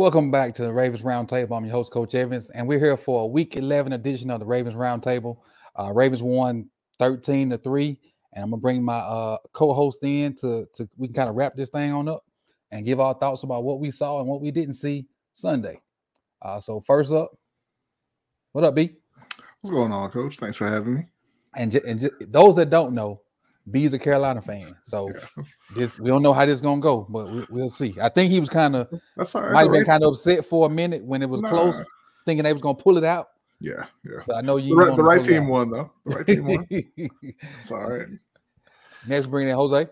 Welcome back to the Ravens Roundtable. I'm your host, Coach Evans, and we're here for a Week 11 edition of the Ravens Roundtable. Uh, Ravens won 13 to three, and I'm gonna bring my uh, co-host in to to we can kind of wrap this thing on up and give our thoughts about what we saw and what we didn't see Sunday. Uh, so first up, what up, B? What's going on, Coach? Thanks for having me. And j- and j- those that don't know, B's a Carolina fan, so Yeah. this we don't know how this is gonna go, but we, we'll see. I think he was kind of That's all right. might have been kind of upset for a minute when it was Nah. close, thinking they was gonna pull it out. Yeah, yeah. But I know you. The right, the right team out. won, though. The right team won. It's all right. Next, bring in Jose.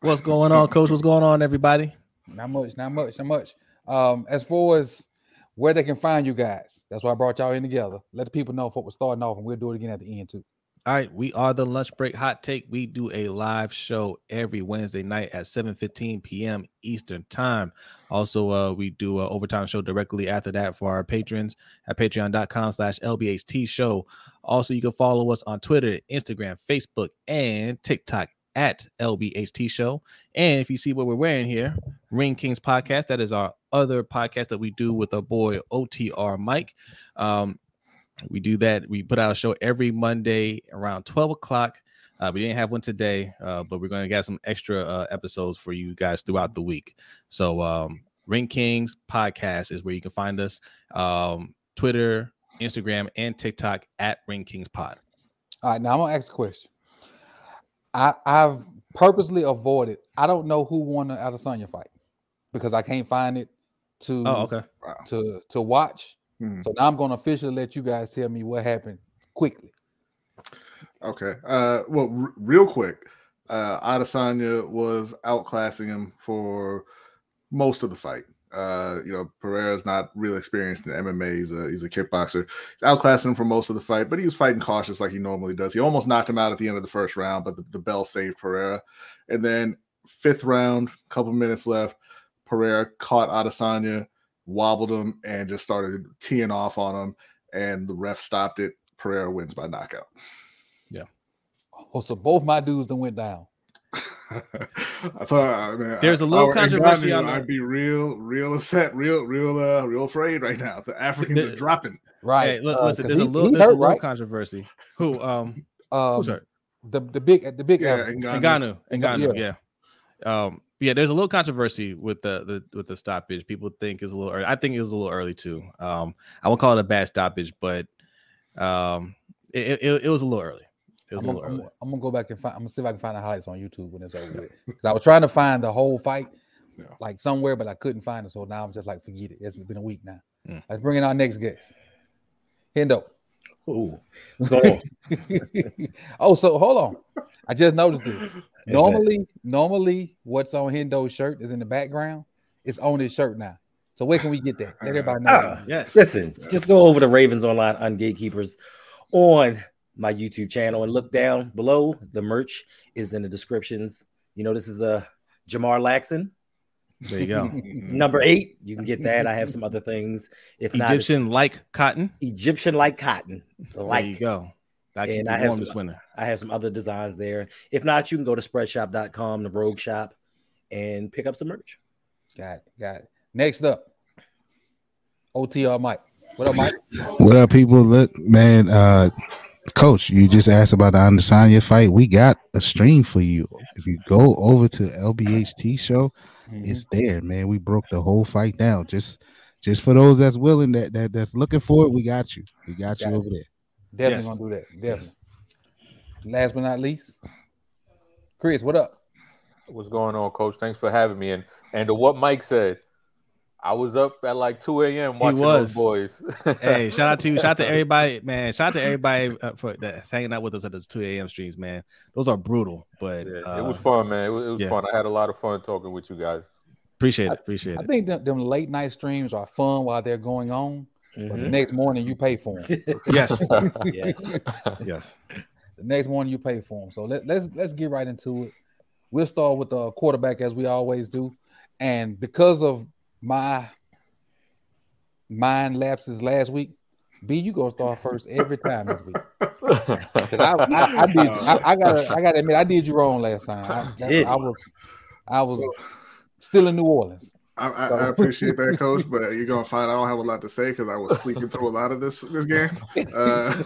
What's going on, Coach? What's going on, everybody? Not much, not much, not much. Um, as far as where they can find you guys, that's why I brought y'all in together. Let the people know what we're starting off, and we'll do it again at the end too. All right, we are the lunch break hot take. We do a live show every Wednesday night at 7:15 p.m. Eastern time. Also, uh, we do an overtime show directly after that for our patrons at patreon.com slash LBHT show. Also, you can follow us on Twitter, Instagram, Facebook, and TikTok at LBHT show. And if you see what we're wearing here, Ring Kings podcast, that is our other podcast that we do with our boy OTR Mike. Um, we do that. We put out a show every Monday around 12 o'clock. Uh, we didn't have one today, uh, but we're going to get some extra uh, episodes for you guys throughout the week. So, um, Ring Kings podcast is where you can find us. Um, Twitter, Instagram, and TikTok at Ring Kings Pod. All right, now I'm gonna ask a question. I I've purposely avoided. I don't know who won the Adesanya fight because I can't find it to Oh, okay. To to watch. Mhm. So now I'm gonna officially let you guys tell me what happened quickly. Okay. Uh, well, r- real quick, uh, Adesanya was outclassing him for most of the fight. Uh, you know, Pereira's not real experienced in MMA. He's a he's a kickboxer. He's outclassing him for most of the fight, but he was fighting cautious like he normally does. He almost knocked him out at the end of the first round, but the, the bell saved Pereira. And then fifth round, couple minutes left, Pereira caught Adesanya, wobbled him, and just started teeing off on him. And the ref stopped it. Pereira wins by knockout. Yeah. Well, so both my dudes that went down. That's all right, man. There's a I- little I- controversy on. I'd be real, real upset, real, real, uh, real afraid right now. The Africans The- are dropping. Right. Hey, look, uh, listen, 'cause there's a little, he there's a little right? controversy. Who? Um, Um, who's hurt? the the big the big Yeah, African. Ngannou. Ngannou, Ngannou, Ngannou, yeah. Um, yeah, there's a little controversy with the, the with the stoppage. People think is a little early. I think it was a little early too. Um, I won't call it a bad stoppage, but um, it, it, it was a little early. It was I'm a gonna, little I'm, gonna- I'm gonna go back and find. I'm gonna see if I can find the highlights on YouTube when it's over with. 'Cause I was trying to find the whole fight, Yeah. like somewhere, but I couldn't find it. So now I'm just like, forget it. It's been a week now. Mm. Let's bring in our next guest, Hendo. Ooh, what's going on? oh, so hold on. I just noticed this. that- Normally, normally, what's on Hendo's shirt is in the background. It's on his shirt now. So where can we get that? Let everybody know. Ah, Yes. listen, just go over to Ravens Online on Gatekeepers on my YouTube channel and look down below. The merch is in the descriptions. You know, this is a Lamar Jackson There you go. number eight. You can get that. I have some other things. If not, Egyptian like cotton. Egyptian like cotton. Like There you Like go. That And I have some- this. I have some other designs there. If not, you can go to spreadshop.com, the Rogue Shop, and pick up some merch. Got it. Got it. Next up, OTR Mike. What up, Mike? What up, people? Look, man, uh, coach, you just asked about the Adesanya fight. We got a stream for you. If you go over to LBHT show, Mhm. it's there, man. We broke the whole fight down. Just just for those that's willing, that, that that's looking for it, we got you. We got you it. over there. Definitely Yes. gonna do that. Definitely. Last but not least, Chris. What up? What's going on, Coach? Thanks for having me. And and to what Mike said, I was up at like 2 a.m. watching was. those boys. hey, shout out to you. Shout out to everybody, man. Shout out to everybody uh, for that's hanging out with us at those 2 a.m. streams, man. Those are brutal, but Yeah, uh, it was fun, man. It was, it was yeah. fun. I had a lot of fun talking with you guys. appreciate it. Appreciate I it. I think them, them late night streams are fun while they're going on, but Mm-hmm. the next morning you pay for them. Yes, yes. yes. the next morning you pay for them. So let, let's let's get right into it. We'll start with the quarterback as we always do, and because of my mind lapses last week, B, you gonna start first every time this week. 'Cause I, I, I did. I, I gotta. I gotta admit, I did you wrong last time. I, that- I was. I was still in New Orleans. I, I, I appreciate that, coach, but you're gonna find I don't have a lot to say because I was sleeping through a lot of this this game. Uh,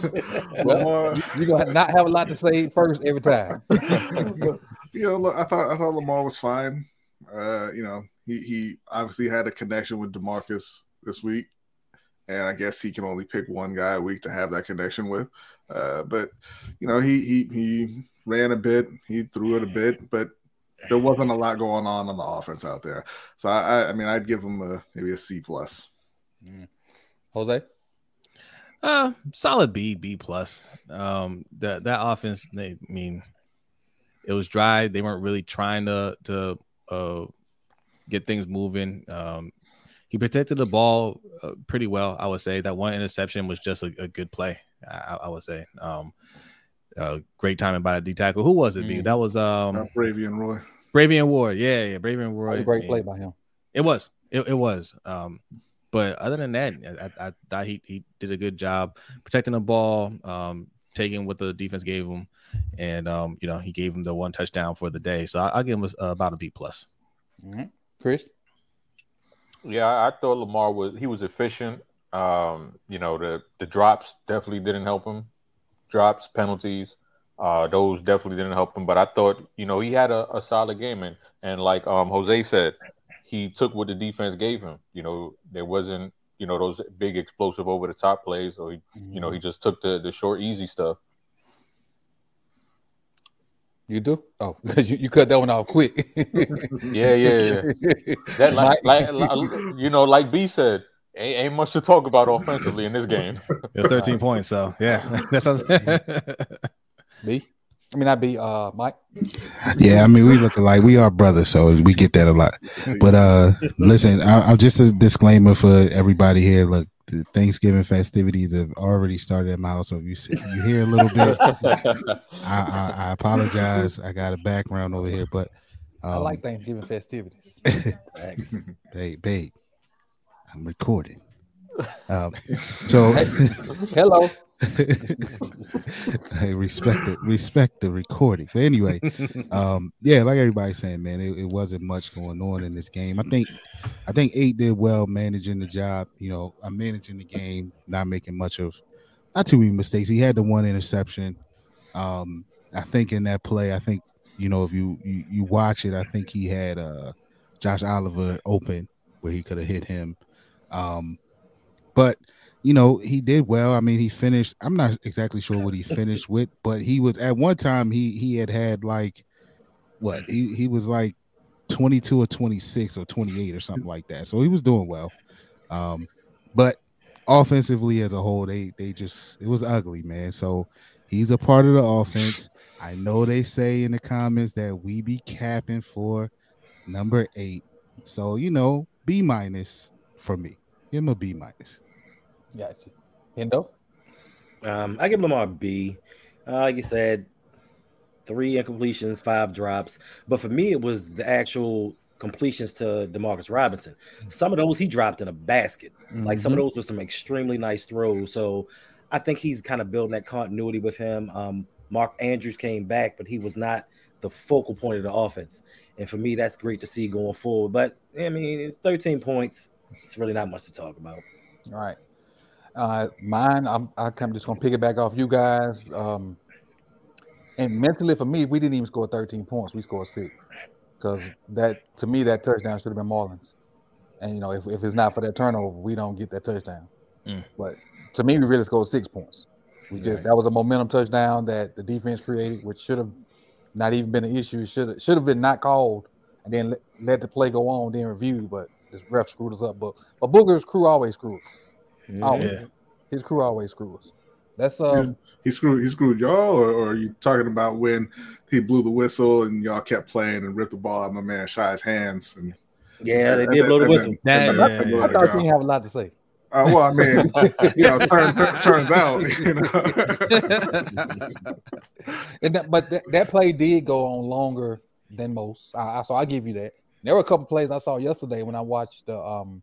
Well, you- you're gonna not have a lot to say first every time. you know, look, I thought I thought Lamar was fine. Uh, you know, he he obviously had a connection with Demarcus this week, and I guess he can only pick one guy a week to have that connection with. Uh, but you know, he he he ran a bit, he threw it a bit, but there wasn't a lot going on on the offense out there. So I I, I mean, I'd give him a maybe a C plus. Jose, Uh, solid B, B plus. Um, that that offense, they I mean, it was dry. They weren't really trying to to uh get things moving. Um, he protected the ball uh, pretty well, I would say. That one interception was just a, a good play, I, I would say. Um, uh, great timing by the D tackle. Who was it? Mm. That was um Uh, Bravvion Roy. Bravvion Ward. Yeah, yeah, Bravvion that Ward. was a great play by him. it was. It, it was. Um, but other than that, I, I thought he, he did a good job protecting the ball, um, taking what the defense gave him, and um, you know he gave him the one touchdown for the day. So I, I'll give him a, about a B plus. Mhm. Chris, Yeah, I I thought Lamar was he was efficient. Um, you know, the the drops definitely didn't help him. Drops, penalties, uh, those definitely didn't help him. But I thought, you know, he had a, a solid game and and like um Jose said, he took what the defense gave him. You know, there wasn't, you know, those big explosive over the top plays, or he, you know, he just took the the short, easy stuff. you do? Oh, because you, you cut that one off quick. Yeah, yeah, yeah. That like, like, like you know, like B said, ain't, ain't much to talk about offensively in this game. It's 13 points. So yeah, that sounds. B, I mean not B. Uh, Mike. Yeah, I mean we look alike. We are brothers, so we get that a lot. But uh, listen, I, I'm just a disclaimer for everybody here. Look, the Thanksgiving festivities have already started at my house. So if you see, you hear a little bit, I, I, I apologize. I got a background over here, but um, I like Thanksgiving festivities. Thanks. Hey, babe, I'm recording. Um, so Hello. I respect it, respect the recording. So anyway, um, yeah, like everybody's saying, man, it, it wasn't much going on in this game. I think, I think eight did well managing the job. You know, I'm managing the game, not making much of, not too many mistakes. He had the one interception. Um, I think in that play, I think you know if you you, you watch it, I think he had uh Josh Oliver open where he could have hit him. Um, but you know, he did well. I mean, he finished. I'm not exactly sure what he finished with, but he was at one time he he had had like what he he was like 22 or 26 or 28 or something like that. So he was doing well. Um, but offensively as a whole, they they just it was ugly, man. So he's a part of the offense. I know they say in the comments that we be capping for number eight. So you know, B minus for me. Give him a B minus. Gotcha. Hendo. Um, I give Lamar a B. Uh, like you said, three incompletions, five drops. But for me, it was the actual completions to Demarcus Robinson. Some of those he dropped in a basket. Like some of those were some extremely nice throws. So I think he's kind of building that continuity with him. Um, Mark Andrews came back, but he was not the focal point of the offense. And for me, that's great to see going forward. But I mean, it's 13 points. It's really not much to talk about. All right. Uh, mine, I'm I kind of just gonna pick it back off you guys. Um, and mentally for me, we didn't even score 13 points. We scored six because that to me that touchdown should have been Marlins. And you know, if, if it's not for that turnover, we don't get that touchdown. Mm. But to me, we really scored six points. We just Right. that was a momentum touchdown that the defense created, which should have not even been an issue. Should should have been not called and then let, let the play go on, then reviewed. But this ref screwed us up. But but Booger's crew always screws. Always. Yeah. His crew always screws. That's um He screwed he screwed y'all, or, or are you talking about when he blew the whistle and y'all kept playing and ripped the ball out of my man Shy's hands and Yeah, they did blow the whistle. That- and- yeah, yeah. I thought you didn't have a lot to say. Uh, well, I mean, you know, turn, turn, turns out, you know. And that, but that, that play did go on longer than most. I, I- so I give you that. There were a couple plays I saw yesterday when I watched the um.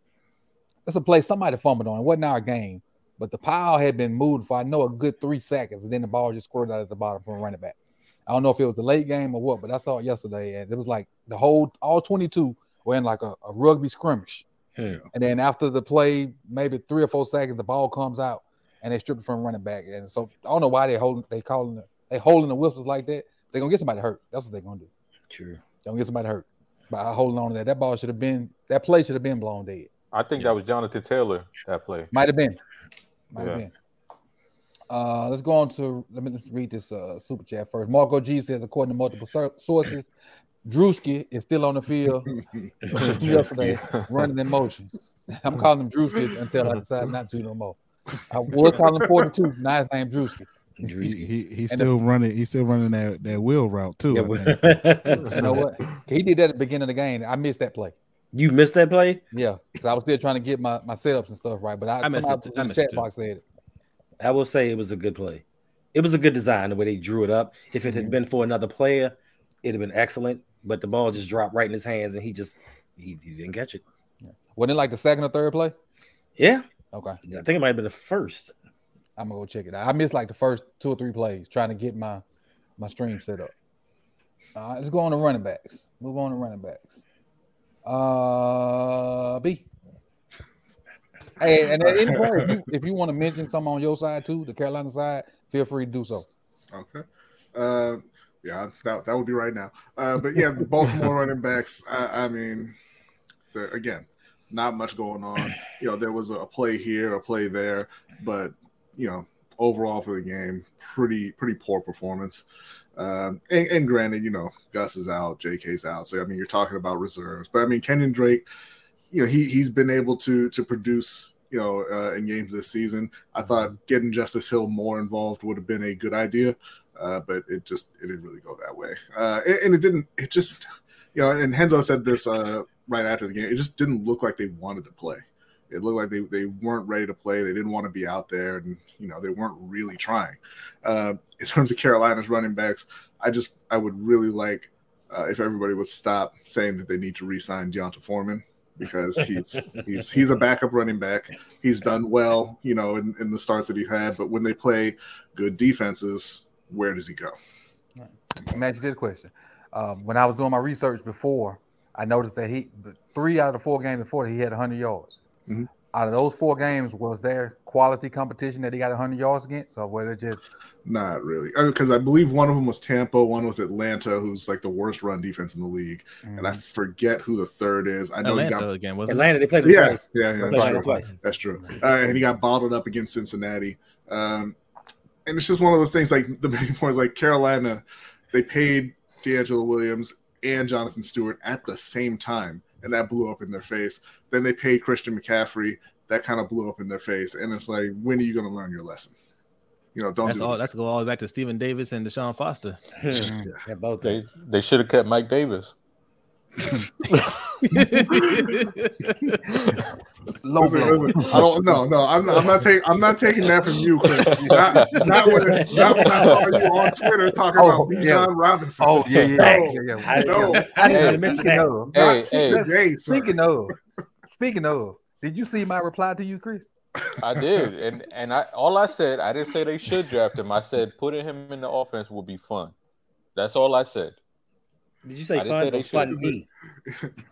It's a play somebody fumbled on. It wasn't our game, but the pile had been moved for I know a good three seconds, and then the ball just squirted out at the bottom from a running back. I don't know if it was the late game or what, but I saw it yesterday, and it was like the whole all 22 we're in like a, a rugby scrimmage. Hmm. And then after the play, maybe three or four seconds, the ball comes out and they strip it from running back. And so I don't know why they're holding they calling the, they holding the whistles like that. They're gonna get somebody hurt. That's what they're gonna do. True. They're gonna get somebody hurt by holding on to that. That ball should have been that play should have been blown dead. I think that was Jonathan Taylor that play. Might have been. Might have Yeah. been. Uh, let's go on to let me just read this uh, super chat first. Marco G says, according to multiple sur- sources, Drewski is still on the field yesterday, running in motion. I'm calling him Drewski until I decide not to no more. I was calling him 42. Now his name Drewski. He, he, he's And the- still running. He's still running that, that wheel route too. Yeah, but- You know what? He did that at the beginning of the game. I missed that play. you missed that play? Yeah, because I was still trying to get my, my setups and stuff right. But I, I missed it too. I in the missed it chat too. box said it. I will say it was a good play. It was a good design the way they drew it up. If it had mm-hmm. been for another player, it'd have been excellent. But the ball just dropped right in his hands, and he just he, he didn't catch it. Wasn't it like the second or third play? Yeah, Okay. I think it might have been the first. I'm gonna go check it out. I missed like the first two or three plays trying to get my my stream set up. All right, let's go on to running backs. Move on to running backs. Uh, B. Hey, and at any point, if you, if you want to mention something on your side too, the Carolina side, feel free to do so. Okay. Uh, yeah, that, that would be right now. Uh, but yeah, the Baltimore running backs. I, I mean, again, not much going on. You know, there was a play here, a play there, but you know, overall for the game, pretty pretty poor performance. Um, and, and granted, you know, Gus is out, J.K.'s out, so I mean, you're talking about reserves. But I mean, Kenyon Drake, you know, he he's been able to to produce. You know, uh, in games this season, I thought getting Justice Hill more involved would have been a good idea uh, but it just it didn't really go that way. Uh, and, and it didn't. It just you know. And Hendo said this uh, right after the game. It just didn't look like they wanted to play. It looked like they, they weren't ready to play. They didn't want to be out there, and you know they weren't really trying. Uh, in terms of Carolina's running backs, I just I would really like uh, if everybody would stop saying that they need to re-sign D'Onta Foreman because he's he's he's a backup running back. He's done well, you know, in, in the starts that he had. But when they play good defenses, where does he go? Let me ask you this question. Um, when I was doing my research before, I noticed that he three out of the four games before he had 100 yards. Mhm. Out of those four games, was there quality competition that he got 100 yards against, or was it just Not really, because I believe one of them was Tampa, one was Atlanta, who's like the worst run defense in the league, and I forget who the third is. I know he Atlanta got again, wasn't Atlanta, they played them yeah, twice. yeah, yeah, They that's played true. twice. That's true. Uh, and he got bottled up against Cincinnati. Um, and it's just one of those things. Like the main point is like Carolina, they paid DeAngelo Williams and Jonathan Stewart at the same time, and that blew up in their face. Then they paid Christian McCaffrey. That kind of blew up in their face. And it's like, when are you going to learn your lesson? You know, don't That's do all. that. That's go all the way back to Stephen Davis and Deshaun Foster. Hmm. Yeah, both. They they should have kept Mike Davis. low Listen, listen, I don't no no I'm not I'm not taking I'm not taking that from you, Chris. Not, not when not when I saw you on Twitter talking Oh, about B. yeah. Bijan Robinson. Oh yeah, yeah, No, yeah, yeah. I, No. I didn't Hey, mention that. Hey, Not hey. today, speaking of, speaking of, did you see my reply to you, Chris? I did, and and I all I said, I didn't say they should draft him. I said putting him in the offense would be fun. That's all I said. Did you say I didn't say fun they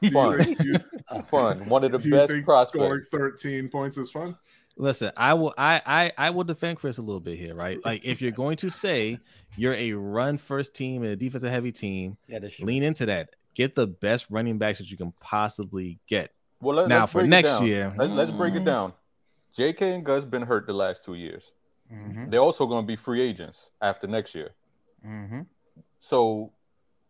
or fun? should. Fun. Fun. One of the do you best think prospects. Scoring 13 points is fun. Listen, I will I, I I will defend Chris a little bit here, right? Like if you're going to say you're a run first team and a defensive heavy team, Yeah, lean into that. Get the best running backs that you can possibly get. Well, let, Now, for next year- let, us break it down. J.K. and Gus been hurt the last two years. Mm-hmm. They're also going to be free agents after next year. Mm-hmm. So,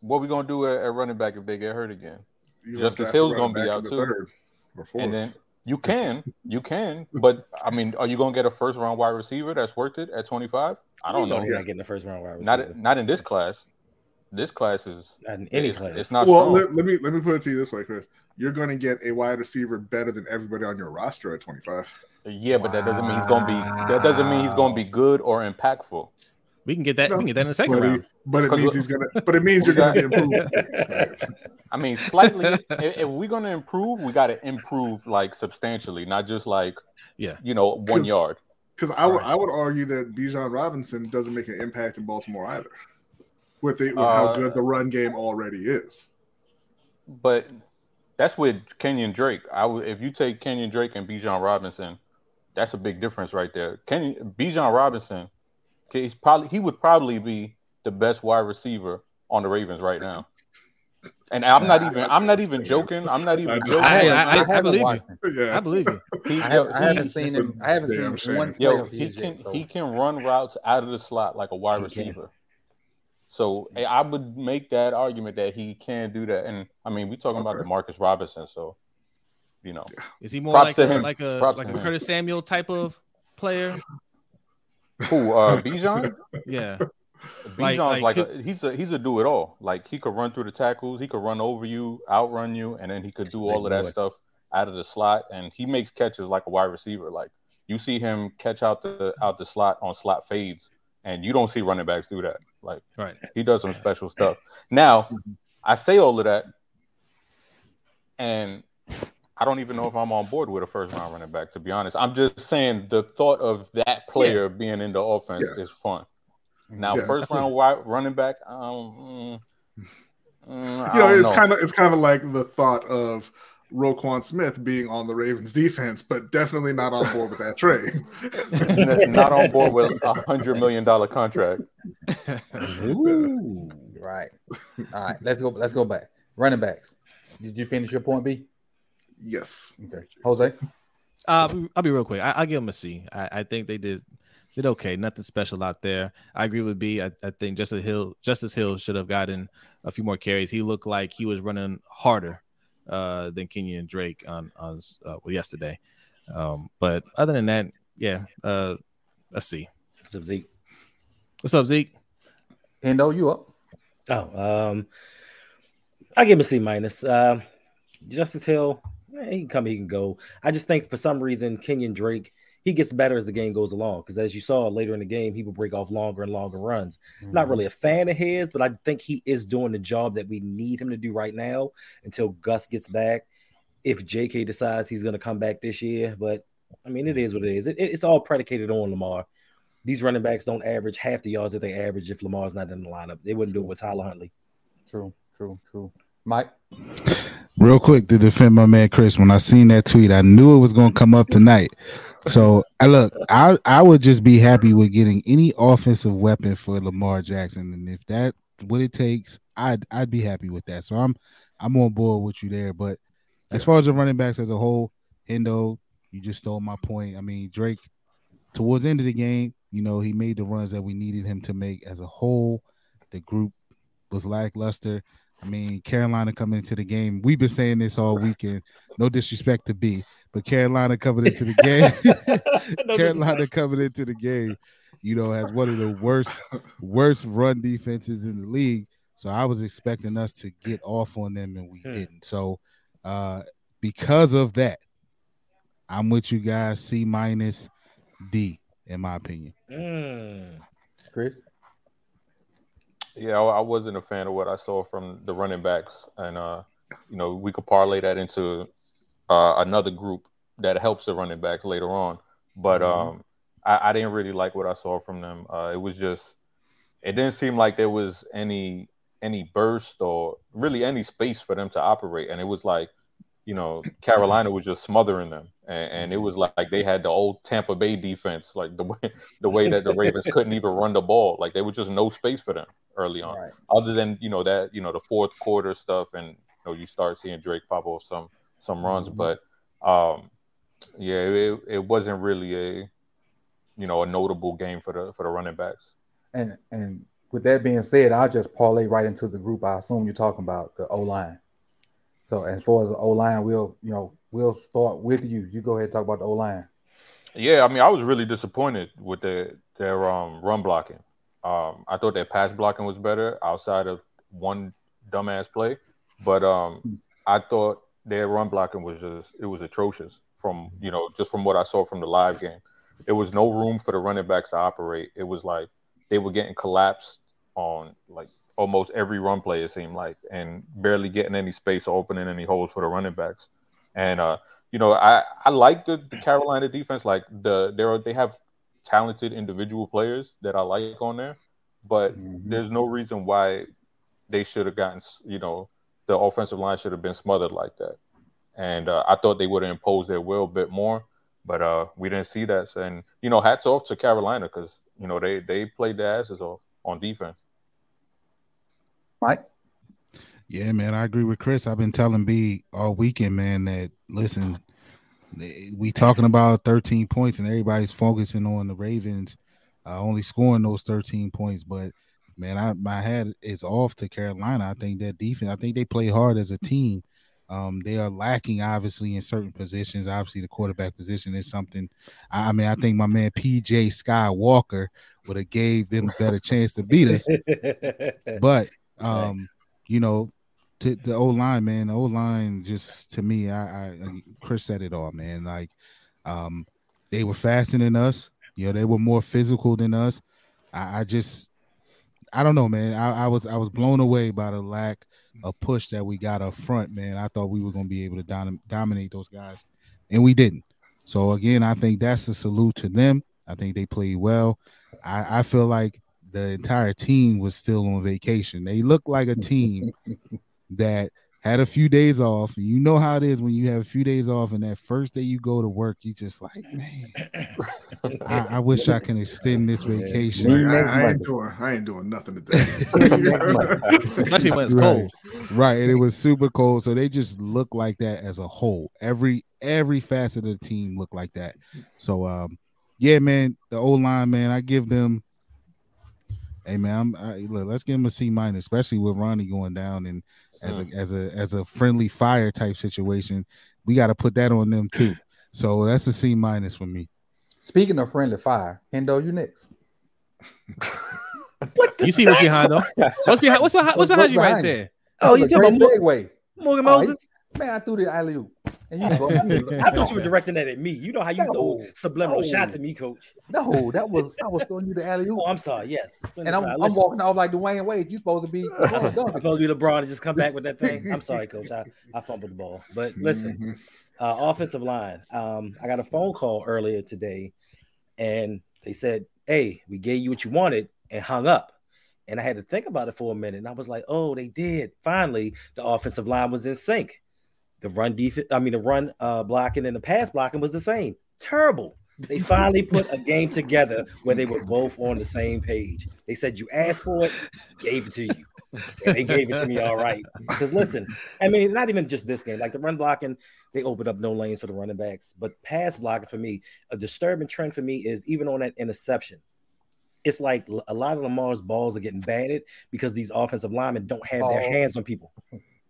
what we going to do at, at running back if they get hurt again? You Justice Hill's gonna be out too. Third or fourth. And then you can, you can, but I mean, are you going to get a first round wide receiver that's worth it at 25? I don't You know. He's not getting the first round wide Not receiver. not in this class. This class is Not in any it's, class. it's not well, let, let me let me put it to you this way, Chris. You're going to get a wide receiver better than everybody on your roster at 25. yeah, but that doesn't mean he's going to be. That doesn't mean he's going to be good or impactful. We can get that. No, we can get that in the second But, he- round. but it 'Cause means he's gonna. But it means you're going to got- be improved. Right. I mean, slightly. if, if we're going to improve, we got to improve like substantially, not just like Yeah. you know one yard. Because I would I would argue that Bijan Robinson doesn't make an impact in Baltimore either, with, the, with how Uh, good the run game already is. But that's with Kenyon Drake. I would if you take Kenyon Drake and Bijan Robinson, that's a big difference right there. Kenyon Bijan Robinson, he's probably he would probably be the best wide receiver on the Ravens right now. And I'm not even I'm not even joking. I'm not even joking. I- I- I haven't believe you. watched him. I believe you. He, I, have, I haven't seen him. I haven't seen shame. one Yo, he can yet. So. he can run routes out of the slot like a wide He can. receiver. So eh, I would make that argument that he can do that. And I mean, we're talking about Okay. Demarcus Robinson, so you know, Is he more like a, him. like a Props like to a him. Curtis Samuel type of player? who uh Bijan? Yeah. Bijan's like like, a, he's a he's a do it all. Like he could run through the tackles, he could run over you, outrun you, and then he could do all of that stuff out of the slot. And he makes catches like a wide receiver. Like you see him catch out the out the slot on slot fades, and you don't see running backs do that. Like Right. he does some special stuff. Now, I say all of that, and I don't even know if I'm on board with a first round running back. To be honest, I'm just saying the thought of that player being in the offense Yeah. is fun. Now, Yeah. first round wide running back, um, mm, mm, I You know, don't it's kind of it's kind of like the thought of Roquan Smith being on the Ravens defense, but definitely not on board with that trade. Not on board with a hundred million dollar contract. Ooh. Right. All right. Let's go. Let's go back. Running backs. Did you finish your point, B? yes. Okay. Jose. Uh, I'll be real quick. I, I'll give them a C. I, I think they did did okay. Nothing special out there. I agree with B. I, I think Justice Hill Justice Hill should have gotten a few more carries. He looked like he was running harder uh, than Kenyon Drake on on uh, well, yesterday. Um, but other than that, yeah, uh, a C. So Zeke. What's up, Zeke? Hendo, you up? Oh, um, I give him a C minus. Uh, Justice Hill, eh, he can come, he can go. I just think for some reason Kenyon Drake he gets better as the game goes along because as you saw later in the game, he will break off longer and longer runs. Not mm-hmm. really a fan of his, but I think he is doing the job that we need him to do right now until Gus gets back. If JK decides he's going to come back this year, but I mean, it is what it is. It, it's all predicated on Lamar. These running backs don't average half the yards that they average if Lamar's not in the lineup. They wouldn't do it with Tyler Huntley. True. True. True. Mike. Real quick to defend my man Chris, when I seen that tweet, I knew it was gonna come up tonight. So I look, I I would just be happy with getting any offensive weapon for Lamar Jackson, and if that's what it takes, I'd I'd be happy with that. So I'm I'm on board with you there. But as far as the running backs as a whole, Hendo, you just stole my point. I mean Drake, towards the end of the game, you know he made the runs that we needed him to make as a whole. The group was lackluster. I mean, Carolina coming into the game. We've been saying this all weekend. No disrespect to B, but Carolina coming into the game. No Carolina disrespect. coming into the game, you know, has one of the worst, worst run defenses in the league. So I was expecting us to get off on them, and we Hmm. didn't. So uh because of that, I'm with you guys. C minus D, in my opinion. Mm. Chris. Yeah, I I wasn't a fan of what I saw from the running backs, and uh, you know, we could parlay that into uh, another group that helps the running backs later on. But um, I, I didn't really like what I saw from them. Uh, it was just, it didn't seem like there was any any burst or really any space for them to operate, and it was like, you know, Carolina was just smothering them, and, and it was like, like they had the old Tampa Bay defense, like the way the way that the Ravens couldn't even run the ball, like there was just no space for them early on Right. other than you know that you know the fourth quarter stuff and you know you start seeing Drake pop off some some runs Mhm. but um yeah it, it wasn't really a you know a notable game for the for the running backs And and with that being said, I'll just parlay right into the group. I assume you're talking about the O line. So as far as the O line, we'll you know we'll start with you. You go ahead and talk about the O line. yeah I mean I was really disappointed with their their um run blocking um I thought their pass blocking was better outside of one dumbass play but um I thought their run blocking was just it was atrocious from you know just from what I saw from the live game. There was no room for the running backs to operate. It was like they were getting collapsed on like almost every run play it seemed like and barely getting any space or opening any holes for the running backs. And uh you know I I like the, the Carolina defense like the there they have talented individual players that I like on there, but Mhm. there's no reason why they should have gotten, you know, the offensive line should have been smothered like that. and uh, I thought they would have imposed their will a bit more, but uh, we didn't see that. And you know, hats off to Carolina because you know they they played their asses off on defense. Mike. Yeah, man, I agree with Chris. I've been telling B all weekend, man, that listen, we talking about 13 points and everybody's focusing on the Ravens uh, only scoring those 13 points, but man, I my head is off to Carolina. I think that defense, I think they play hard as a team. Um, they are lacking obviously in certain positions. Obviously, the quarterback position is something. I mean, I think my man PJ Skywalker would have gave them a better chance to beat us. but um, you know, to the old line, man, the old line just to me, I, I Chris said it all, man. Like, um, they were faster than us. You know, they were more physical than us. I, I just, I don't know, man. I, I, was I was blown away by the lack of push that we got up front, man. I thought we were going to be able to dom- dominate those guys, and we didn't. So again, I think that's a salute to them. I think they played well. I, I feel like the entire team was still on vacation. They looked like a team that had a few days off. You know how it is when you have a few days off, and that first day you go to work, you just like, man, I, I, wish I can extend this vacation. I, I, ain't doing, I ain't doing nothing today. Especially when it's cold. Right. right, and it was super cold, so they just look like that as a whole. Every every facet of the team looked like that. So, um, yeah, man, the old line, man, I give them. Hey man, I'm, I, look, let's give him a C minus, especially with Ronnie going down and as mm. a as a as a friendly fire type situation. We got to put that on them too. So that's a C minus for me. Speaking of friendly fire, Hendo, you next. what you see what's behind though? What's behind? What's behind? What's behind what's you right there? Oh, you talking about. Morgan Moses? Man, I threw the alley oop. And you go, I thought you were directing that at me. You know how you no, throw subliminal no. shots at me, coach. No, that was I was throwing you the alley oop. Oh, I'm sorry. Yes, and I'm, I'm walking off like Dwyane Wade. You supposed to be I'm supposed to be LeBron and just come back with that thing. I'm sorry, coach. I, I fumbled the ball. But listen, mm-hmm. uh, offensive line. Um, I got a phone call earlier today, and they said, "Hey, we gave you what you wanted," and hung up. And I had to think about it for a minute. And I was like, "Oh, they did." Finally, the offensive line was in sync. The run defense, I mean, the run uh, blocking and the pass blocking was the same. Terrible. They finally put a game together where they were both on the same page. They said, You asked for it, gave it to you. And they gave it to me all right. Because listen, I mean, not even just this game, like the run blocking, they opened up no lanes for the running backs. But pass blocking for me, a disturbing trend for me is even on that interception. It's like a lot of Lamar's balls are getting batted because these offensive linemen don't have their hands on people.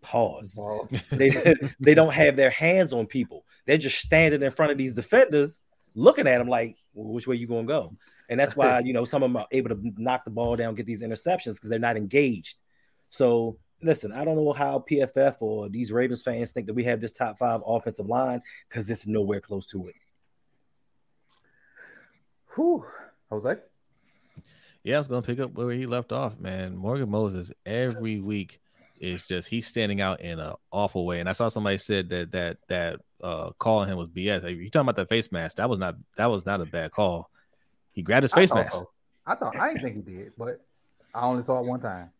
Pause. they they don't have their hands on people. They're just standing in front of these defenders, looking at them like, well, which way you gonna go? And that's why you know some of them are able to knock the ball down, get these interceptions because they're not engaged. So listen, I don't know how PFF or these Ravens fans think that we have this top five offensive line because it's nowhere close to it. Whew. Jose. Yeah, I was gonna pick up where he left off, man. Morgan Moses every week is just he's standing out in an awful way. And I saw somebody said that that that uh calling him was BS. Like, you talking about the face mask? That was not that was not a bad call. He grabbed his face mask. So. I thought I didn't think he did, but I only saw it one time.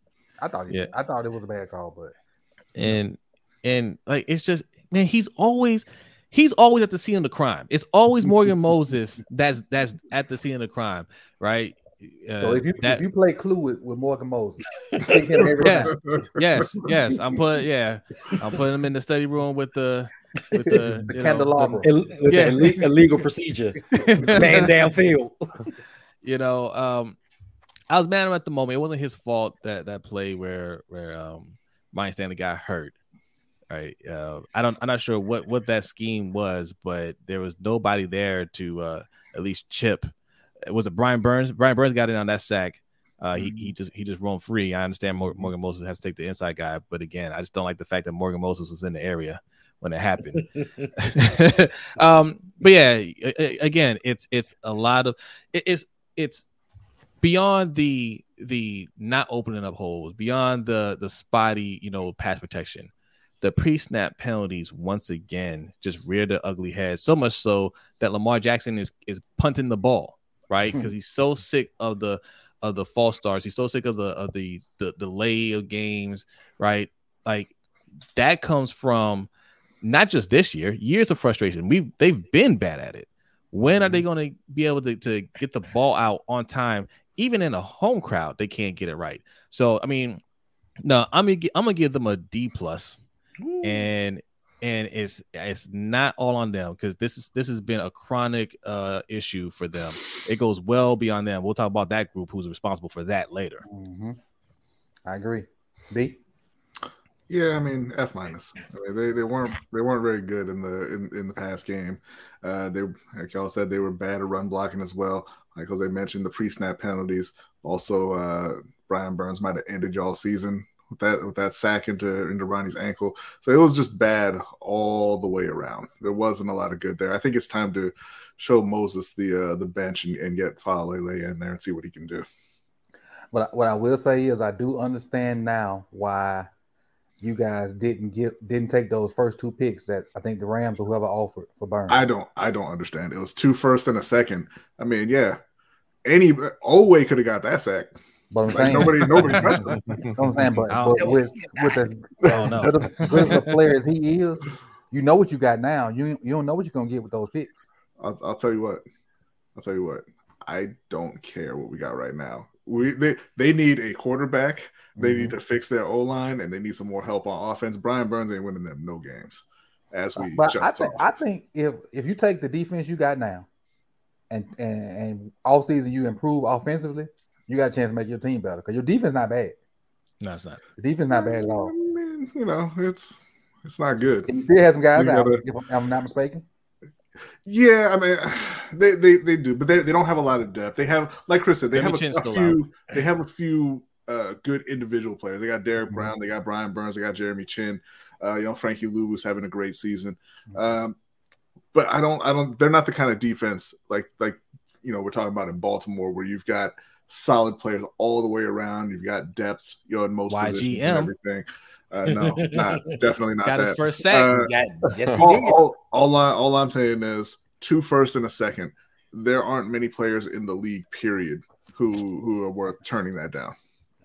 I thought he yeah. I thought it was a bad call, but and and like it's just man, he's always he's always at the scene of the crime. It's always Morgan Moses that's that's at the scene of the crime, right? Uh, so if you that, if you play Clue with, with Morgan Moses, yes, yes, yes. I'm putting yeah, I'm putting him in the study room with the with the, the candelabra, know, the, yeah, the illegal procedure, man downfield. You know, um, I was mad at the moment. It wasn't his fault that that play where where um Ryan Stanley got hurt. Right. Uh, I don't. I'm not sure what what that scheme was, but there was nobody there to uh, at least chip was it Brian Burns? Brian Burns got in on that sack. Uh, he, he mm-hmm. just he just roamed free. I understand Morgan Moses has to take the inside guy, but again, I just don't like the fact that Morgan Moses was in the area when it happened. um, but yeah, again, it's it's a lot of it's it's beyond the the not opening up holes, beyond the the spotty you know pass protection. The pre-snap penalties once again just reared the ugly head. So much so that Lamar Jackson is is punting the ball right? Because hmm. he's so sick of the of the false starts. He's so sick of the of the the delay of games, right? Like that comes from not just this year, years of frustration. We've they've been bad at it. When are they going to be able to, to get the ball out on time? Even in a home crowd, they can't get it right. So I mean, no, I'm gonna I'm gonna give them a D plus, and and it's it's not all on them because this is this has been a chronic uh issue for them. It goes well beyond them. We'll talk about that group who's responsible for that later. Mm-hmm. I agree. B. Yeah, I mean F minus. I mean, they they weren't they weren't very good in the in, in the past game. Uh, they like y'all said they were bad at run blocking as well. Like as they mentioned, the pre snap penalties. Also, uh, Brian Burns might have ended y'all season with that with that sack into into Ronnie's ankle. So it was just bad all the way around. There wasn't a lot of good there. I think it's time to show Moses the uh, the bench and, and get Faalele in there and see what he can do. But what I will say is I do understand now why you guys didn't get didn't take those first two picks that I think the Rams or whoever offered for Burns. I don't I don't understand. It was two first and a second. I mean, yeah, any Oweh could have got that sack. But I'm Like, saying nobody nobody touched You know what I'm saying, but, but with with the don't with the, with the player as he is, you know what you got now. You you don't know what you're gonna get with those picks. I'll, I'll tell you what. I'll tell you what. I don't care what we got right now. We they they need a quarterback. They Mm-hmm. need to fix their O line, and they need some more help on offense. Brian Burns ain't winning them no games, as we But just I saw. think I think if if you take the defense you got now, and and and all season you improve offensively, you got a chance to make your team better because your defense not bad. No, it's not. The defense not bad at all. I mean, you know, it's it's not good. And you still have some guys out, gotta- if I'm not mistaken. Yeah, I mean, they they, they do, but they, they don't have a lot of depth. They have, like Chris said, they Jimmy have a, a still few. They have a few uh, good individual players. They got Derrick Mhm. Brown, they got Brian Burns, they got Jeremy Chinn. Uh, you know, Frankie Luvu was having a great season. Um, but I don't, I don't. They're not the kind of defense like like you know we're talking about in Baltimore where you've got solid players all the way around. You've got depth, you know, in most positions and everything. Uh, no, not definitely not Got that. his first sack. Uh, Got, yes, all, all, all, I, all I'm saying is two first and a second. There aren't many players in the league, period, who who are worth turning that down.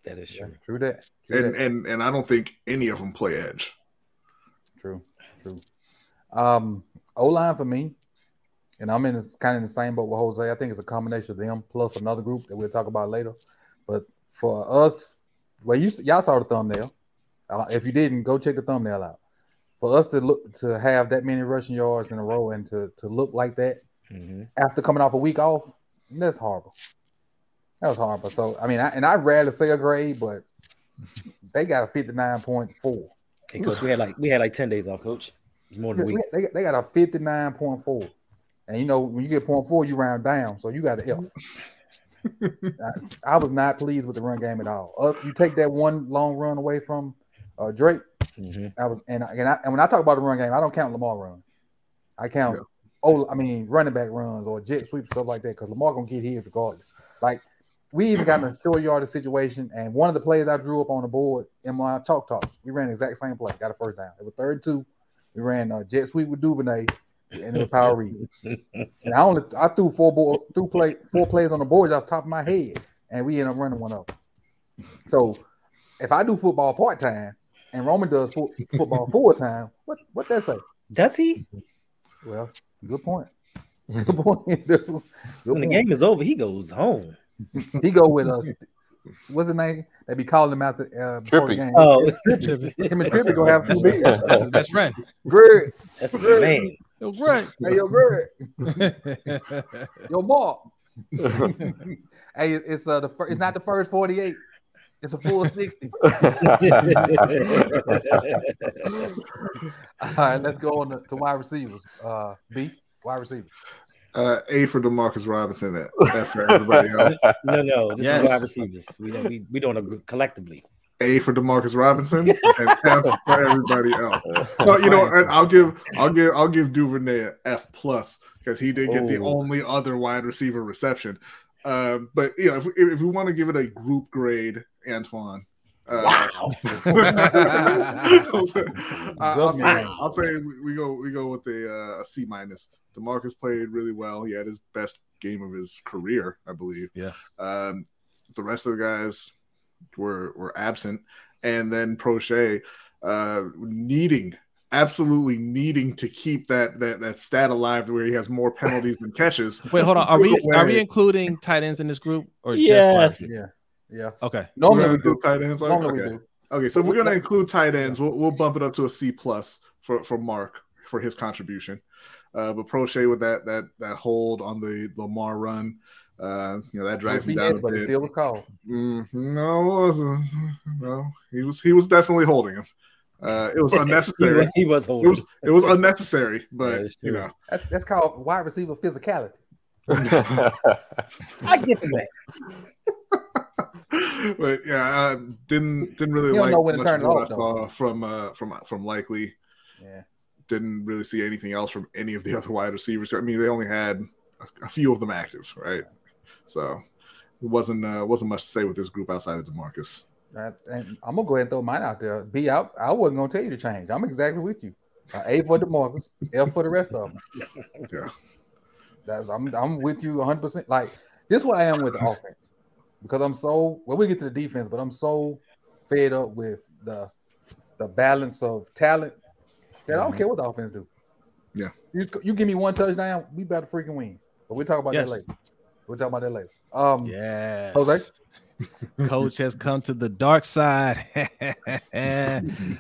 That is Yeah, true. true that. True And that. and and I don't think any of them play edge. True, true. Um, O line for me, and I'm in this, kind of in the same boat with Jose. I think it's a combination of them plus another group that we'll talk about later. But for us, well, you y'all saw the thumbnail. Uh, if you didn't, go check the thumbnail out. For us to look to have that many rushing yards in a row and to to look like that Mhm. after coming off a week off, that's horrible. That was horrible. So I mean, I, and I rarely say a grade, but they got a fifty nine point four. Hey, coach, we had like we had like ten days off, coach. More than a week. They, they got a 59.4. And you know, when you get point four, you round down. So you got an F. I, I was not pleased with the run game at all. Uh, you take that one long run away from uh, Drake. Mhm. I was and, I- and, I, and when I talk about the run game, I don't count Lamar runs. I count Yeah. oh, I mean running back runs or jet sweeps stuff like that because Lamar gonna get his regardless. Like we even got in a short yardage situation, and one of the plays I drew up on the board in my talk talks, we ran the exact same play, got a first down. It was third and two. We ran a jet sweep with Duvernay and it was power read. And I only I threw four board, threw play four plays on the board off the top of my head, and we ended up running one up. So if I do football part time and Roman does fo- football full time, what what that say? Does he? Well, good point. Good point. dude. Good When the point. game is over, he goes home. He go with us. What's his name? They be calling him out the uh, before the Trippy. game. Oh, Him and Trippy gonna have two That's, beers. that's, that's his best friend. Greg, that's a man. Yo, Greg. hey yo, Greg, yo, Bob. hey, it's uh the fir- it's not the first forty eight. It's a full sixty. All right, let's go on to, to wide receivers. Uh, B wide receivers. Uh, a for Demarcus Robinson, and F for everybody else. no, no, this Yes. is wide receivers. We don't we, we don't agree collectively. A for Demarcus Robinson, and F for everybody else. Well, you know, and I'll give I'll give I'll give Duvernay an F plus because he did get the Oh. only other wide receiver reception. Um, but you know, if, if we want to give it a group grade, Antoine. Uh, Wow. I'll say, I'll say. I'll say we, we go we go with a, uh, a C minus. Demarcus played really well. He had his best game of his career, I believe. Yeah. Um, the rest of the guys were were absent, and then Proche uh, needing absolutely needing to keep that that that stat alive where he has more penalties than catches. Wait, hold on. Are we Took are we including tight ends in this group or Yes. just Yeah, yeah. Okay. Normally We're we gonna do. include tight ends. like- Normally okay. we do. Okay, so if we're gonna include tight ends, we'll we'll bump it up to a C plus for for Mark for his contribution. Uh, but Proche with that that that hold on the Lamar run, uh, you know that drags him down a but it bit. still a call. Mm, no, it wasn't. No, he was he was definitely holding him. Uh, it was unnecessary. he was it holding. was it was unnecessary, but that's you know, That's that's called wide receiver physicality. I get that. but yeah, I didn't didn't really You like know when much turn of it what I off, though. saw from uh from from likely. Yeah. Didn't really see anything else from any of the other wide receivers. I mean, they only had a, a few of them active, right? So it wasn't uh, wasn't much to say with this group outside of Demarcus. That, and I'm gonna go ahead and throw mine out there. B out. I wasn't gonna tell you to change. I'm exactly with you. Uh, a for Demarcus, L for the rest of them. Yeah. That's I'm I'm with you 100. percent Like this, is what I am with the offense because I'm so well. We get to the defense, but I'm so fed up with the the balance of talent that I don't care what the offense do. Yeah. you, you give me one touchdown, we better freaking win. But we'll talk about Yes. that later. We'll talk about that later. Um, Yes. Jose? Coach has come to the dark side.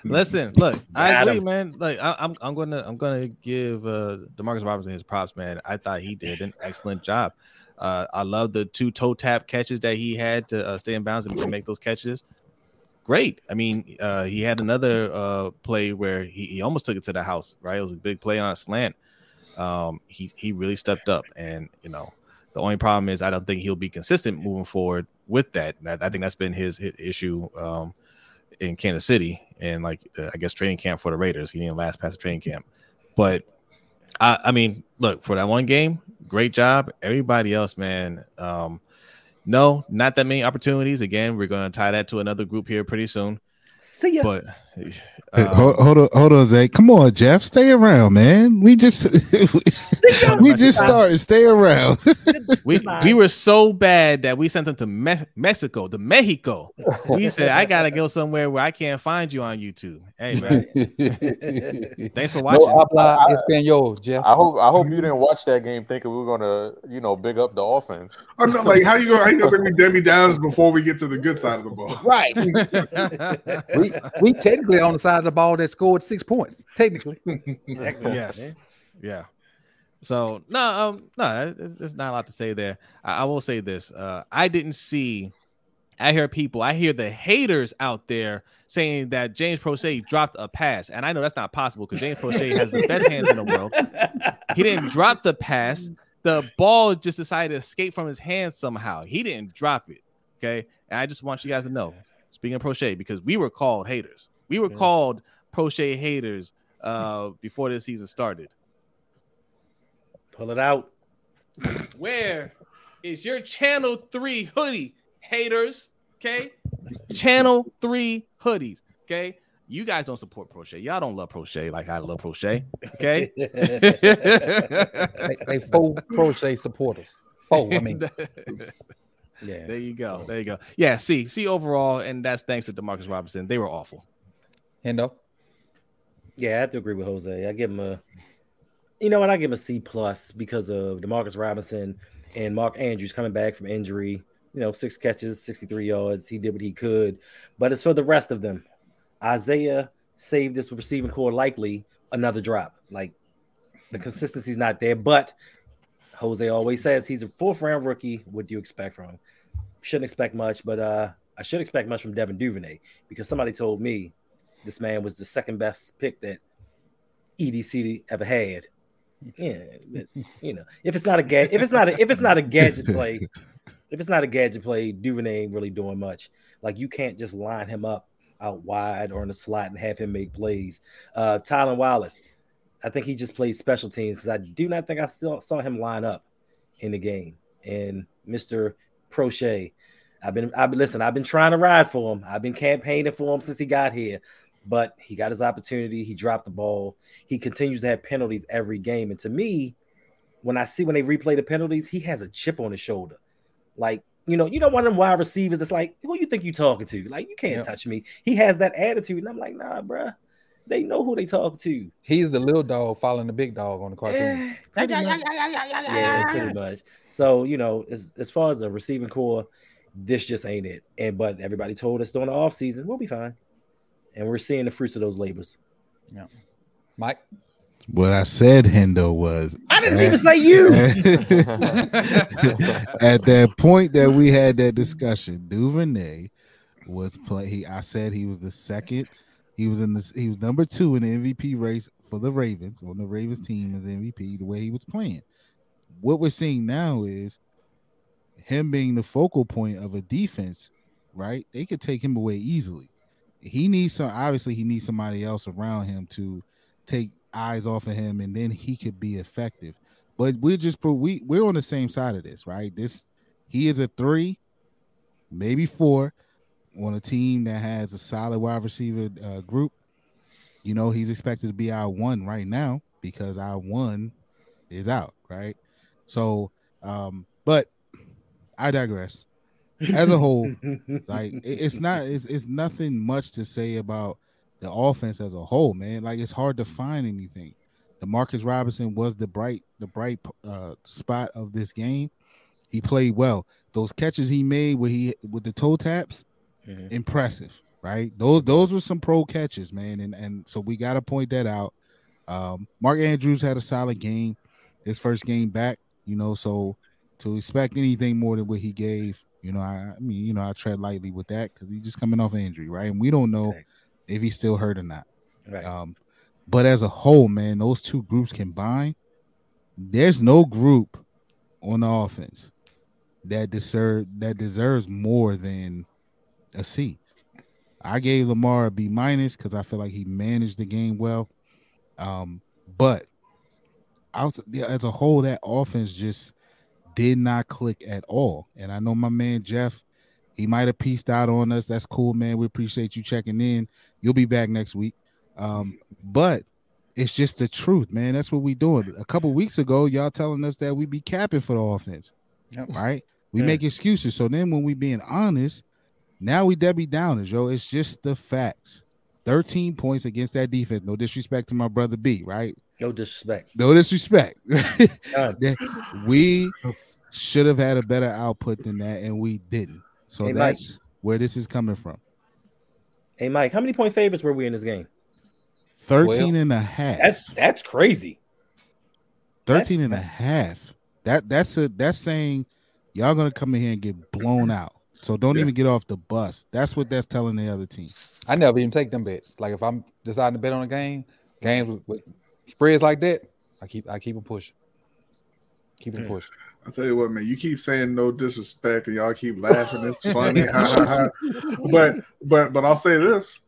Listen, look, I Got agree, him. man. Like I, I'm, I'm gonna, I'm gonna give uh, Demarcus Robinson his props, man. I thought he did an excellent job. Uh, I love the two toe tap catches that he had to uh, stay in bounds and make those catches. Great. I mean, uh, he had another uh, play where he, he almost took it to the house. Right, it was a big play on a slant. Um, he he really stepped up, and you know, the only problem is I don't think he'll be consistent moving forward with that. I think that's been his, his issue um, in Kansas City and like uh, I guess training camp for the Raiders. He didn't last past the training camp, but I, I mean, look for that one game, great job. Everybody else, man. Um, no, not that many opportunities. Again, we're going to tie that to another group here pretty soon. See ya. But Hey, um, hold, hold on, hold on, Zay. Come on, Jeff. Stay around, man. We just we just started. Stay around. we we were so bad that we sent them to Me- Mexico, to Mexico. We said, I gotta go somewhere where I can't find you on YouTube. Hey man, thanks for watching. No habla español, Jeff. I hope I hope you didn't watch that game thinking we were gonna, you know, big up the offense. I'm not like how you go. How you gonna send me Debbie Downs before we get to the good side of the ball? Right. we we technically on the side of the ball that scored six points. Technically. yes, yeah. So no, um, no, there's, there's not a lot to say there. I, I will say this: uh, I didn't see. I hear people. I hear the haters out there saying that James Proche dropped a pass, and I know that's not possible because James Proche has the best hands in the world. He didn't drop the pass. The ball just decided to escape from his hands somehow. He didn't drop it. Okay, and I just want you guys to know. Speaking of Proche, because we were called haters. We were Yeah. called Proche haters uh, before this season started. Pull it out. Where is your channel three hoodie, haters? Okay, channel three hoodies. Okay, you guys don't support Proche. Y'all don't love Proche like I love Proche. Okay. They, they full crochet supporters. Oh, I mean, yeah. there you go. There you go. Yeah. See, see overall, and that's thanks to Demarcus Robinson. They were awful. Hendo. Yeah, I have to agree with Jose. I give him a, you know what? I give him a C plus because of Demarcus Robinson and Mark Andrews coming back from injury. You know, six catches, 63 yards. He did what he could. But it's for the rest of them. Isaiah saved with receiving corps, likely another drop. Like the consistency's not there. But Jose always says he's a fourth round rookie. What do you expect from him? Shouldn't expect much, but uh I should expect much from Devin Duvernay because somebody told me this man was the second best pick that EDC ever had. Yeah, but, you know, if it's not a gadget, if it's not a, if it's not a gadget play, if it's not a gadget play, Duvernay ain't really doing much. Like you can't just line him up out wide or in the slot and have him make plays. Uh, Tylan Wallace, I think he just played special teams because I do not think I still saw him line up in the game. And Mister Proche, I've been, I've been listen. I've been trying to ride for him. I've been campaigning for him since he got here but he got his opportunity. He dropped the ball. He continues to have penalties every game. And to me, when I see when they replay the penalties, he has a chip on his shoulder. Like, you know, you know, one of them wide receivers. It's like, who you think you talking to? Like, you can't Yeah. touch me. He has that attitude. And I'm like, nah, bruh. they know who they talk to. He's the little dog following the big dog on the cartoon. Yeah, pretty much. Yeah, pretty much. So you know, as as far as the receiving corps, this just ain't it. And but everybody told us during the off season, we'll be fine, and we're seeing the fruits of those labors. Yeah, Mike, What I said, Hendo, was I didn't even say you. at that point that we had that discussion, Duvernay was play. He, I said he was the second. He was in this. He was number two in the MVP race for the Ravens on the Ravens team as MVP. The way he was playing, what we're seeing now is him being the focal point of a defense. Right, they could take him away easily. He needs some. Obviously, he needs somebody else around him to take eyes off of him, and then he could be effective. But we're just we we're on the same side of this, right? This he is a three, maybe four, on a team that has a solid wide receiver uh, group. You know, he's expected to be our one right now because our one is out, right? So, um, but I digress. As a whole, like it- it's not it's it's nothing much to say about the offense as a whole, man. Like it's hard to find anything. Demarcus Robinson was the bright the bright uh, spot of this game. He played well. Those catches he made where he with the toe taps, Mhm. impressive, right? Those those were some pro catches, man. And and so we got to point that out. Um, Mark Andrews had a solid game, his first game back, you know. So to expect anything more than what he gave, you know, I, I mean, you know, I tread lightly with that because he's just coming off injury, right? And we don't know Right. if he's still hurt or not. Right. Um, but as a whole, man, those two groups combined, there's no group on the offense that deserve that deserves more than a C. I gave Lamar a B minus because I feel like he managed the game well. Um, but out as a whole, that offense just did not click at all. And I know my man Jeff, he might have pieced out on us. That's cool, man. We appreciate you checking in. You'll be back next week. Um, but it's just the truth, man. That's what we doing. A couple weeks ago, y'all telling us that we be capping for the offense, Yep. right? We Yeah. make excuses. So then when we being honest, now we Debbie Downers, yo. It's just the facts. 13 points against that defense. No disrespect to my brother B, right? No disrespect. No disrespect. We should have had a better output than that, and we didn't. So Hey, Mike. that's where this is coming from. Hey Mike, how many point favorites were we in this game? 13 and a half. That's that's crazy. 13 and a half. That that's a that's saying y'all gonna come in here and get blown out. So don't Yeah. even get off the bus. That's what that's telling the other team. I never even take them bets. Like if I'm deciding to bet on a game, games with, with spreads like that, I keep I keep them pushing. Keep them pushing. I tell you what, man, you keep saying no disrespect and y'all keep laughing. It's funny. Ha, ha, ha. but but but I'll say this.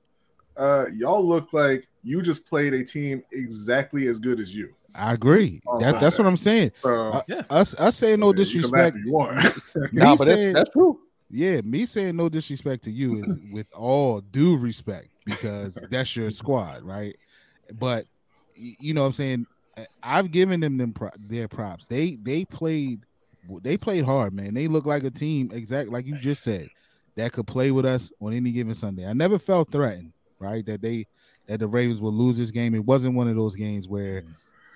Uh y'all look like you just played a team exactly as good as you. I agree. That, that's what I'm saying. So Uh, Yeah. Us us saying no you disrespect. if you want. No, me but saying- that's, that's true. Yeah, me saying no disrespect to you is with all due respect because that's your squad, right? But y- you know what I'm saying I've given them them pro- their props. They they played they played hard, man. They look like a team exact like you just said that could play with us on any given Sunday. I never felt threatened, right? That they that the Ravens would lose this game. It wasn't one of those games where mm.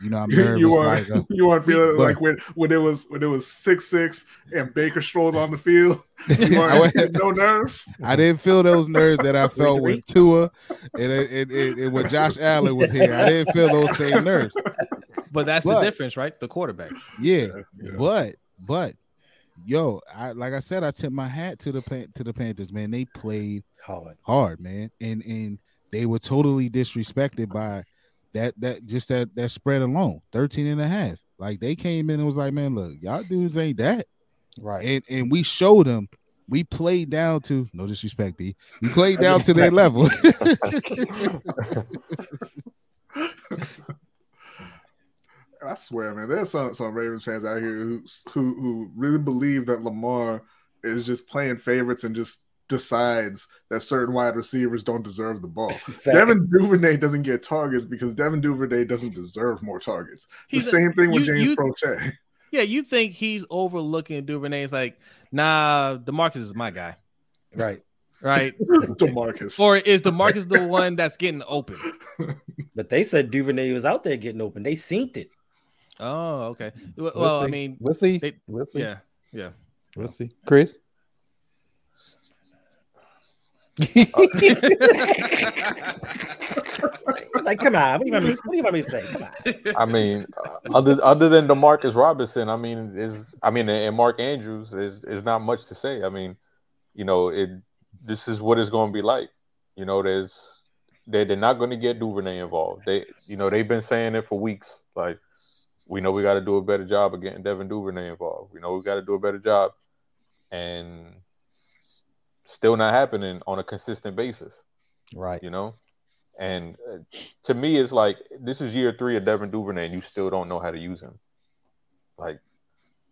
You know I'm nervous you like want uh, you want feeling but- like when when it was when it was six six and Baker strolled on the field. You I want no nerves. I didn't feel those nerves that I felt with Tua and, and, and, and when Josh Allen was here. I didn't feel those same nerves. But that's But- the difference, right? The quarterback. Yeah, Yeah. but but yo, I like I said, I tip my hat to the Pan- to the Panthers, man. They played Hard. hard, man, and and they were totally disrespected by that that just that that spread alone, 13 and a half. Like they came in and was like, man, look, y'all dudes ain't that. Right. and and we showed them we played down to no disrespect B. We played down to their level. I swear, man, there's some some Ravens fans out here who who who really believe that Lamar is just playing favorites and just decides that certain wide receivers don't deserve the ball. Devin Duvernay doesn't get targets because Devin Duvernay doesn't deserve more targets. The He's a- same thing with you- James you- Proche. Yeah, you think he's overlooking Duvernay? It's like, nah, Demarcus is my guy. Right. right? Demarcus. or is Demarcus the one that's getting open? But they said Duvernay was out there getting open. They synced it. Oh, okay. Well, We'll well, I mean, we'll see. they- we'll see. yeah, yeah. We'll see. Chris. Like, come on, what do you want me, what do you want me to say? Come on. I mean, other other than Demarcus Robinson, I mean, is I mean, and Mark Andrews is is not much to say. I mean, you know, it this is what it's going to be like. You know, there's they they're not going to get Duvernay involved. They you know they've been saying it for weeks. Like we know we got to do a better job of getting Devin Duvernay involved. We know we got to do a better job, and still not happening on a consistent basis Right. you know. And uh, to me, it's like this is year three of Devin Duvernay, and you still don't know how to use him. Like,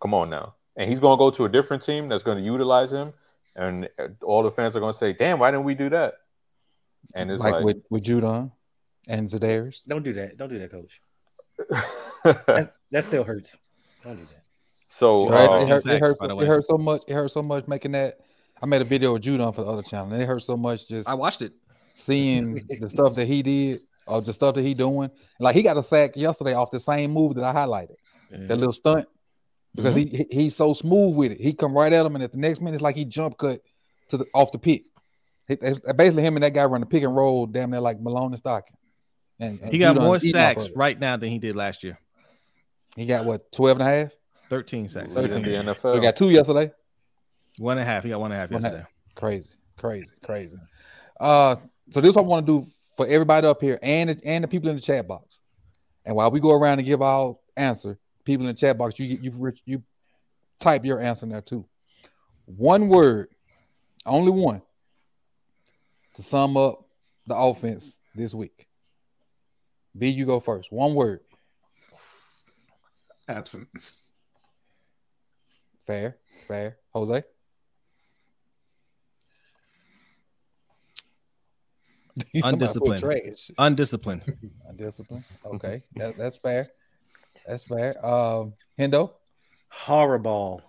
come on now. And he's going to go to a different team that's going to utilize him, and uh, all the fans are going to say, "Damn, why didn't we do that?" And it's like, like, with with Judon and Za'Darius. Don't do that. Don't do that, coach. That, that still hurts. Don't do that. so Right? uh, it, hurt, it, hurt, by the it hurt so much. It hurt so much making that. I made a video with Judon for the other channel, and it hurt so much just I watched it. seeing the stuff that he did or the stuff that he doing. Like he got a sack yesterday off the same move that I highlighted, that little stunt, because he, he he's so smooth with it. He come right at him, and at the next minute, it's like he jump cut to the off the pick. He- basically, him and that guy run the pick and roll, damn near like Malone and Stockton. And, and He got Judon more sacks right now than he did last year. He got what 12 and a half? 13 sacks. leading the NFL. He got two yesterday. One and a half. He got one and a half One and a yesterday. Crazy, crazy, crazy. Uh, so this is what I want to do for everybody up here and and the people in the chat box. And while we go around and give our answer, people in the chat box, you you you, you type your answer in there too. One word, only one, to sum up the offense this week. B, you go first. One word. Absent. Fair, fair. Jose. Somebody put Undisciplined. Undisciplined. Undisciplined. Okay, that, that's fair. That's fair. Um, Hendo. Horrible.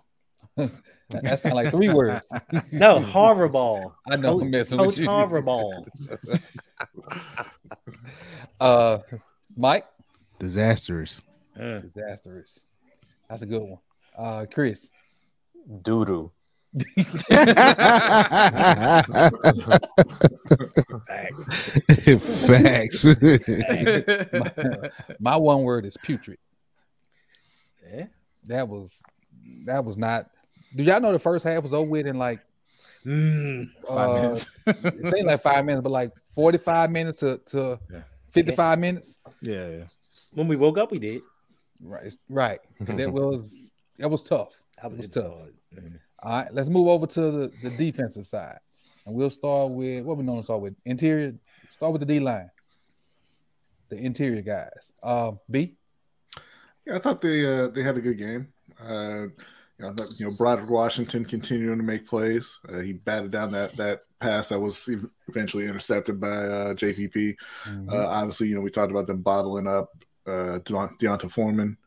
That, that sounds like three words. No, horrible. I know I'm messing with Coach you. horrible. Uh, Mike. Disastrous. Mm. Disastrous. That's a good one. Uh, Chris. Doo doo. Facts. My one word is putrid. Yeah. That was that was not. Do y'all know the first half was over with in like Mm. Five uh, minutes. it seemed like five minutes, but like 45 minutes to, to Yeah. 55 minutes. yeah, yeah. When we woke up, we did. Right. Right. that was that was tough. That was was tough. hard. All right, let's move over to the, the defensive side. And we'll start with what we normally start with. Interior, start with the D line. The interior guys. Um, B. Yeah, I thought they uh, they had a good game. Uh, you know, thought, you know, Broderick Washington continuing to make plays. Uh, he batted down that that pass that was eventually intercepted by uh, JPP. Mm-hmm. Uh, obviously, you know, we talked about them bottling up uh, D'Onta Foreman,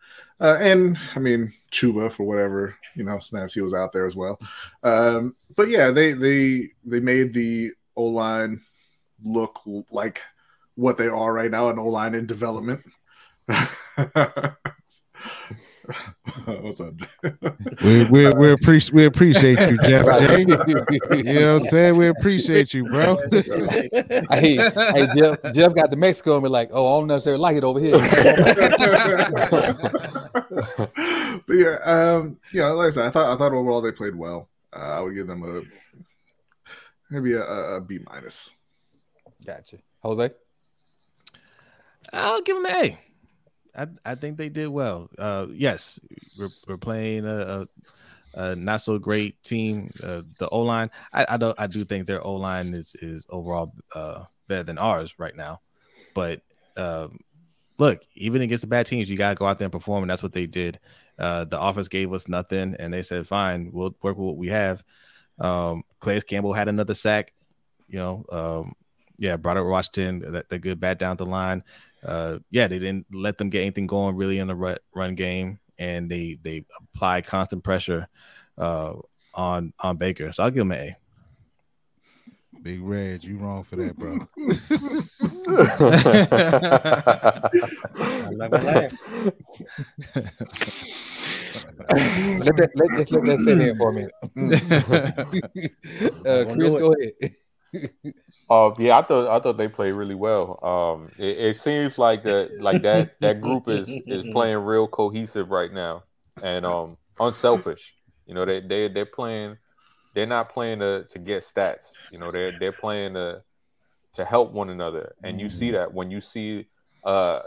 uh, and I mean Chuba for whatever you know snaps he was out there as well. Um, but yeah, they they they made the O line look like what they are right now, an O line in development. What's up? we we we, appreciate we appreciate you, Jeff J. You know what I'm saying? We appreciate you, bro. hey, hey, Jeff, Jeff got to Mexico and be like, oh, I don't necessarily like it over here. but yeah, um, yeah, like I said, I thought I thought overall they played well. Uh, I would give them a maybe a, a a B minus. gotcha. Jose. I'll give them an A. I, I think they did well. Uh, yes, we're, we're playing a, a, a not so great team. Uh, the O line, I, I don't, I do think their O line is is overall uh, better than ours right now. But um, look, even against the bad teams, you gotta go out there and perform, and that's what they did. Uh, the offense gave us nothing, and they said, "Fine, we'll work with what we have." Um, Campbell had another sack. You know, um, yeah, Broderick Washington, that the good bat down the line uh, yeah, they didn't let them get anything going really in the run, run game, and they they apply constant pressure uh, on on Baker. So I'll give them an A. Big Red, you wrong for that, bro. I'm not let that let, just let that sit in for a minute. uh, Chris, go ahead. Uh, yeah, I thought I thought they played really well. Um, it, it seems like that like that that group is is playing real cohesive right now and um unselfish. You know, they they they're playing. They're not playing to to get stats. You know, they're they're playing to to help one another, and you see that when you see uh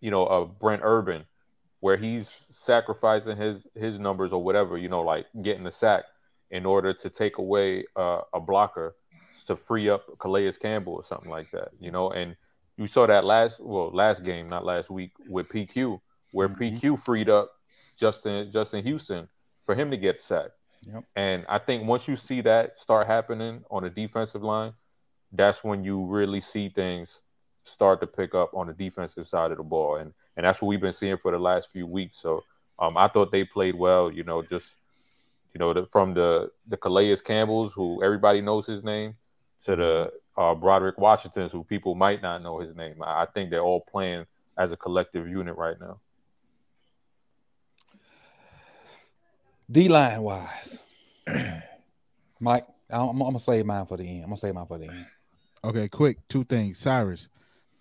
you know a Brent Urban where he's sacrificing his his numbers or whatever. You know, like getting the sack in order to take away uh, a blocker to free up Calais Campbell or something like that, you know. And you saw that last well last game, not last week, with PQ, where PQ freed up Justin Justin Houston for him to get sacked. Yep. And I think once you see that start happening on the defensive line, that's when you really see things start to pick up on the defensive side of the ball. And and that's what we've been seeing for the last few weeks. So um, I thought they played well, you know, just you know, the, from the the Calais Campbells, who everybody knows his name, to the uh, Broderick Washingtons, who people might not know his name. I, I think they're all playing as a collective unit right now. D line wise, Mike, I'm, I'm gonna save mine for the end. I'm gonna save mine for the end. Okay, quick, two things. Cyrus,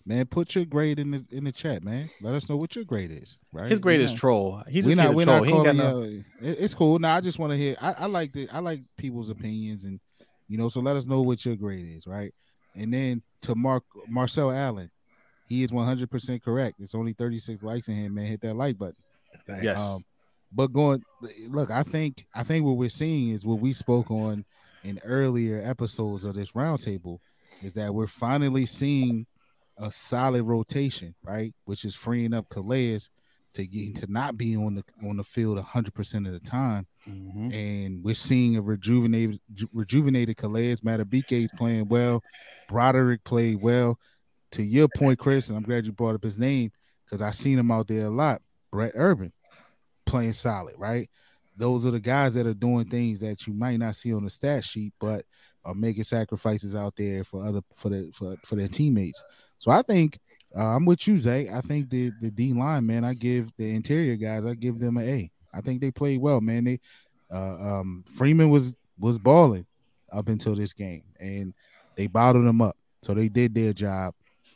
man, put your grade in the in the chat, man. Let us know what your grade is. Right? His grade We is not- troll. He's we're here not. to We're troll. not He ain't got calling. no. you. it- It's cool. Now I just want to hear. I, I like the. I like people's opinions, and you know. So let us know what your grade is, right? And then to Mark Marcel Allen, he is 100 percent correct. It's only 36 likes in him, man. Hit that like button. Yes. Um, but going look, I think I think what we're seeing is what we spoke on in earlier episodes of this roundtable is that we're finally seeing a solid rotation, right? Which is freeing up Calais to get to not be on the on the field 100 percent of the time, Mhm. and we're seeing a rejuvenated ju- rejuvenated Calais. Madubuike is playing well. Broderick played well. To your point, Chris, and I'm glad you brought up his name because I seen him out there a lot. Brent Urban playing solid, right? Those are the guys that are doing things that you might not see on the stat sheet, but are making sacrifices out there for other for the for, for their teammates. So I think uh, I'm with you, Zay. I think the the D line, man, I give the interior guys, I give them an A. I think they played well, man. They uh, um, Freeman was was balling up until this game, and they bottled him up. So they did their job.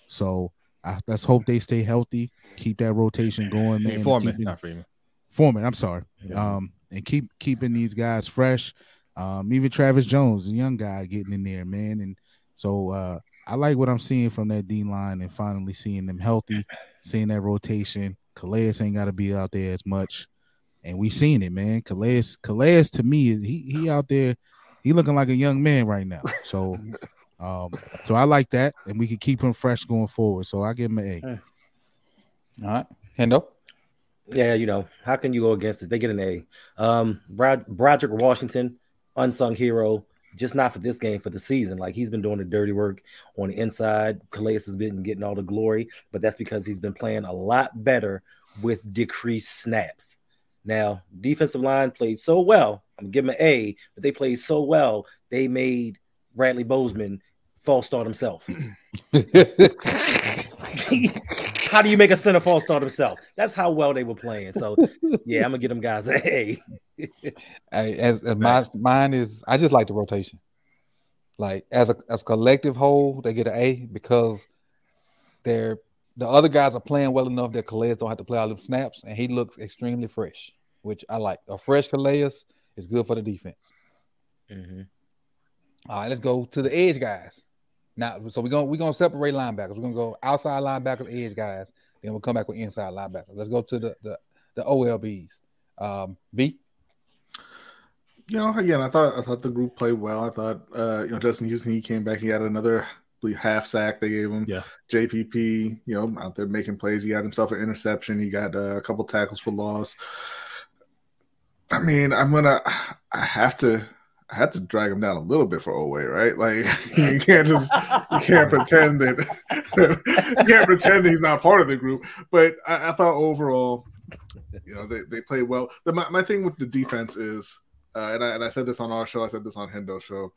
So I, let's hope they stay healthy, keep that rotation going, man. and Foreman, keep it- not Freeman. Foreman, I'm sorry. Yeah. Um, and keep keeping these guys fresh. Um, even Travis Jones, the young guy, getting in there, man. And so uh, I like what I'm seeing from that D line, and finally seeing them healthy, seeing that rotation. Calais ain't got to be out there as much, and we seen it, man. Calais, Calais to me, he he out there, he looking like a young man right now. So, um, so I like that, and we can keep him fresh going forward. So I give him an A. All right, Hendo. Yeah, you know, how can you go against it? They get an A. Um, Brad, Broderick Washington, unsung hero, just not for this game, for the season. Like he's been doing the dirty work on the inside. Calais has been getting all the glory, but that's because he's been playing a lot better with decreased snaps. Now, defensive line played so well. I'm gonna give him an A, but they played so well, they made Bradley Bozeman false start himself. how do you make a center false start himself? That's how well they were playing. So yeah, I'm gonna get them guys an A. Hey, as, as my mine is, I just like the rotation. Like as a as collective whole, they get an A because they're the other guys are playing well enough that Calais don't have to play all the snaps, and he looks extremely fresh, which I like. A fresh Calais is good for the defense. Mhm. All right, let's go to the edge guys. Now, so we're gonna we're gonna separate linebackers. We're gonna go outside linebackers, edge guys. Then we'll come back with inside linebackers. Let's go to the the, the OLBs. Um, B. you know, again, I thought I thought the group played well. I thought uh, you know, Justin Houston, he came back, he had another I believe, half sack they gave him. Yeah. JPP, you know, out there making plays. He got himself an interception. He got uh, a couple tackles for loss. I mean, I'm gonna I have to I had to drag him down a little bit for Oweh, right? Like you can't just you can't pretend that you can't pretend that he's not part of the group. But I, I thought overall, you know, they, they played well. The, my, my thing with the defense is, uh, and I and I said this on our show, I said this on Hendo's show.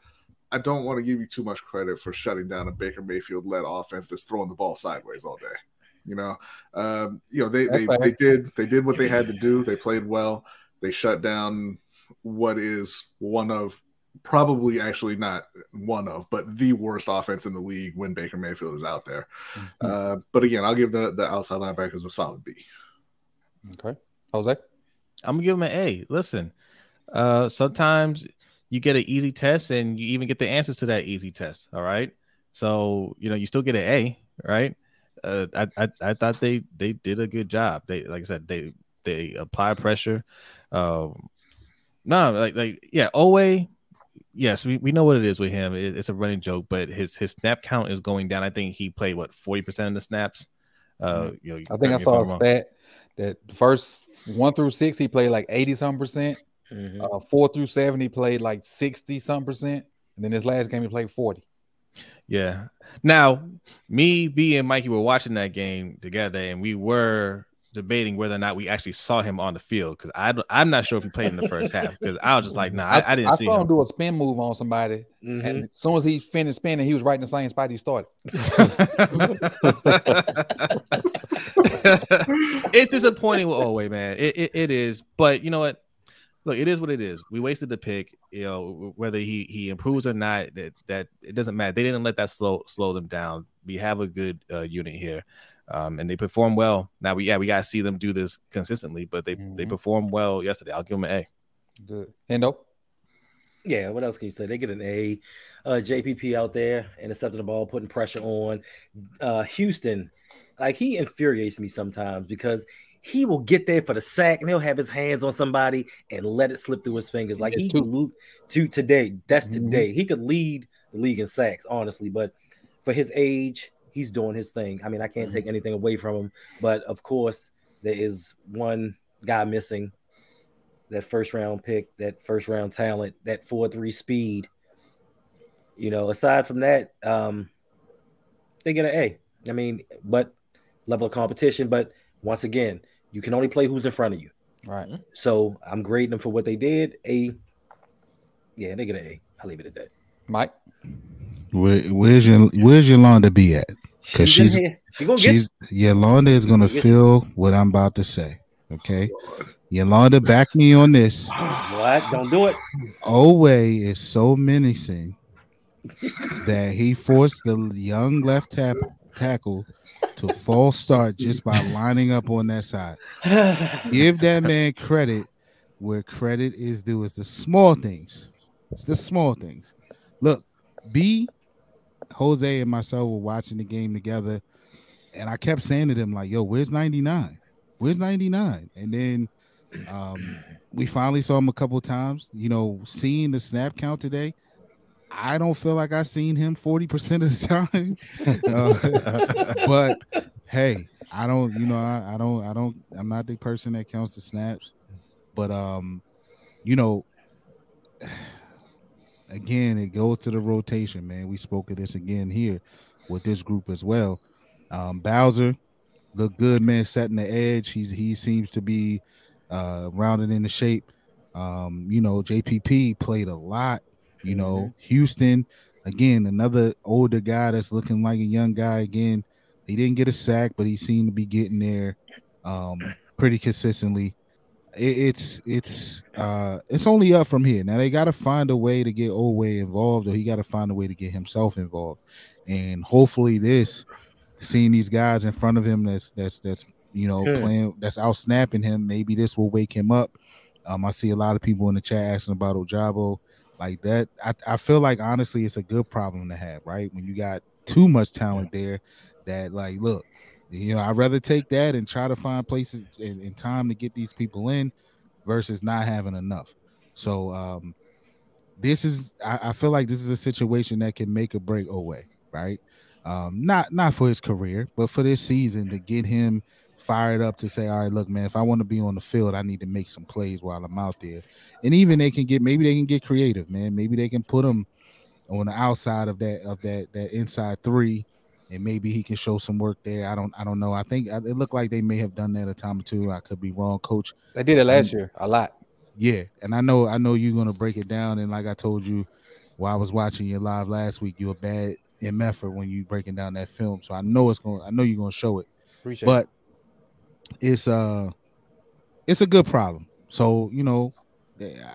I don't want to give you too much credit for shutting down a Baker Mayfield led offense that's throwing the ball sideways all day. You know, um, you know they they, they did they did what they had to do. They played well. They shut down what is one of probably actually not one of, but the worst offense in the league when Baker Mayfield is out there. Mm-hmm. Uh, but again, I'll give the the outside linebackers a solid B. Okay, Jose, I'm gonna give him an A. Listen, uh, sometimes you get an easy test and you even get the answers to that easy test. All right, so you know you still get an A, right? Uh, I, I I thought they they did a good job. They like I said they they apply pressure. Um, no, like like yeah, Oweh yes, we, we know what it is with him. It, it's a running joke, but his his snap count is going down. I think he played what forty percent of the snaps. Uh, mm-hmm. you know, I think I saw a stat that the first one through six he played like eighty some percent. Mm-hmm. Uh, four through seven he played like sixty some percent, and then his last game he played forty. Yeah. Now, me, B, and Mikey were watching that game together, and we were debating whether or not we actually saw him on the field because I I'm not sure if he played in the first half because I was just like, nah, I, I didn't I see saw him. him. do a spin move on somebody, mm-hmm. and as soon as he finished spinning, he was right in the same spot he started. it's disappointing with Oweh, man. It, it, it is, but you know what? Look, it is what it is. We wasted the pick. You know, whether he he improves or not, that that it doesn't matter. They didn't let that slow slow them down. We have a good uh, unit here um, and they perform well. Now we yeah we gotta see them do this consistently, but they mm-hmm. they perform well yesterday. I'll give them an A. Good. Hendo. Yeah, what else can you say? They get an A. Uh, JPP out there intercepting the ball, putting pressure on. Uh, Houston, like he infuriates me sometimes because he will get there for the sack and he'll have his hands on somebody and let it slip through his fingers. Like he could to today. That's mm-hmm. today. He could lead the league in sacks, honestly, but for his age, he's doing his thing. I mean, I can't mm-hmm. take anything away from him, but of course, there is one guy missing that first round pick, that first round talent, that 4 3 speed. You know, aside from that, um, they get an A. I mean, but level of competition. But once again, you can only play who's in front of you. Right. So I'm grading them for what they did. A, yeah, they get an A. I'll leave it at that. Mike. Where, where's your Where's Yolanda be at? Because she's she she's Yolanda is gonna feel what I'm about to say. Okay, Yolanda, back me on this. What? Don't do it. Oweh is so menacing that he forced the young left tap, tackle to false start just by lining up on that side. Give that man credit where credit is due. It's the small things. It's the small things. Look, B Jose and myself were watching the game together, and I kept saying to them like, "Yo, where's 99? Where's 99?" And then um, we finally saw him a couple times. You know, seeing the snap count today, I don't feel like I've seen him 40% of the time. uh, but hey, I don't, you know, I, I don't, I don't, I'm not the person that counts the snaps. But um, you know, again, it goes to the rotation, man. We spoke of this again here with this group as well. Um, Bowser look good, man, setting the edge. He's he seems to be uh rounded into shape. Um, you know, JPP played a lot. You know, mm-hmm. Houston again, another older guy that's looking like a young guy again. He didn't get a sack, but he seemed to be getting there um pretty consistently it, it's it's uh it's only up from here. Now they got to find a way to get Oweh involved, or he got to find a way to get himself involved, and hopefully this seeing these guys in front of him that's that's that's you know playing that's out snapping him maybe this will wake him up. Um i see a lot of people in the chat asking about ojabo. Like that I, I feel like honestly it's a good problem to have right? When you got too much talent there that like look you know, I'd rather take that and try to find places and time to get these people in versus not having enough. So um this is I, I, feel like this is a situation that can make or break Oweh, right? Um, not not for his career, but for this season to get him fired up to say, all right, look, man, if I want to be on the field, I need to make some plays while I'm out there. And even they can get maybe they can get creative, man. Maybe they can put him on the outside of that of that that inside three and maybe he can show some work there. I don't I don't know. I think it looked like they may have done that a time or two. I could be wrong, coach. They did it last year a lot. Yeah, and I know I know you're gonna break it down. And like I told you while I was watching you live last week. You're a bad MFer when you breaking down that film. So I know it's going. I know you're going to show it. Appreciate but it's uh it's a good problem. So you know,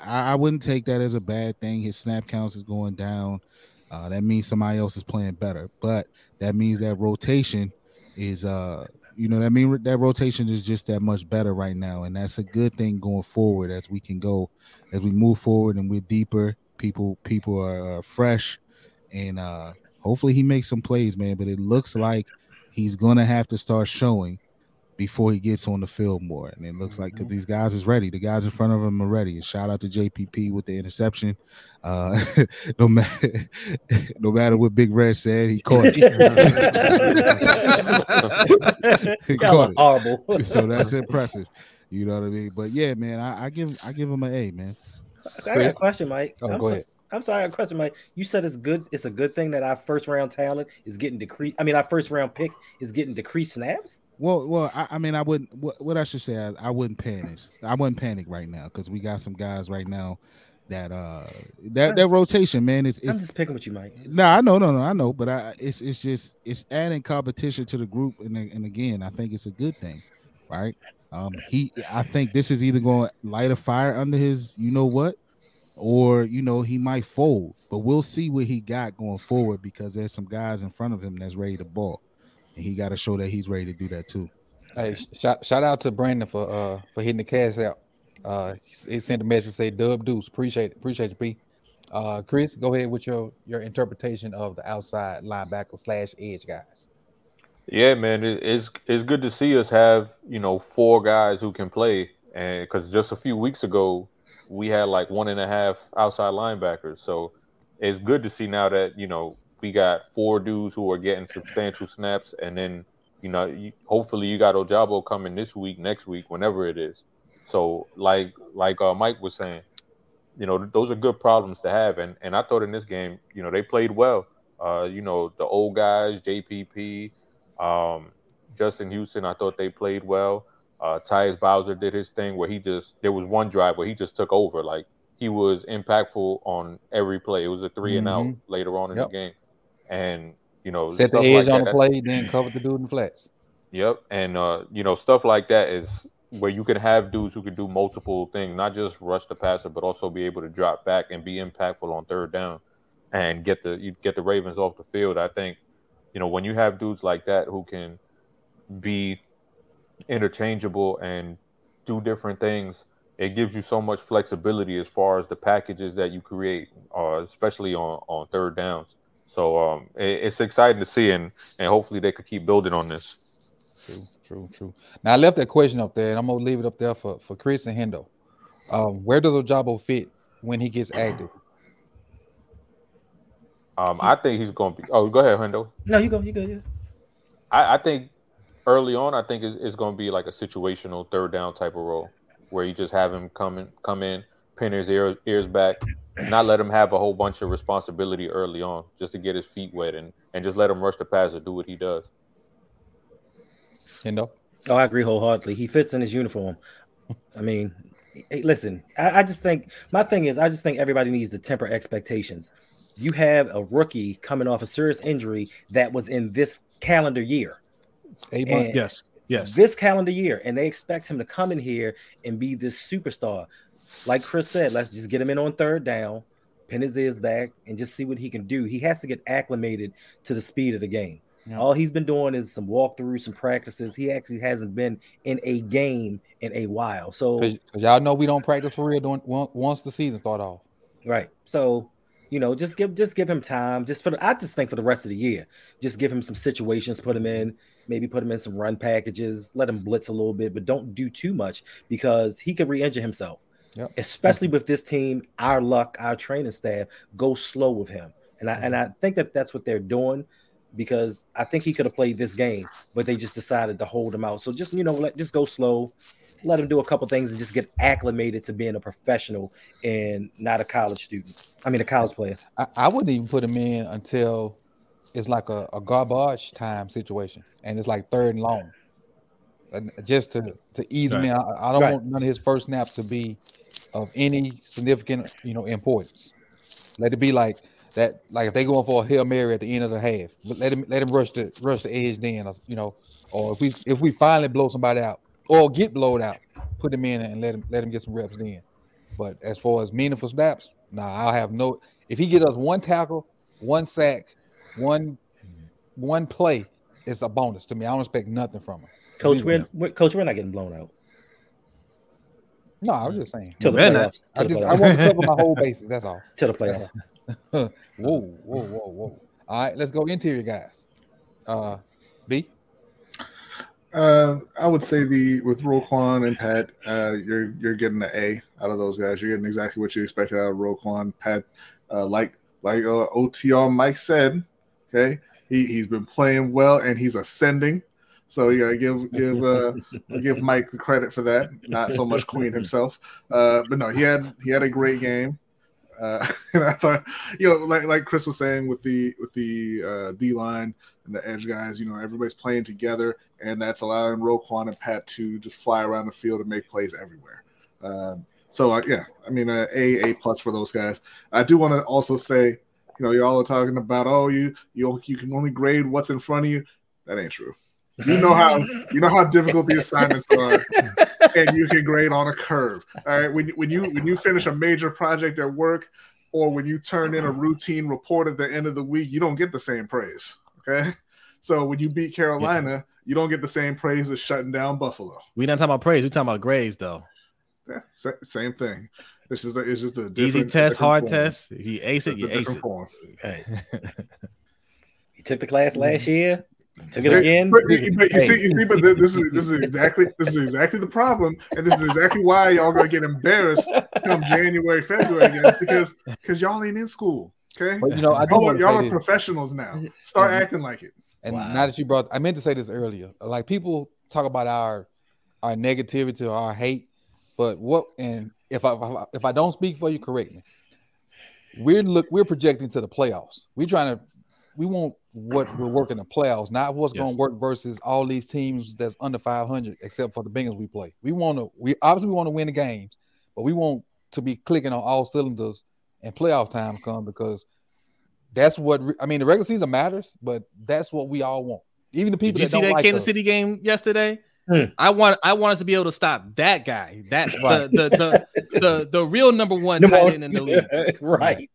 I, I, wouldn't take that as a bad thing. His snap counts is going down. Uh, that means somebody else is playing better, but that means that rotation is uh you know that mean that rotation is just that much better right now, and that's a good thing going forward as we can go as we move forward and we're deeper. People people are uh, fresh, and uh hopefully he makes some plays, man. But it looks like he's gonna have to start showing before he gets on the field more. And it looks mm-hmm. like because these guys is ready, the guys in front of him are ready. And shout out to JPP with the interception. Uh, no matter no matter what Big Red said, he caught it. he caught it. Horrible. so that's impressive. You know what I mean? But yeah, man, I, I give I give him an A, man. I got a question, Mike. Oh, I'm go so, ahead. I'm sorry, a question, Mike. You said it's good. It's a good thing that our first round talent is getting decreased. I mean, our first round pick is getting decreased snaps. Well, well, I, I mean, I wouldn't. What, what, I should say, I, I wouldn't panic. I wouldn't panic right now because we got some guys right now that uh that that rotation, man. Is I'm just picking with you, Mike. No, nah, I know, no, no, I know, but I it's it's just it's adding competition to the group, and and again, I think it's a good thing, right? Um, he, I think this is either going to light a fire under his, you know what, or you know he might fold, but we'll see what he got going forward because there's some guys in front of him that's ready to ball and he got to show that he's ready to do that too. Hey, shout shout out to Brandon for uh for hitting the cash out. Uh, he, he sent a message say Dub Deuce. Appreciate it. Appreciate you, P. Uh, Chris, go ahead with your your interpretation of the outside linebacker slash edge guys. Yeah, man, it, it's it's good to see us have you know four guys who can play, and because just a few weeks ago we had like one and a half outside linebackers, so it's good to see now that you know we got four dudes who are getting substantial snaps, and then you know, you, hopefully you got Ojabo coming this week, next week, whenever it is. So, like like uh, Mike was saying, you know, those are good problems to have, and and I thought in this game, you know, they played well. Uh, you know, the old guys, JPP, um, Justin Houston, I thought they played well. Uh, Tyus Bowser did his thing where he just there was one drive where he just took over, like he was impactful on every play. It was a 3 mm-hmm. and out mm-hmm. later on in yep. the game and you know set the edge like on that, the play, then cover the dude in the flats. Yep, and uh, you know stuff like that is where you can have dudes who can do multiple things, not just rush the passer, but also be able to drop back and be impactful on third down and get the you get the Ravens off the field. I think you know when you have dudes like that who can be interchangeable and do different things it gives you so much flexibility as far as the packages that you create, uh, especially on, on third downs. So um, it, it's exciting to see, and and hopefully they could keep building on this. True, true, true. Now I left that question up there, and I'm gonna leave it up there for for Chris and Hendo. Um, where does Ojabo fit when he gets active? Um, I think he's going to be. Oh, go ahead, Hendo. No, you go. You go. Yeah. I, I think early on, I think it's, it's going to be like a situational third down type of role where you just have him come in, come in, pin his ear, ears back, not let him have a whole bunch of responsibility early on, just to get his feet wet and and just let him rush the passer, do what he does. You know. Oh, I agree wholeheartedly. He fits in his uniform. I mean, hey, listen, I, I just think my thing is, I just think everybody needs to temper expectations. You have a rookie coming off a serious injury that was in this calendar year. Eight yes, yes. This calendar year, and they expect him to come in here and be this superstar like Chris said, let's just get him in on third down, pin his ears back, and just see what he can do. He has to get acclimated to the speed of the game. Yeah. All he's been doing is some walkthroughs, some practices. He actually hasn't been in a game in a while. So Cause, cause y'all know we don't practice for real doing, once the season start off. Right. So you know, just give just give him time. Just for the, I just think for the rest of the year, just give him some situations, put him in, maybe put him in some run packages, let him blitz a little bit, but don't do too much because he could re-injure himself. Yep. Especially with this team, our luck, our training staff go slow with him, and I and I think that that's what they're doing because I think he could have played this game, but they just decided to hold him out. So just you know, let just go slow, let him do a couple things and just get acclimated to being a professional and not a college student. I mean, a college player. I, I wouldn't even put him in until it's like a, a garbage time situation, and it's like third and long, And just to to ease right. me. I, I don't right. want none of his first snaps to be of any significant, you know, importance. Let it be like that like if they going for a hail mary at the end of the half, let him let him rush the rush the edge then, you know, or if we if we finally blow somebody out or get blowed out, put him in and let him let him get some reps then. But as far as meaningful snaps, nah, I'll have no. If he get us one tackle, one sack, one one play, it's a bonus to me. I don't expect nothing from him. Coach, we're, we're coach, we're not getting blown out. No, I was just saying. Till the We're playoffs. I the just I want to cover my whole bases. That's all. Till the playoffs. whoa, whoa, whoa, whoa. All right, let's go interior guys. Uh B. Uh, I would say the with Roquan and Pat, uh, you're you're getting an A out of those guys. You're getting exactly what you expected out of Roquan. Pat, uh, like like uh, OTR Mike said, okay, he he's been playing well and he's ascending. So yeah, give give uh, give Mike the credit for that. Not so much Queen himself, uh, but no, he had he had a great game. Uh, and I thought, you know, like like Chris was saying with the with the uh, D line and the edge guys, you know, everybody's playing together, and that's allowing Roquan and Pat to just fly around the field and make plays everywhere. Um, so uh, yeah, I mean, uh, a a plus for those guys. I do want to also say, you know, y'all are talking about, oh, you you you can only grade what's in front of you. That ain't true. You know how you know how difficult the assignments are, and you can grade on a curve. All right, when when you when you finish a major project at work, or when you turn in a routine report at the end of the week, you don't get the same praise. Okay, so when you beat Carolina, you don't get the same praise as shutting down Buffalo. We not talking about praise. We talking about grades though. Yeah, sa- same thing. It's just a, it's just a Easy test, different hard form. test. If you ace it, It's you ace different it. form. Hey. You took the class last mm-hmm. year, took it But- again. But, but you see, you see, but this is this is exactly this is exactly the problem, and this is exactly why y'all gonna get embarrassed come January, February again, because because y'all ain't in school. Okay, But you know, I do y'all, are, y'all are this. professionals now. Start acting like it. And Wow. now that you brought, I meant to say this earlier. Like people talk about our our negativity or our hate, but what? And if I if I- if I don't speak for you, correct me. We're look we're projecting to the playoffs. We're trying to we want what we're working the playoffs, not what's Yes. going to work versus all these teams that's under 500, except for the Bengals we play. We want to we obviously want to win the games, but we want to be clicking on all cylinders and playoff time come because that's what I mean. The regular season matters, but that's what we all want. Even the people Did you that see don't that like Kansas us. City game yesterday? Hmm. I want I want us to be able to stop that guy. That Right. the, the, the the the real number one Number tight end in the league. right.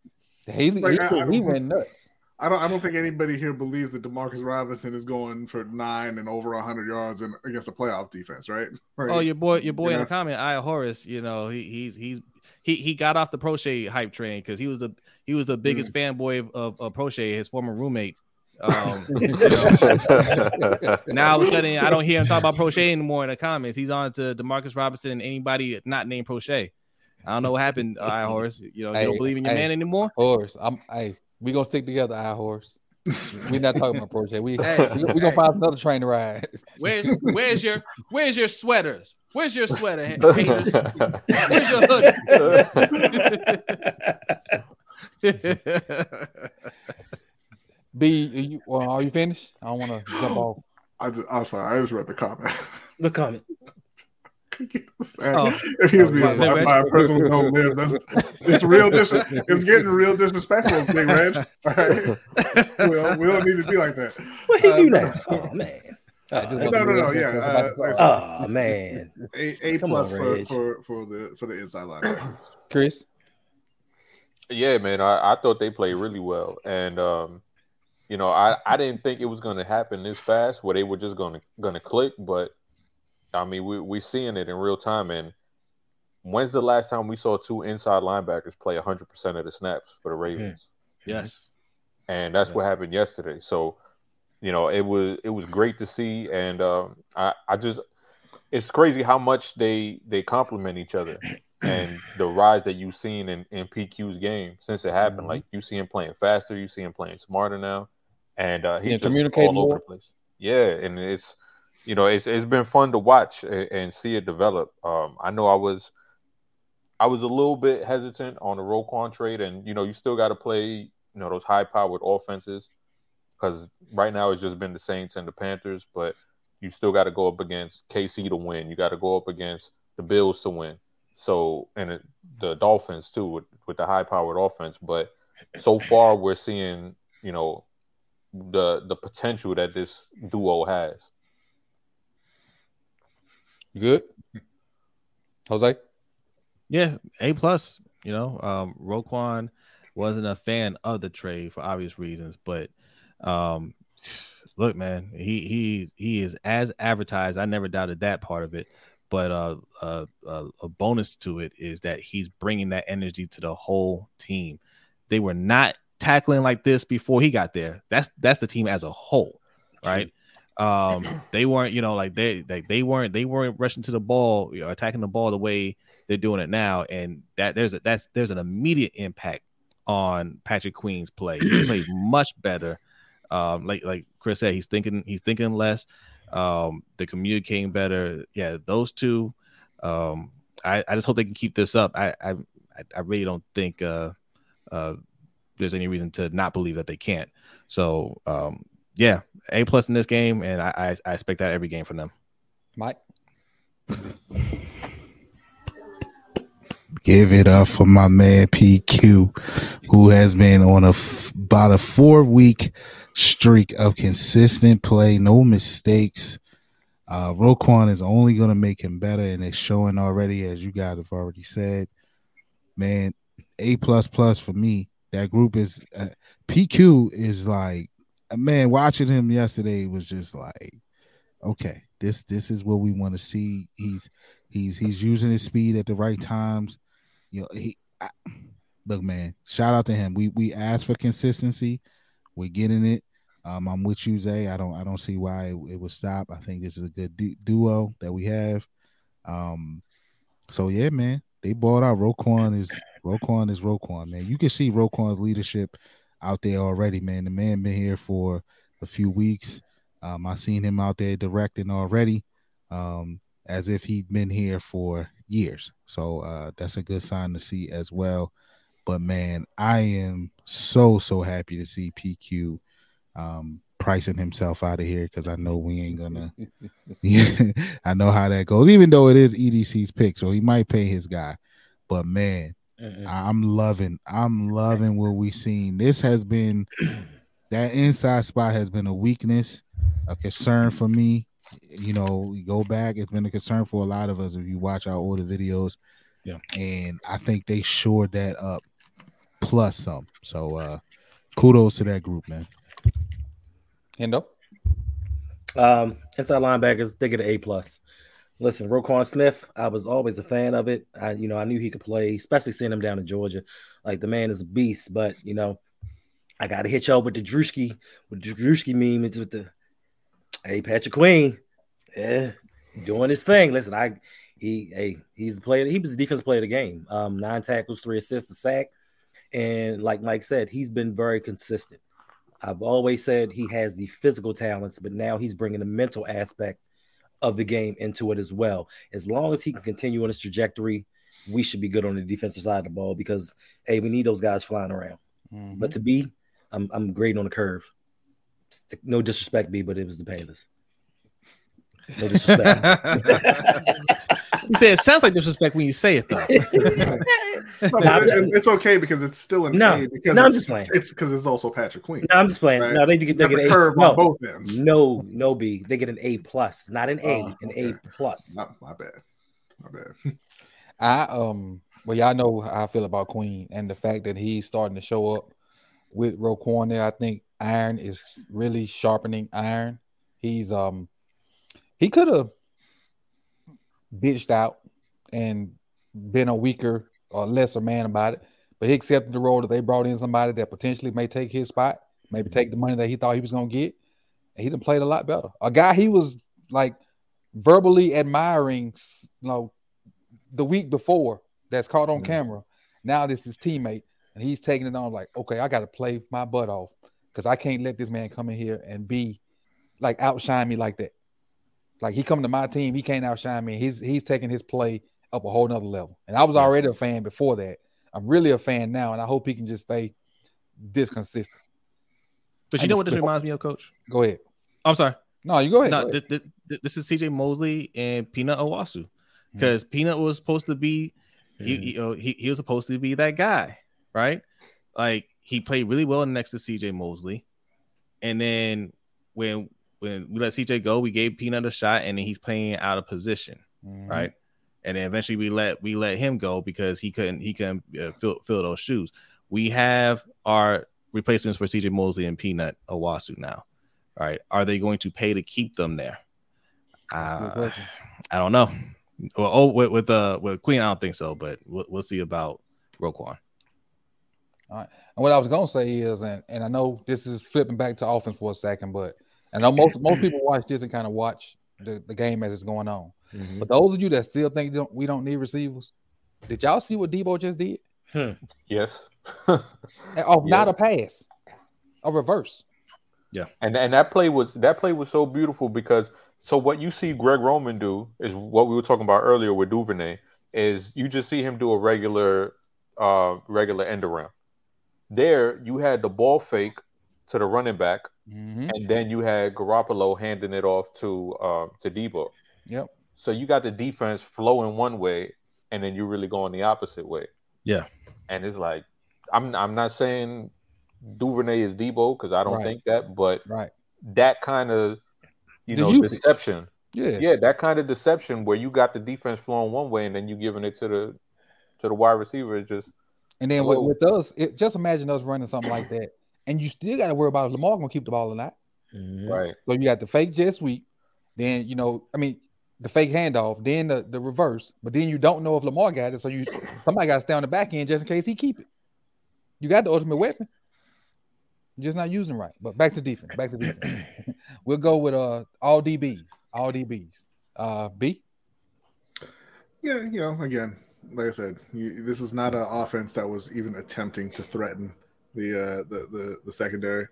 He's, Like, he, I- I he went nuts. I don't I don't think anybody here believes that Demarcus Robinson is going for nine and over hundred yards and against a playoff defense, right? Like, Oh, your boy, your boy in Yeah. the comment, I Horace. You know, he he's he's he he got off the Proche hype train because he was the he was the biggest fanboy of, of, of Proche, his former roommate. Um, you know, now all of a sudden, I don't hear him talk about Proche anymore in the comments. He's on to Demarcus Robinson and anybody not named Proche. I don't know what happened, uh, I Horace. You know, you Hey, don't believe in your hey. man anymore. Horace, I'm. Hey, we gonna stick together, I horse. We're not talking about Proche. We Hey, we, we gonna find another train to ride. Where's where's your where's your sweaters? Where's your sweater, haters? Where's your hoodie? B, are you, well, are you finished? I don't want to jump off. I just, I'm sorry, I just read the comment. The comment. Oh. if he was being Wow, Big by, a person who don't live, that's it's real dis- it's getting real disrespectful, Big Reg. All right, we don't, we don't need to be like that. What he do Uh, now? Oh man. I just Oh, no, no, no, yeah, uh, like I said- oh, man. A, a plus on, for, for for the for the inside line, Chris, Yeah, man, I, I thought they played really well, and um, you know, I, I didn't think it was going to happen this fast, where they were just going to going to click. But I mean, we we seeing it in real time. And when's the last time we saw two inside linebackers play 100 percent of the snaps for the Ravens? yes. and that's Yeah. what happened yesterday. So, you know, it was it was great to see, and um, I I just it's crazy how much they they complement each other, and the rise that you've seen in in PQ's game since it happened. Mhm. Like you see him playing faster, you see him playing smarter now, and uh, Yeah, he's just communicating all over more. the place. Yeah, and it's you know it's it's been fun to watch and, and see it develop. Um, I know I was. I was a little bit hesitant on the Roquan trade, and you know, you still got to play, you know, those high-powered offenses because right now it's just been the Saints and the Panthers, but you still got to go up against KC to win. You got to go up against the Bills to win. So, and it, the Dolphins too with, with the high-powered offense. But so far we're seeing, you know, the the potential that this duo has. You good? Jose? Yeah, A plus. You know, um, Roquan wasn't a fan of the trade for obvious reasons, but um, look, man, he he he is as advertised. I never doubted that part of it. But uh, uh, uh, a bonus to it is that he's bringing that energy to the whole team. They were not tackling like this before he got there. That's that's the team as a whole, right? Um, they weren't, you know, like they like they weren't they weren't rushing to the ball, you know, attacking the ball the way they're doing it now, and that there's a that's there's an immediate impact on Patrick Queen's play. He played much better. Um, like like Chris said, he's thinking he's thinking less. Um, they're communicating better. Yeah, those two. Um, I, I just hope they can keep this up. I I, I really don't think uh, uh, there's any reason to not believe that they can't. So um, yeah, A plus in this game, and I, I I expect that every game from them. Mike? Give it up for my man PQ, who has been on a f- about a four week streak of consistent play, no mistakes. Uh, Roquan is only going to make him better, and it's showing already, as you guys have already said. Man, A plus plus for me. That group is uh, PQ is like man. Watching him yesterday was just like, okay, this this is what we want to see. He's he's he's using his speed at the right times. You know, he I, look, man. Shout out to him. We we asked for consistency. We're getting it. Um, I'm with you, Zay. I don't I don't see why it, it would stop. I think this is a good du- duo that we have. Um, so yeah, man, they bought out Roquan is Roquan is Roquan, man. You can see Roquan's leadership out there already, man. The man been here for a few weeks. Um, I seen him out there directing already, um, as if he'd been here for years. So uh, that's a good sign to see as well. But man, I am so so happy to see PQ um, pricing himself out of here because I know we ain't gonna. I know how that goes. Even though it is EDC's pick, so he might pay his guy. But man, Mm-mm. I'm loving. I'm loving what we've seen. This has been that inside spot has been a weakness, a concern for me. You know, we go back. It's been a concern for a lot of us if you watch our older videos. Yeah. and I think they shored that up plus some. So uh kudos to that group, man. Hendo? Um, inside linebackers, they get an A plus. Listen, Roquan Smith, I was always a fan of it. I, you know, I knew he could play, especially seeing him down in Georgia. Like the man is a beast, but you know, I got to hit y'all with the Druski, with the Druski meme. It's with the, hey, Patrick Queen, yeah, doing his thing. Listen, I, he, hey, he's the player. He was the defensive player of the game. Um, nine tackles, three assists, a sack, and like Mike said, he's been very consistent. I've always said he has the physical talents, but now he's bringing the mental aspect of the game into it as well. As long as he can continue on his trajectory, we should be good on the defensive side of the ball because hey, we need those guys flying around. Mm-hmm. But to be, I'm I'm grading on the curve. No disrespect, B, but it was the Payless. No disrespect. you say it sounds like disrespect when you say it though. No, but Nah, it's okay because it's still in No, A because no, I'm it's, just playing. it's because it's also Patrick Queen. no, I'm just playing. Right. No, they get they Got get the an A. curve No, on both ends. no, no B. They get an A plus, not an A, Oh, an okay. A plus. Not my bad. My bad. I um well y'all know how I feel about Queen and the fact that he's starting to show up with Roquan there. I think Iron is really sharpening Iron. He's um he could have bitched out and been a weaker or lesser man about it, but he accepted the role that they brought in somebody that potentially may take his spot, maybe take the money that he thought he was gonna get. And he done played a lot better. A guy he was like verbally admiring, you know, the week before that's caught on Mhm. camera. Now this is teammate, and he's taking it on like, okay, I got to play my butt off because I can't let this man come in here and be like outshine me like that. Like he come to my team, he can't outshine me. He's he's taking his play up a whole nother level. And I was already a fan before that. I'm really a fan now, and I hope he can just stay this consistent. But you know what this reminds me of, Coach? Go ahead. I'm sorry. No, you go ahead. No, go ahead. this, this, this is CJ Mosley and Peanut Onwuasor mm-hmm. because Peanut was supposed to be he, mm-hmm. you know, he he was supposed to be that guy, right? Like he played really well next to CJ Mosley. And then when when we let CJ go, we gave Peanut a shot, and then he's playing out of position, Mhm. right? And then eventually we let we let him go because he couldn't he couldn't uh, fill fill those shoes. We have our replacements for CJ Mosley and Peanut Onwuasor now, right? Are they going to pay to keep them there? Uh. I don't know. Well, oh, with with uh with Queen, I don't think so, but we'll, we'll see about Roquan. All right. And what I was gonna say is, and, and I know this is flipping back to offense for a second, but I know most most people watch this and kind of watch the, the game as it's going on. Mhm. But those of you that still think don't, we don't need receivers, did y'all see what Deebo just did? Yes. Off not a pass, a reverse. Yeah. And and that play was that play was so beautiful because so what you see Greg Roman do is what we were talking about earlier with Duvernay is you just see him do a regular uh regular end around. There you had the ball fake to the running back, Mhm. and then you had Garoppolo handing it off to uh to Deebo. Yep. So you got the defense flowing one way, and then you're really going the opposite way. Yeah. And it's like I'm I'm not saying Duvernay is Deebo because I don't Right. think that, but Right. that kind of you The know usage. deception. Yeah. Yeah, that kind of deception where you got the defense flowing one way and then you giving it to the to the wide receiver is just And then with, with us, it, just imagine us running something like that, and you still got to worry about if Lamar gonna keep the ball or not. Mhm. right. So you got the fake jet sweep, then you know, I mean, the fake handoff, then the, the reverse, but then you don't know if Lamar got it. So you somebody got to stay on the back end just in case he keep it. You got the ultimate weapon, you're just not using right. But back to defense. Back to defense. we'll go with uh all DBs, all DBs. Uh, B. Yeah, you know, again, like I said, you, this is not an offense that was even attempting to threaten the uh, the, the the secondary.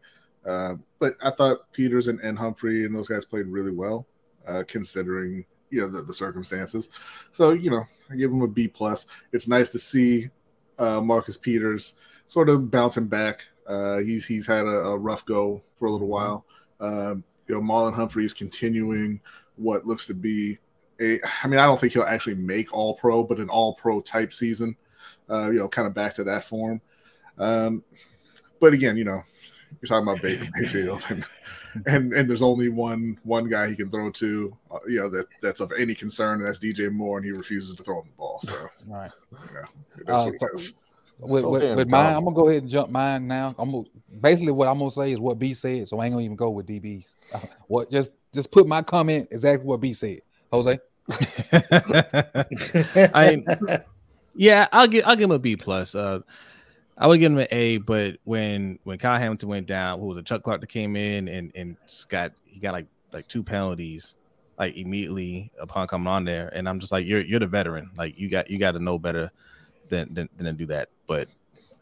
Uh, but I thought Peters and, and Humphrey and those guys played really well, uh, considering you know the, the circumstances. So you know, I give them a B plus. It's nice to see uh, Marcus Peters sort of bouncing back. Uh, he's he's had a, a rough go for a little while. Um, you know, Marlon Humphrey is continuing what looks to be a. I mean, I don't think he'll actually make All Pro, but an All Pro type season. Uh, you know, kind of back to that form. Um, but again, you know, you're talking about Baker Mayfield, and, and and there's only one one guy he can throw to, uh, you know, that that's of any concern, and that's DJ Moore, and he refuses to throw him the ball. So All right. you know, that's Uh, what he so- does. With, So with, with mine. I'm gonna go ahead and jump mine now. I'm gonna, basically what I'm gonna say is what B said, so I ain't gonna even go with DBs. Uh, what just just put my comment exactly what B said. Jose, I yeah, I'll give I'll give him a B plus. Uh, I would give him an A, but when when Kyle Hamilton went down, who was it? Chuck Clark that came in and and got he got like like two penalties like immediately upon coming on there, and I'm just like you're you're the veteran, like you got you got to know better than than than to do that. But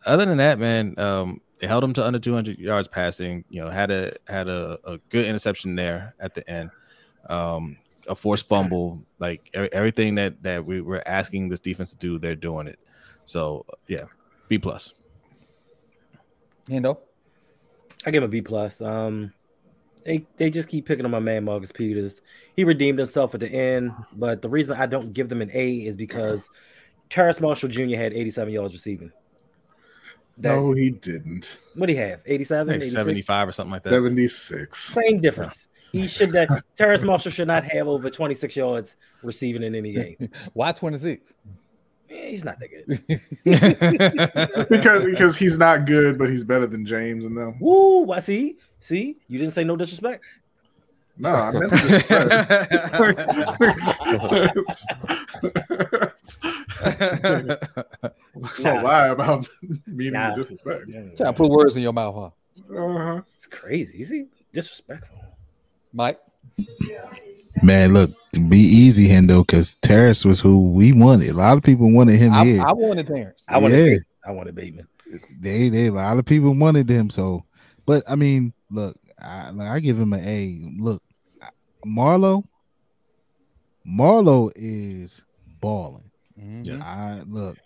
other than that, man, um, it held him to under 200 yards passing. You know, had a had a, a good interception there at the end. Um, a forced fumble, like e- everything that that we were asking this defense to do, they're doing it. So yeah, B plus. You know, I give him a B plus. Um, they they just keep picking on my man Marcus Peters. He redeemed himself at the end, but the reason I don't give them an A is because Terrace Marshall Jr. had 87 yards receiving. That, No, he didn't. What do he have? 87, Like 75 or something like that. Seventy six. Same difference. He should that Terrace Marshall should not have over 26 yards receiving in any game. why 26? Eh, he's not that good. because because he's not good, but he's better than James and them. Woo! Why see? See, you didn't say no disrespect. No, I meant to Don't lie about meaning Nah. disrespect. Trying to put words in your mouth, huh? Uh-huh. It's crazy. Is he disrespectful? Mike. Man, look, be easy, Hendo, because Terrace was who we wanted. A lot of people wanted him I, here. I wanted Terrence. I wanted Yeah. Bateman. I wanted Bateman. they, they, a lot of people wanted him. So, but I mean, look, I, like, I give him an A. Look, Marlo, Marlo is balling. Mhm. I look,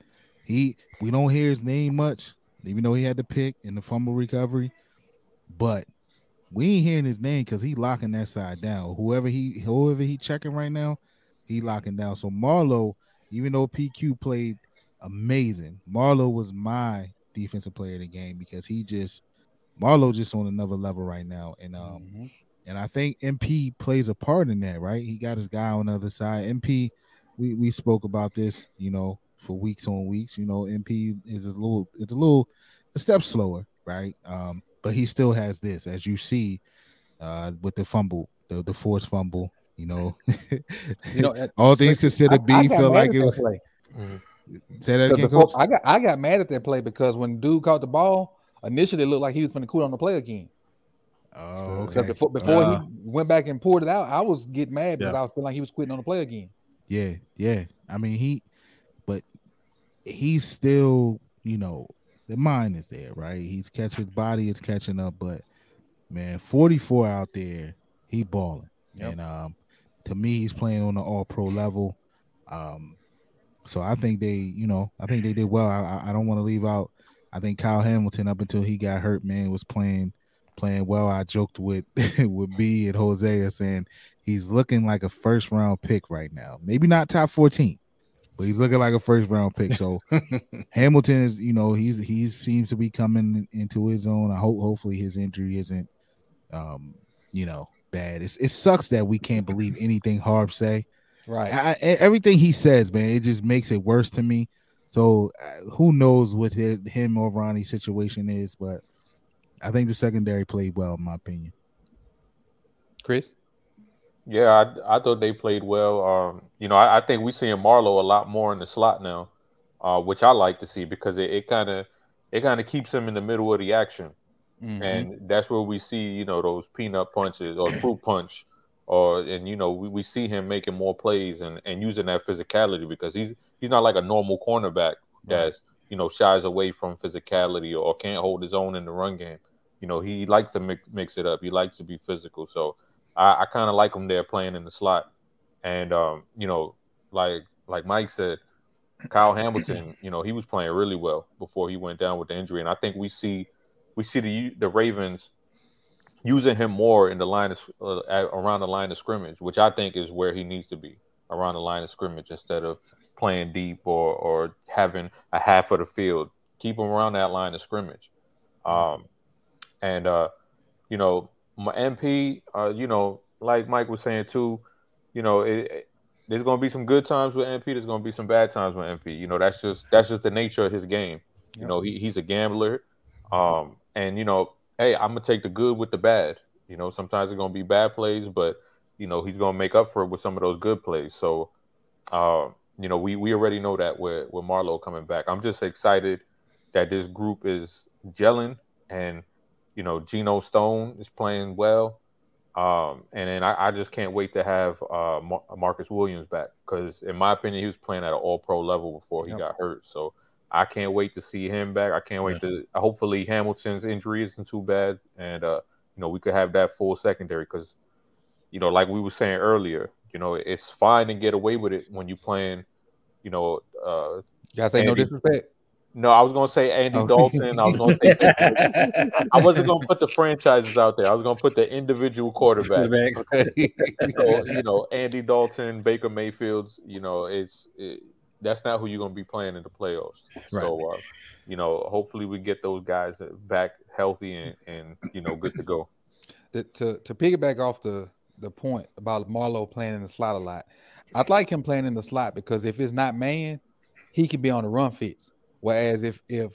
he we don't hear his name much, even though he had the pick in the fumble recovery, but we ain't hearing his name because he locking that side down. Whoever he whoever he checking right now, he locking down. So Marlo, even though PQ played amazing, Marlo was my defensive player of the game because he just Marlowe just on another level right now, and um, Mhm. and I think MP plays a part in that, right? He got his guy on the other side. MP, we we spoke about this, you know, for weeks on weeks. You know, MP is a little, it's a little, a step slower, right? Um, but he still has this, as you see, uh, with the fumble, the the forced fumble. You know, You know, all things considered, I- B I got felt like it was. play. Say that 'Cause again, before- coach. I got I got mad at that play because when dude caught the ball, initially it looked like he was going to quit on the play again. Oh, okay. before before Uh. he went back and poured it out, I was getting mad because Yeah. I was feeling like he was quitting on the play again. Yeah, yeah. I mean, he, but he's still, you know, the mind is there, right? He's catching his body is catching up, but man, 44 out there, he balling. Yep. And um, to me, he's playing on the all pro level. Um, so I think they, you know, I think they did well. I, I- don't want to leave out. I think Kyle Hamilton, up until he got hurt, man, was playing playing well. I joked with with B and Hosea saying he's looking like a first round pick right now. Maybe not top 14, but he's looking like a first round pick. So Hamilton is, you know, he's he seems to be coming into his own. I hope hopefully his injury isn't um, you know, bad. It's, it sucks that we can't believe anything Harb say. Right. I, everything he says, man, it just makes it worse to me. So uh, who knows what hi- him or Ronnie's situation is, but I think the secondary played well, in my opinion. Chris? Yeah, I, I thought they played well. Um, you know, I, I think we're seeing Marlowe a lot more in the slot now, uh, which I like to see because it, it kind of it kind of keeps him in the middle of the action, Mhm. and that's where we see you know those peanut punches or fruit punch, or and you know we, we see him making more plays and, and using that physicality because he's he's not like a normal cornerback that you know shies away from physicality or can't hold his own in the run game. You know he likes to mix mix it up. He likes to be physical. So I, I kind of like him there playing in the slot. And um, you know, like like Mike said, Kyle Hamilton, you know, he was playing really well before he went down with the injury. And I think we see we see the the Ravens using him more in the line of uh, around the line of scrimmage, which I think is where he needs to be around the line of scrimmage instead of playing deep or or having a half of the field. Keep him around that line of scrimmage. Um, and uh, you know, my MP, uh, you know, like Mike was saying too, you know, it, it- there's going to be some good times with MP. There's going to be some bad times with MP. You know, that's just that's just the nature of his game. You know, he, he's a gambler, um, and you know, hey, I'm gonna take the good with the bad. You know, sometimes it's gonna be bad plays, but you know, he's gonna make up for it with some of those good plays. So, uh, you know, we we already know that with with Marlowe coming back. I'm just excited that this group is gelling and you know Geno Stone is playing well, um, and then I, I just can't wait to have uh, Mar- Marcus Williams back because in my opinion he was playing at an All Pro level before he Yep. got hurt. So I can't wait to see him back. I can't wait to hopefully Hamilton's injury isn't too bad, and uh, you know we could have that full secondary because you know like we were saying earlier, you know it's fine to get away with it when you're playing, you know. Uh, You gotta say no disrespect. No, I was gonna say Andy Oh. Dalton. I was gonna say I wasn't gonna put the franchises out there. I was gonna put the individual quarterbacks. So, you know, Andy Dalton, Baker Mayfield's. You know, it's it, that's not who you're gonna be playing in the playoffs. So, uh, you know, hopefully we get those guys back healthy and, and you know good to go. to, to to piggyback off the the point about Marlowe playing in the slot a lot, I'd like him playing in the slot because if it's not man, he can be on the run fits. Whereas if if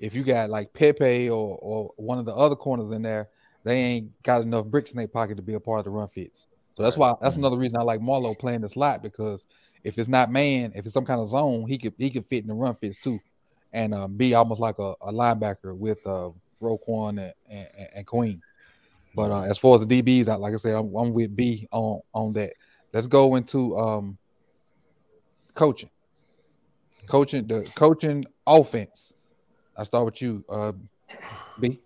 if you got like Pepe or or one of the other corners in there, they ain't got enough bricks in their pocket to be a part of the run fits. So that's why that's another reason I like Marlowe playing the slot because if it's not man, if it's some kind of zone, he could he could fit in the run fits too, and uh, be almost like a, a linebacker with uh, Roquan and, and, and Queen. But uh, as far as the DBs, I, like I said, I'm, I'm with B on on that. Let's go into um, coaching. Coaching the coaching offense. I start with you, uh, B.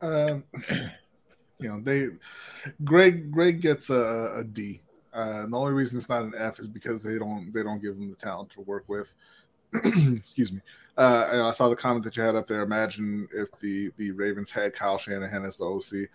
Um, you know, they Greg Greg gets a, a D. Uh, and the only reason it's not an F is because they don't they don't give him the talent to work with. Excuse me. Uh, and I saw the comment that you had up there. Imagine if the the Ravens had Kyle Shanahan as the OC.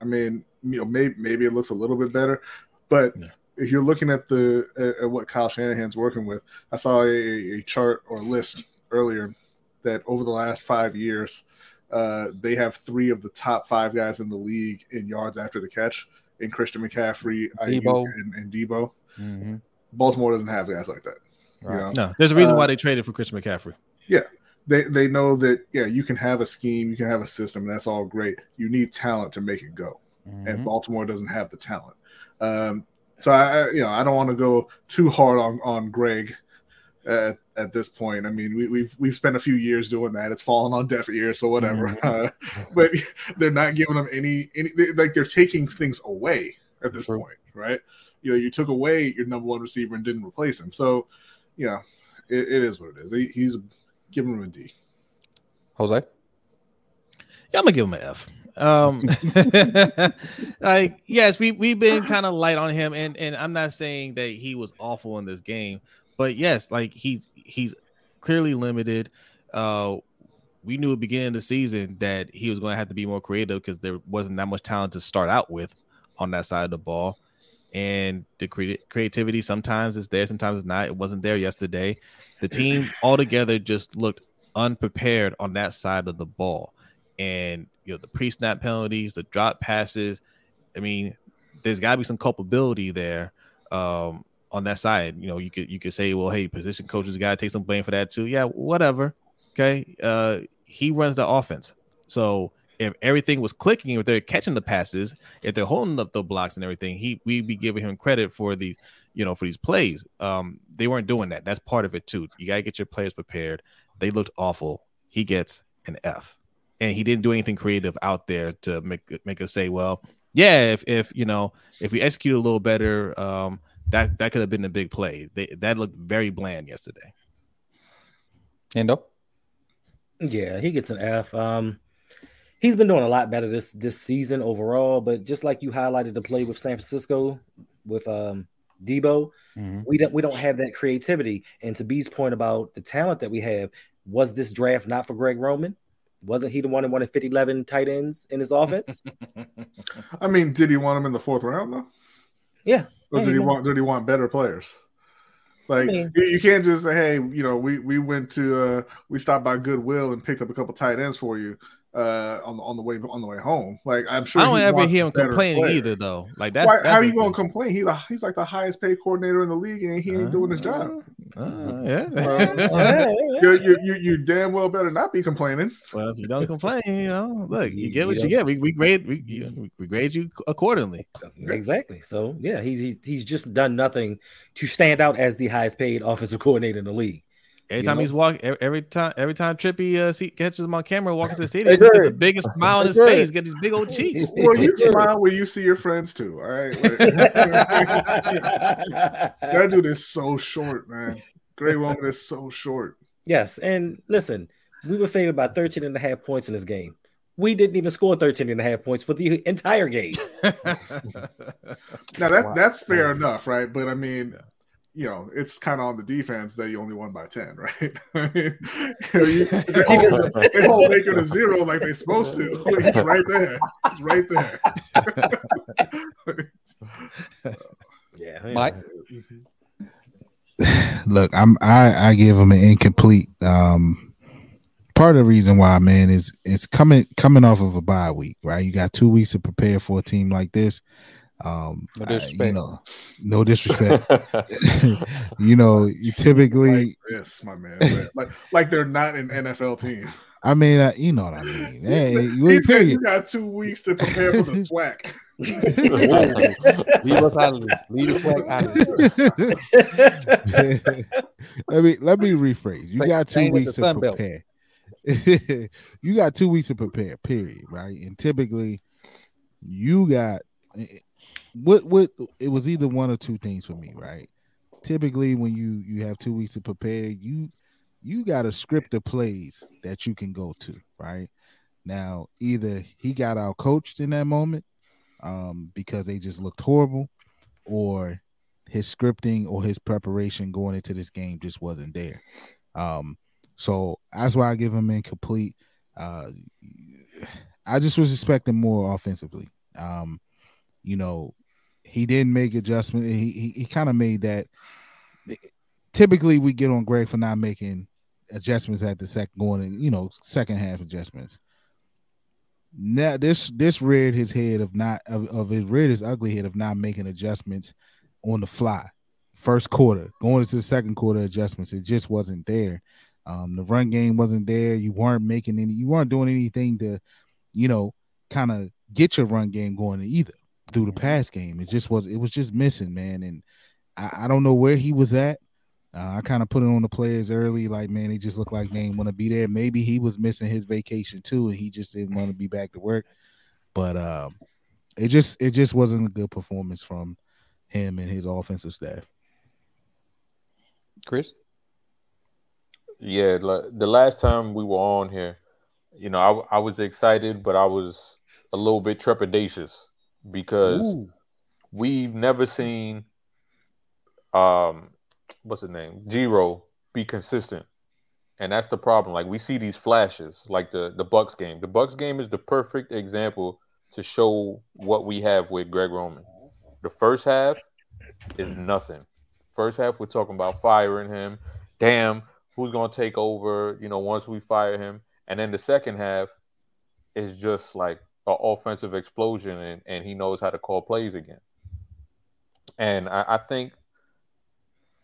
I mean, you know, maybe maybe it looks a little bit better, but Yeah. If you're looking at the at, at what Kyle Shanahan's working with, I saw a, a chart or list earlier that over the last five years, uh, they have three of the top five guys in the league in yards after the catch in Christian McCaffrey, Deebo. and, and Deebo. Mhm. Baltimore doesn't have guys like that. you know? No, there's a reason Uh, why they traded for Christian McCaffrey. Yeah, they they know that yeah, you can have a scheme, you can have a system, and that's all great. You need talent to make it go. Mhm. and Baltimore doesn't have the talent. Um, so I, I- you know, I don't want to go too hard on on Greg at, at this point. I mean, we, we've we've spent a few years doing that. It's fallen on deaf ears, so whatever. Mhm. Uh, but they're not giving them any any they, like they're taking things away at this True. point, right? You know, you took away your number one receiver and didn't replace him. So, you know, it, it is what it is. He, he's giving him a D. Jose. Yeah, I'm gonna give him an F. Um, like yes, we we've been kind of light on him, and and I'm not saying that he was awful in this game, but yes, like he's he's clearly limited. Uh, we knew at the beginning of the season that he was going to have to be more creative because there wasn't that much talent to start out with on that side of the ball, and the crea- creativity sometimes is there, sometimes it's not. It wasn't there yesterday. The team altogether just looked unprepared on that side of the ball and you know the pre-snap penalties, the drop passes. I mean, there's got to be some culpability there um, on that side. You know, you could you could say, well, hey, position coaches got to take some blame for that too. Yeah, whatever. Okay, uh, he runs the offense, so if everything was clicking, if they're catching the passes, if they're holding up the blocks and everything, he we'd be giving him credit for these, you know, for these plays. Um, they weren't doing that. That's part of it too. You gotta get your players prepared. They looked awful. He gets an F and he didn't do anything creative out there to make make us say, well, yeah, if if you know if we execute a little better, um, that that could have been a big play. They, that looked very bland yesterday. Hendo. Yeah, he gets an F. Um, he's been doing a lot better this this season overall. But just like you highlighted the play with San Francisco with um Deebo, Mhm. we don't we don't have that creativity. And to B's point about the talent that we have, was this draft not for Greg Roman? Wasn't he the one that wanted 50 11 tight ends in his offense? I mean, did he want him in the fourth round though? yeah. Or did he yeah. want did he want better players? Like I mean- you, you can't just say, hey, you know, we we went to uh we stopped by Goodwill and picked up a couple tight ends for you uh on the on the way on the way home. Like I'm sure I don't ever hear him better complaining players. either, though. Like that's, Why, that's how are you gonna thing. complain? He he's like the highest paid coordinator in the league and he ain't doing his job. Uh, yeah. So- You, you, you, you damn well better not be complaining. well, if you don't complain, you know, look, you You- get what you you get. We, we grade we, you, we grade you accordingly. Exactly. So yeah, he's he's he's just done nothing to stand out as the highest paid offensive coordinator in the league. Every You time know? he's walking, every, every time, every time Trippy uh, see, catches him on camera walking to the stadium, Hey, he's got the biggest smile on his Greg. face, get these big old cheeks. Well, you smile when you see your friends too. All right, Like, that dude is so short, man. Greg Roman is so short. Yes, and listen, we were favored by 13 and a half points in this game. We didn't even score 13 and a half points for the entire game. Now that Wow. that's fair enough, right? But I mean, you know, it's kind of on the defense that you only won by ten, right? I mean, you know, you- they hold, they hold Baker to zero like they're supposed to. He's right there. He's right there. Yeah, Mike? Look, I'm I I give him an incomplete. Um, part of the reason why, man, is it's coming coming off of a bye week, right? You got two weeks to prepare for a team like this. Um, No I- you know, no disrespect. you know, you typically, like this, my man. Like- Like, like they're not an NFL team. I mean, uh, you know what I mean. Hey, he you said, ain't said you got two weeks to prepare for the SWAC. Leave us out of this. Leave the SWAC out of this. let me let me rephrase. You got two saying weeks to prepare. you got two weeks to prepare. Period. Right, and typically, you got what what it was either one or two things for me. Right. Typically, when you you have two weeks to prepare, you you got a script of plays that you can go to. Right now, either he got out coached in that moment um, because they just looked horrible, or his scripting or his preparation going into this game just wasn't there. Um, so that's why I give him incomplete. Uh, I just was expecting more offensively. Um, you know, he didn't make adjustment. He he, he kind of made that. Typically, we get on Greg for not making adjustments at the second going, in, you know, second half adjustments. Now this this reared his head of not of, of it reared his ugly head of not making adjustments on the fly. First quarter, going into the second quarter adjustments, it just wasn't there. Um, the run game wasn't there. You weren't making any. You weren't doing anything to, you know, kind of get your run game going either through the pass game. It just was. It was just missing, man. And I, I don't know where he was at. Uh, I kind of put it on the players early, like man, they just looked like they didn't want to be there. Maybe he was missing his vacation too, and he just didn't want to be back to work. But um, it just it just wasn't a good performance from him and his offensive staff. Chris, Yeah, the last time we were on here, you know, I, I was excited, but I was a little bit trepidatious because Ooh. we've never seen um what's his name? Giro be consistent. And that's the problem. Like we see these flashes like the the bucks game. The bucks game is the perfect example to show what we have with greg roman. The first half is nothing. First half we're talking about firing him. Damn who's going to take over? You know once we fire him. And then the second half is just like an offensive explosion and, and he knows how to call plays again. And I, I think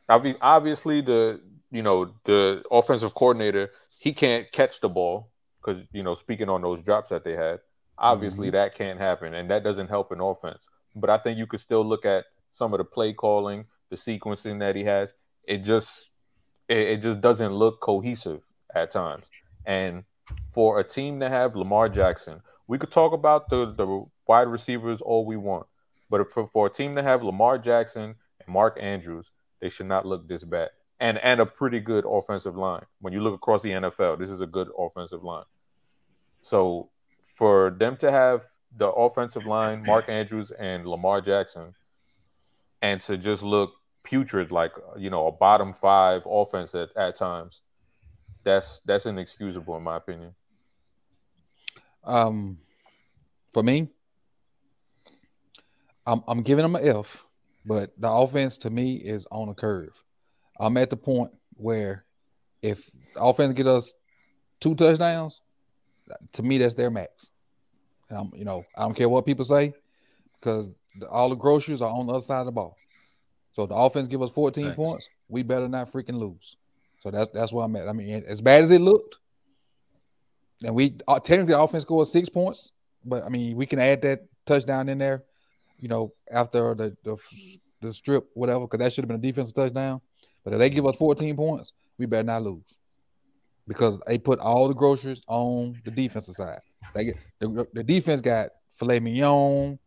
obviously the you know the offensive coordinator he can't catch the ball because you know speaking on those drops that they had obviously mm-hmm. that can't happen and that doesn't help an offense. But i think you could still look at some of the play calling the sequencing that he has. It just it, it just doesn't look cohesive at times. And for a team to have lamar jackson we could talk about the the wide receivers all we want but for, for a team to have lamar jackson and mark andrews they should not look this bad. And and a pretty good offensive line. When you look across the NFL, this is a good offensive line. So for them to have the offensive line, Mark Andrews and Lamar Jackson, and to just look putrid like you know a bottom five offense at, at times, that's that's inexcusable in my opinion. Um, for me, I'm I'm giving them an F, but the offense to me is on a curve. I'm at the point where if the offense get us two touchdowns, to me that's their max. And I'm, you know, I don't care what people say because the, all the groceries are on the other side of the ball. So if the offense give us 14 Thanks. points, we better not freaking lose. So that's that's where I'm at. I mean, as bad as it looked, and we uh, technically the offense scored six points, but I mean we can add that touchdown in there, you know, after the the, the strip whatever, because that should have been a defensive touchdown. But if they give us 14 points, we better not lose because they put all the groceries on the defensive side. They get the, the defense got filet mignon,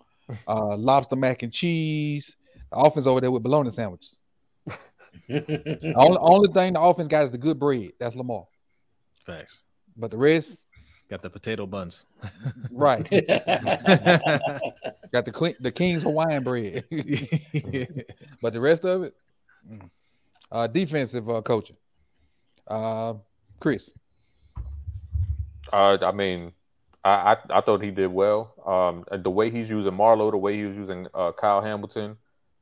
uh, lobster mac and cheese. The offense over there with bologna sandwiches. The only, only thing the offense got is the good bread. That's Lamar. Facts. But the rest, Got the potato buns. right? got the clean, the King's Hawaiian bread. but the rest of it, mm. uh, defensive uh, coaching. Uh, Chris, Uh, I mean, I, I I thought he did well. Um, the way he's using Marlowe, the way he was using uh, Kyle Hamilton,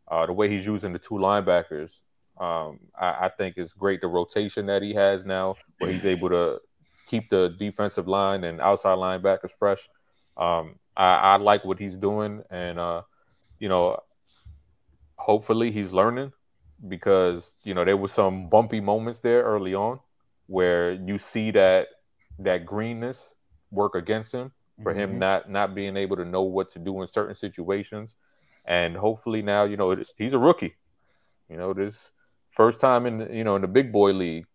uh, the way he's using the two linebackers, um, I, I think it's great. The rotation that he has now, where he's able to keep the defensive line and outside linebackers fresh. Um, I, I like what he's doing, and uh, you know, hopefully he's learning because you know there was some bumpy moments there early on where you see that that greenness work against him for him Mhm. not not being able to know what to do in certain situations and hopefully now you know it- he's a rookie you know this first time in the- you know in the big boy league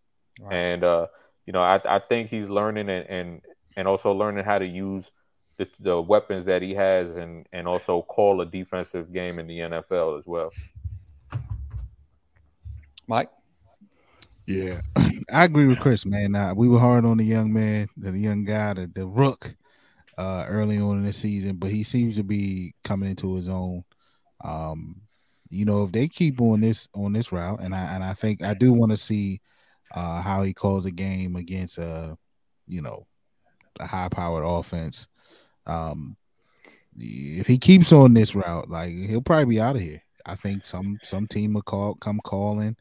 Right. and uh you know I, I think he's learning and, and and also learning how to use the, the weapons that he has and and also call a defensive game in the NFL as well Mike. Yeah, I agree with Chris, man. Uh, we were hard on the young man, the young guy, the, the rook, uh, early on in the season, but he seems to be coming into his own. Um, you know, if they keep on this on this route, and I and I think I do want to see uh, how he calls a game against a, you know, a high powered offense. Um, if he keeps on this route, like he'll probably be out of here. I think some some team will call come calling,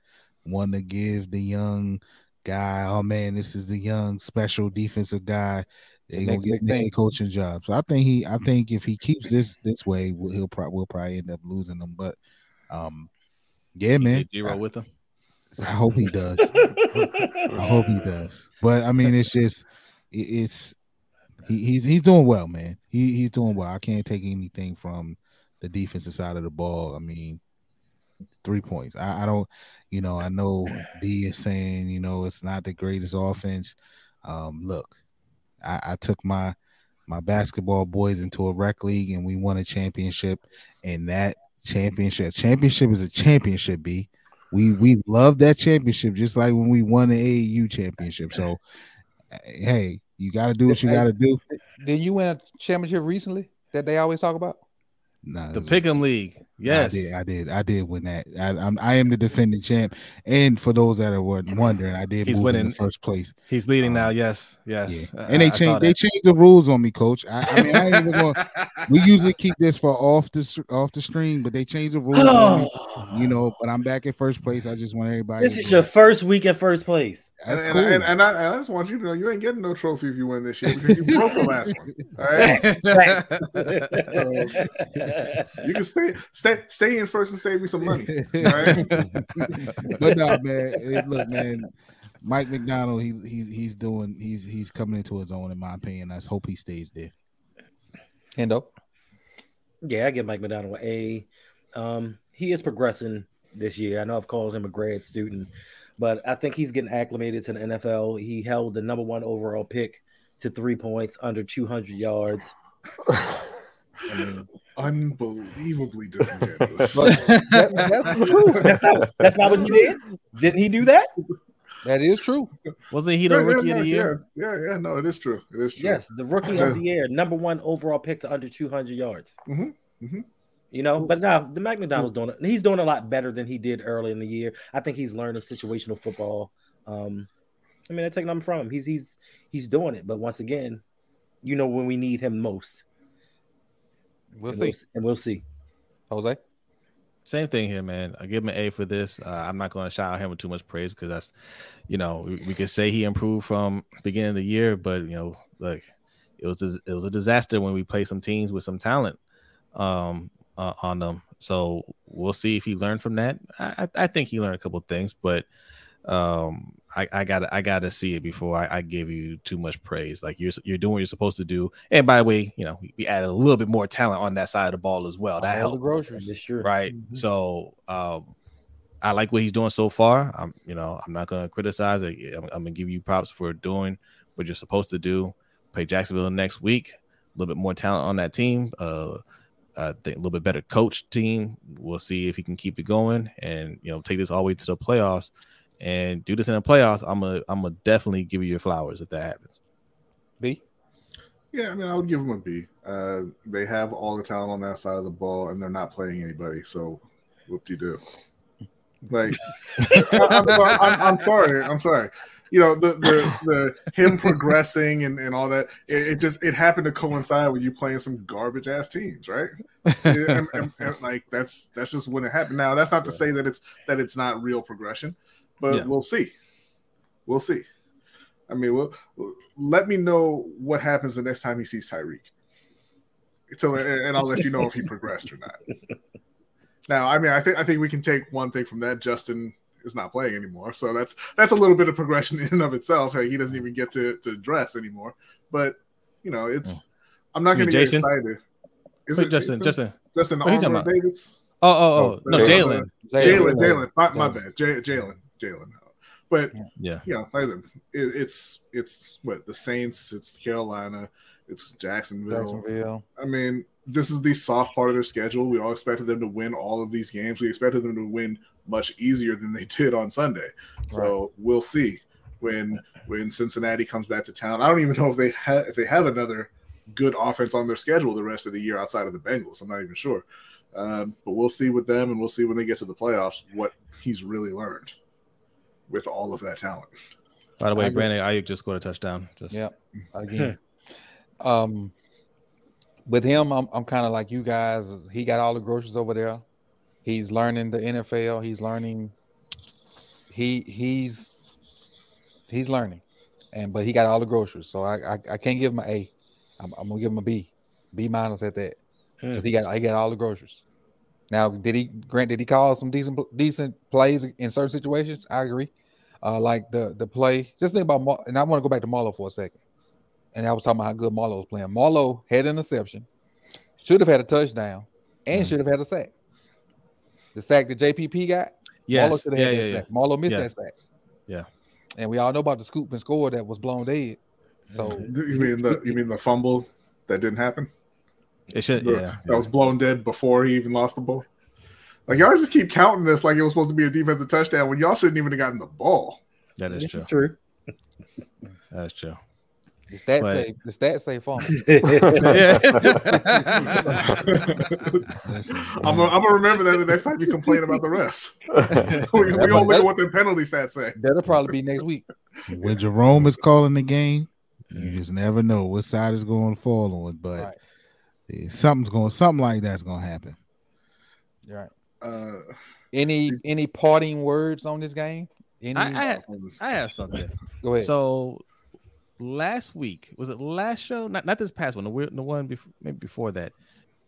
want to give the young guy. Oh man, this is the young special defensive guy. They're gonna get big the head coaching job. So I think he, I think if he keeps this this way, we'll, he'll probably we'll probably end up losing them. But um, yeah, man, Take Giro with him. I hope he does. I hope he does. But I mean, it's just it, it's he, he's he's doing well, man. He he's doing well. I can't take anything from the defensive side of the ball. I mean, three points. I, I don't, you know, I know D is saying, you know, it's not the greatest offense. Um, look, I, I took my my basketball boys into a rec league and we won a championship. And that championship, championship is a championship, B. We we love that championship just like when we won the AAU championship. So hey, you gotta do what you gotta do. Did you win a championship recently that they always talk about? Nah, The this Pick'em League. Yes. I did, I did, I did win that. I, I'm, I am the defending champ, and for those that are wondering, I did He's move in winning. the first place. He's leading Um, now. Yes. Yes. Yeah, and they I changed, they that. changed the rules on me, coach. I, I mean, I ain't even going. We usually keep this for off the str- off the stream, but they changed the rules. on me, you know, but I'm back in first place. I just want everybody. This to is know. your first week in first place. And, That's and, cool. and, and I, and I just want you to know you ain't getting no trophy if you win this year because you broke the last one. All right, you can stay stay stay in first and save me some money. right. but no, man. it- look, man. Mike Macdonald, he, he he's doing he's he's coming into his own in my opinion. I hope he stays there. Hendo. Yeah, I give Mike Macdonald A. Um, he is progressing this year. I know I've called him a grad student, but I think he's getting acclimated to the NFL. He held the number one overall pick to three points under 200 yards. I mean, Unbelievably disingenuous. That- that's true. that's not that's not what he did. Didn't he do that? That is true. Wasn't he the Yeah, yeah, rookie no, of the year? Yeah, yeah, yeah, no, it is true. It is true. Yes, the rookie of the year, number one overall pick to under 200 yards. Mhm, mhm. You know, but now the Mike Macdonald's doing it. He's doing a lot better than he did early in the year. I think he's learning situational football. Um, I mean, I take nothing from him. He's he's he's doing it. But once again, you know when we need him most. We'll and see. We'll, and we'll see. Jose. Same thing here, man. I give him an A for this. Uh, I'm not going to shout out him with too much praise because that's, you know, we, we could say he improved from beginning of the year, but you know, like it was a, it was a disaster when we played some teams with some talent um, uh, on them. So we'll see if he learned from that. I, I I think he learned a couple things, but um, I, I gotta I gotta see it before I, I give you too much praise. Like you're you're doing what you're supposed to do. And by the way, you know, we, we added a little bit more talent on that side of the ball as well. That All the helped groceries. That's true. right? So um, I like what he's doing so far. I'm, you know, I'm not gonna criticize it. I'm, I'm gonna give you props for doing what you're supposed to do. Play Jacksonville next week. A little bit more talent on that team. Uh, I think a little bit better coach team. We'll see if he can keep it going and you know take this all the way to the playoffs and do this in the playoffs. I'm gonna I'm gonna definitely give you your flowers if that happens. B. Yeah, I mean, I would give them a B. Uh, they have all the talent on that side of the ball, and they're not playing anybody. So, whoop de do. Like, I, I'm, I'm, I'm sorry. I'm sorry. You know, the the, the him progressing and, and all that. It, it just it happened to coincide with you playing some garbage ass teams, right? and, and- and, like that's that's just when it happened. Now, that's not to say that it's that it's not real progression, but Yeah. we'll see. We'll see. I mean, we'll, let me know what happens the next time he sees Tyreek. So, and I'll let you know if he progressed or not. Now, I mean, I think I think we can take one thing from that. Justin is not playing anymore, so that's that's a little bit of progression in and of itself. Hey, he doesn't even get to, to dress anymore. But you know, it's mm. I'm not going to get Jason? excited. Is Wait, it Justin, Justin. Justin What are you talking about? Davis? Oh, oh, oh, oh, no, Jalen. Jalen. Jalen, Jalen, my, my bad, J- Jalen, Jalen. But Yeah. you know, like I said, it, it's it's what the Saints, it's Carolina, it's Jacksonville. Jacksonville. I mean, this is the soft part of their schedule. We all expected them to win all of these games. We expected them to win much easier than they did on Sunday. So we'll see when when Cincinnati comes back to town. I don't even know if they have if they have another good offense on their schedule the rest of the year outside of the Bengals. I'm not even sure. Um, but we'll see with them, and we'll see when they get to the playoffs what he's really learned with all of that talent. By the way, agree. Brandon Aiyuk just scored a touchdown. Just Yep. Again. um with him, I'm I'm kind of like you guys. He got all the groceries over there. He's learning the NFL. He's learning. He he's he's learning, and but he got all the groceries, so I I, I can't give him an A. I'm, I'm gonna give him a B, B minus at that, because he got he got all the groceries. Now, did he Grant? Did he call some decent decent plays in certain situations? I agree. Uh, like the the play. Just think about Mar- and I want to go back to Marlowe for a second. And I was talking about how good Marlowe was playing. Marlowe had an interception, should have had a touchdown, and Mhm. should have had a sack. The sack that JPP got, Marlowe Yes. should have Yeah, had yeah, that yeah. sack. Marlowe missed Yeah. that sack. Yeah. And we all know about the scoop and score that was blown dead. So You mean the you mean the fumble that didn't happen? It should. Yeah. That was blown dead before he even lost the ball. Like y'all just keep counting this like it was supposed to be a defensive touchdown when y'all shouldn't even have gotten the ball. That is This true. is true. That's true. the stats But- say the stats say fumble. I'm gonna, I'm remember that the next time you complain about the refs. we, we gonna look at what the penalty stats say. That'll probably be next week. when Jerome is calling the game, you just never know what side is going to fall on. But Right. Something's going, something like that's going to happen. You're right. Uh, Any any parting words on this game? Any I, I, I have something. go ahead. So last week was it last show? Not not this past one. The, the one before, maybe before that.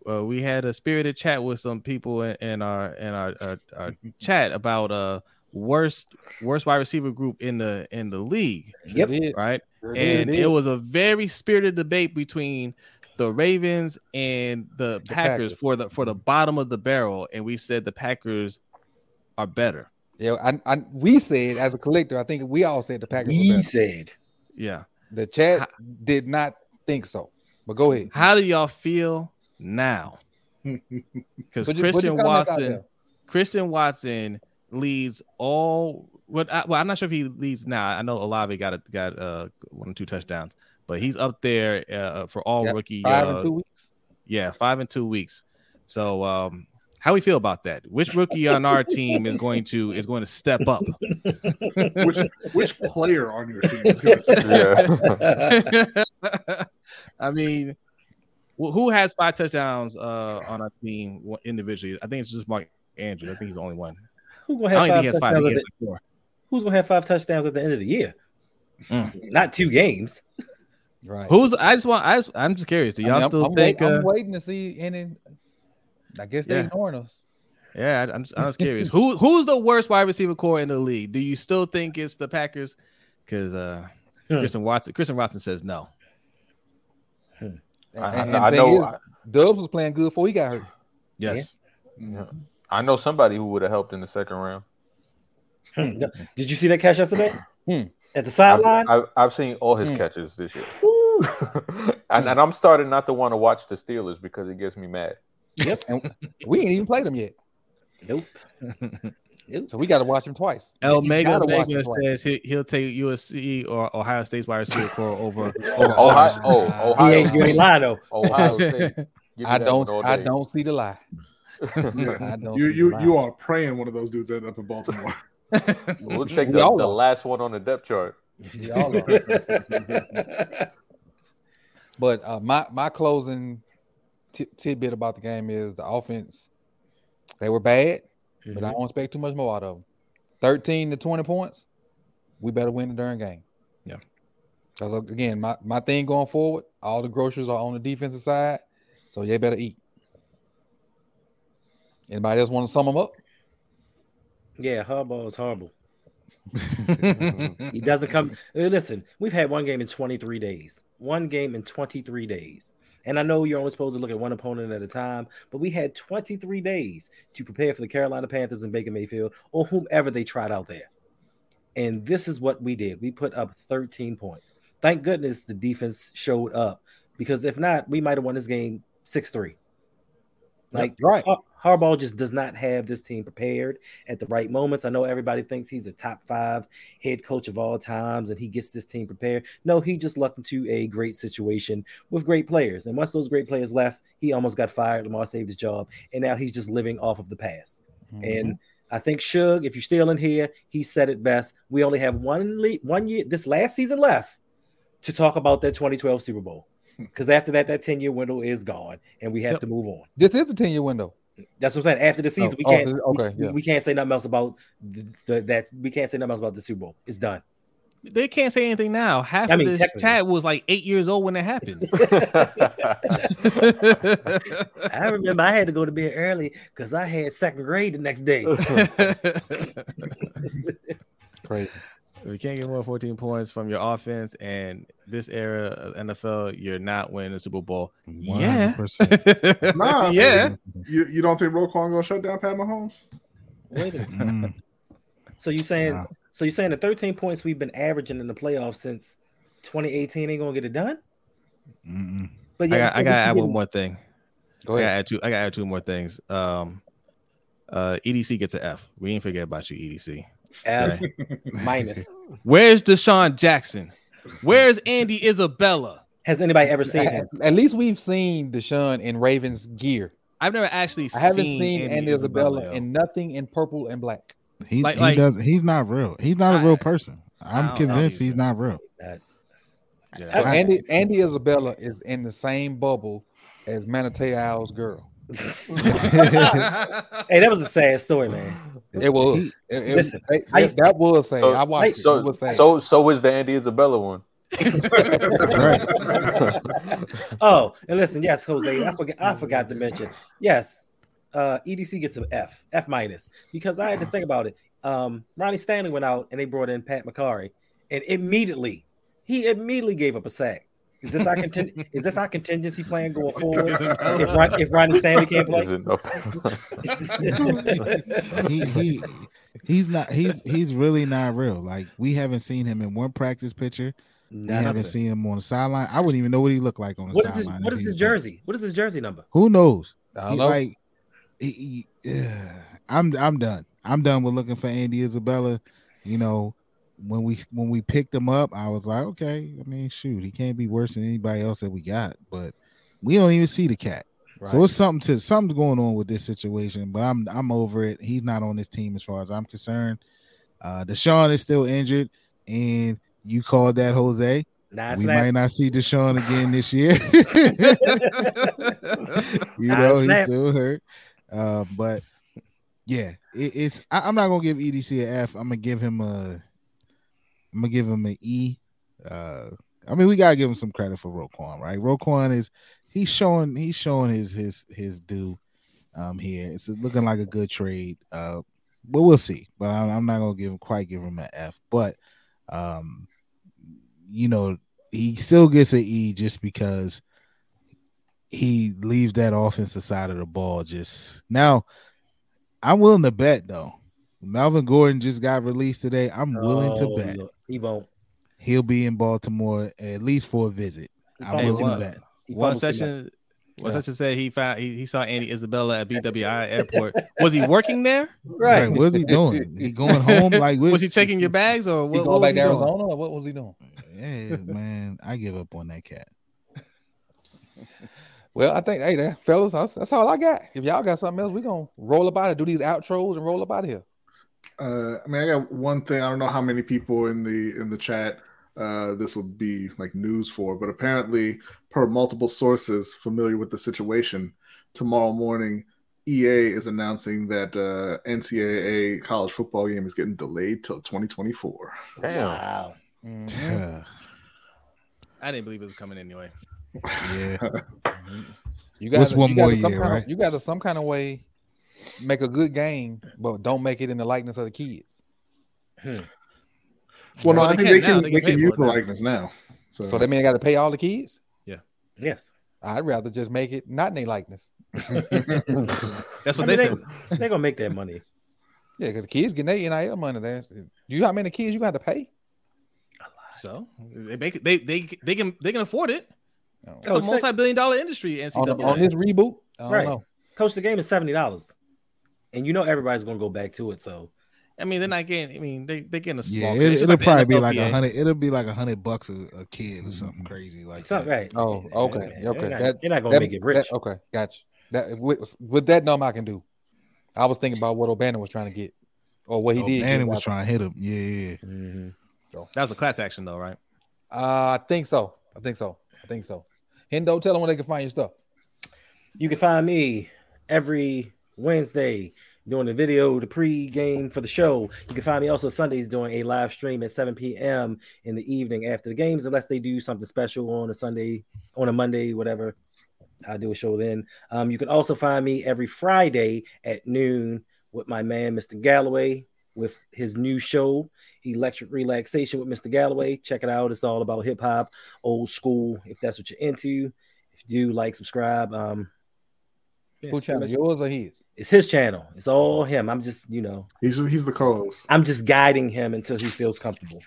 Uh, we had a spirited chat with some people in, in our in our, our, our chat about uh worst worst wide receiver group in the in the league, Yep. right? Sure did. and it was a very spirited debate between the Ravens and the, The Packers, Packers. for the for the bottom of the barrel, and we said the Packers are better. yeah, I, I, we said as a collector, I think we all said the Packers. were he better. said. Yeah. The chat How- did not think so. But go ahead. How do y'all feel now? Because Put your- put your Christian Watson. Christian Watson leads all. What? I, well, I'm not sure if he leads now. I know Olave got a, got uh, one or two touchdowns, but he's up there uh, for all Yep, rookie. Five uh, and two weeks. Yeah, five and two weeks. So um how we feel about that? Which rookie on our team is going to is going to step up? which which player on your team is going to yeah. I mean, who has five touchdowns uh on our team individually? I think it's just Mark Andrews. I think he's the only one. Who's gonna I have don't think five he has five. Touchdowns? think At he the, four. who's gonna have five touchdowns at the end of the year? Mm. Not two games. Right. Who's I just want I just, I'm just curious. Do y'all mean, I'm- still I'm, think? wait- uh, I'm waiting to see any. I guess they're Yeah. ignoring us. yeah, I- I'm just, I'm just curious. Who who's the worst wide receiver corps in the league? Do you still think it's the Packers? Because uh, Hmm. Christian Watson Christian Watson says no. And, I, and- I, I and the thing know. is, Dubs was playing good before he got hurt. Yes. Yeah. I know somebody who would have helped in the second round. Hmm. Did you see that catch yesterday? Hmm. At the I've, sideline? I've, I've seen all his Hmm. catches this year, and, and I'm starting not to want to watch the Steelers because it gets me mad. And we ain't even played him yet. Nope. Nope. So we got to watch him twice. El You Mega gotta watch Mega him twice. says he, he'll take USC or Ohio State's wide receiver corps over, over Ohio, ours. oh, He Ohio, ain't, you ain't lying though. Ohio State. I don't. I don't see the lie. I don't You see you the you are praying one of those dudes end up in Baltimore. We'll take We the, the last one on the depth chart. We all are. But uh, my my closing t- tidbit about the game is the offense. They were bad, but I don't expect too much more out of them. Thirteen to twenty points. We better win the darn game. Yeah. Because again, my, my thing going forward, all the groceries are on the defensive side, so you better eat. Anybody else want to sum them up? Yeah, Harbaugh is horrible. He doesn't come. uh, Listen, we've had one game in 23 days. One game in 23 days. And I know you're only supposed to look at one opponent at a time, but we had 23 days to prepare for the Carolina Panthers and Baker Mayfield or whomever they tried out there. And this is what we did. We put up 13 points. Thank goodness the defense showed up because if not, we might have won this game 6 3. Like, right. Har- Harbaugh just does not have this team prepared at the right moments. I know everybody thinks he's a top five head coach of all times and he gets this team prepared. No, he just lucked into a great situation with great players. And once those great players left, he almost got fired. Lamar saved his job. And now he's just living off of the past. Mm-hmm. And I think Shug, if you're still in here, he said it best. We only have one le- one year, this last season left to talk about that 2012 Super Bowl. Because after that, that 10 year window is gone and we have Yep. to move on. this is a 10 year window. That's what I'm saying. After the season, oh, we oh, can't. this- okay, we, yeah. we can't say nothing else about the, the, that. We can't say nothing else about the Super Bowl. It's done. They can't say anything now. Half I of this chat was like eight years old when it happened. I remember I had to go to bed early because I had second grade the next day. Crazy. We can't get more than 14 points from your offense, and this era of NFL, you're not winning the Super Bowl. Yeah. 100%. Nah, yeah. You, you don't think Roquan gonna shut down Pat Mahomes? Wait a minute. Mm, So you saying Nah. so you saying the 13 points we've been averaging in the playoffs since 2018 ain't gonna get it done? mm-mm. But I yeah, got, I got to add one more thing. Go I got to ahead. add two. I got to add two more things. Um, uh, EDC gets an F. We ain't forget about you, EDC. F minus. Where's DeSean Jackson? Where's Andy Isabella? Has anybody ever seen At, him? at least we've seen DeSean in Ravens gear. I've never actually I haven't seen, seen Andy Isabella yo. in nothing in purple and black. He, Like- he like- does. He's not real. He's not a I- real person. I I'm convinced he's not real. That- Yeah. Andy Andy Isabella is in the same bubble as Manti Te'o's girl. hey, that was a sad story, man. It was. He- It, it- Listen, it- I it- used- that was saying. So- I watched it. It So, was saying. so, so is the Andy Isabella one. right. Oh, and listen, yes, Jose, I forgot I forgot to mention. Yes, uh EDC gets an F, F minus, because I had to think about it. Um, Ronnie Stanley went out and they brought in Pat Mekari, and immediately he immediately gave up a sack. Is this our contin- is this our contingency plan going forward? if, Ron- if Ronnie Stanley can't play, Is it up? he he he's not he's he's really not real. Like we haven't seen him in one practice picture. We haven't seen him on the sideline. I wouldn't even know what he looked like on the What is his sideline. what is his was there. jersey? What is his jersey number? Who knows? I He, like he- he- yeah. I'm I'm done. I'm done with looking for Andy Isabella. You know, when we when we picked him up, I was like, okay. I mean, shoot, he can't be worse than anybody else that we got. But we don't even see the cat. So it's something to something's going on with this situation. But I'm I'm over it. He's not on this team as far as I'm concerned. Uh DeSean is still injured, and you called that Jose. We might not see DeSean again this year. you know, he's still hurt. Uh, but yeah, it, it's I, I'm not gonna give EDC an F. I'm gonna give him a I'm gonna give him an E. Uh, I mean, we gotta give him some credit for Roquan, right? Roquan is he's showing he's showing his his his due um here. It's looking like a good trade. Uh, but we'll see. But I'm, I'm not gonna give him quite give him an F. But um, you know, he still gets an E just because he leaves that offensive side of the ball just now. I'm willing to bet though. Melvin Gordon just got released today. I'm willing to Oh, bet look, He won't. he'll be in Baltimore at least for a visit. He I'm fumbled willing too to much. One fumbled too much. session. One Yeah. session said he found he, he saw Andy Isabella at BWI airport. Was he working there? Right. What's he doing? He going home? Like Was he checking your bags or He what? going what was back he to doing? Arizona or what was he doing? Yeah, man. I give up on that cat. Well, I think, hey, that, fellas, that's, that's all I got. If y'all got something else, we gonna roll up out of do these outros and roll up out of here. Uh, I mean, I got one thing. I don't know how many people in the in the chat uh, this would be like news for, but apparently, per multiple sources familiar with the situation, tomorrow morning, EA is announcing that uh, NCAA college football game is getting delayed till 2024. Damn. Wow. Mhm. I didn't believe it was coming anyway. yeah. You got What's one more some year, kind right? Of, you got some kind of way make a good game, but don't make it in the likeness of the kids. Hmm. Well, no, Well, I they think they can now. can They they can can use the likeness now. So, So that mean I got to pay all the kids. Yeah. Yes. I'd rather just make it not in their likeness. That's I what mean, they they, said. they're gonna make that money. Yeah, because the kids getting their NIL money. There, you know how many kids you got to pay? A lot. So they make it. They they they can they can afford it. You It's Coach, a multi-billion dollar industry. on, NCAA. on this reboot, I don't Right. know. Coach, the game is seventy dollars, and you know everybody's gonna go back to it. So I mean, they're not getting. I mean, they they getting a small. Yeah, it, it'll like probably be like a hundred. It'll be like a hundred bucks a, a kid or something crazy like it's not that. right. Oh, okay, You're okay. not, That- you're not gonna That- make it rich. that- okay, gotcha. That with, with that number I can do. I was thinking about what O'Bannon was trying to get, or what he Oh, did. Bannon get was trying to hit him. Yeah, yeah. Mhm. That was a class action, though, right? Uh, I think so. I think so. I think so. Hendo, tell them where they can find your stuff. You can find me every Wednesday doing the video, the pre-game for the show. You can find me also Sundays doing a live stream at 7 p.m. in the evening after the games, unless they do something special on a Sunday, on a Monday, whatever. I'll do a show then. Um, you can also find me every Friday at noon with my man, Mr. Galloway, with his new show, Electric Relaxation with Mr. Galloway. Check it out. It's all about hip hop, old school, if that's what you're into. If you do, like, subscribe. Um, yeah, Who it's channel? much- Yours or his? It's his channel. It's all oh. him. I'm just, you know, He's he's the co-host. I'm just guiding him until he feels comfortable.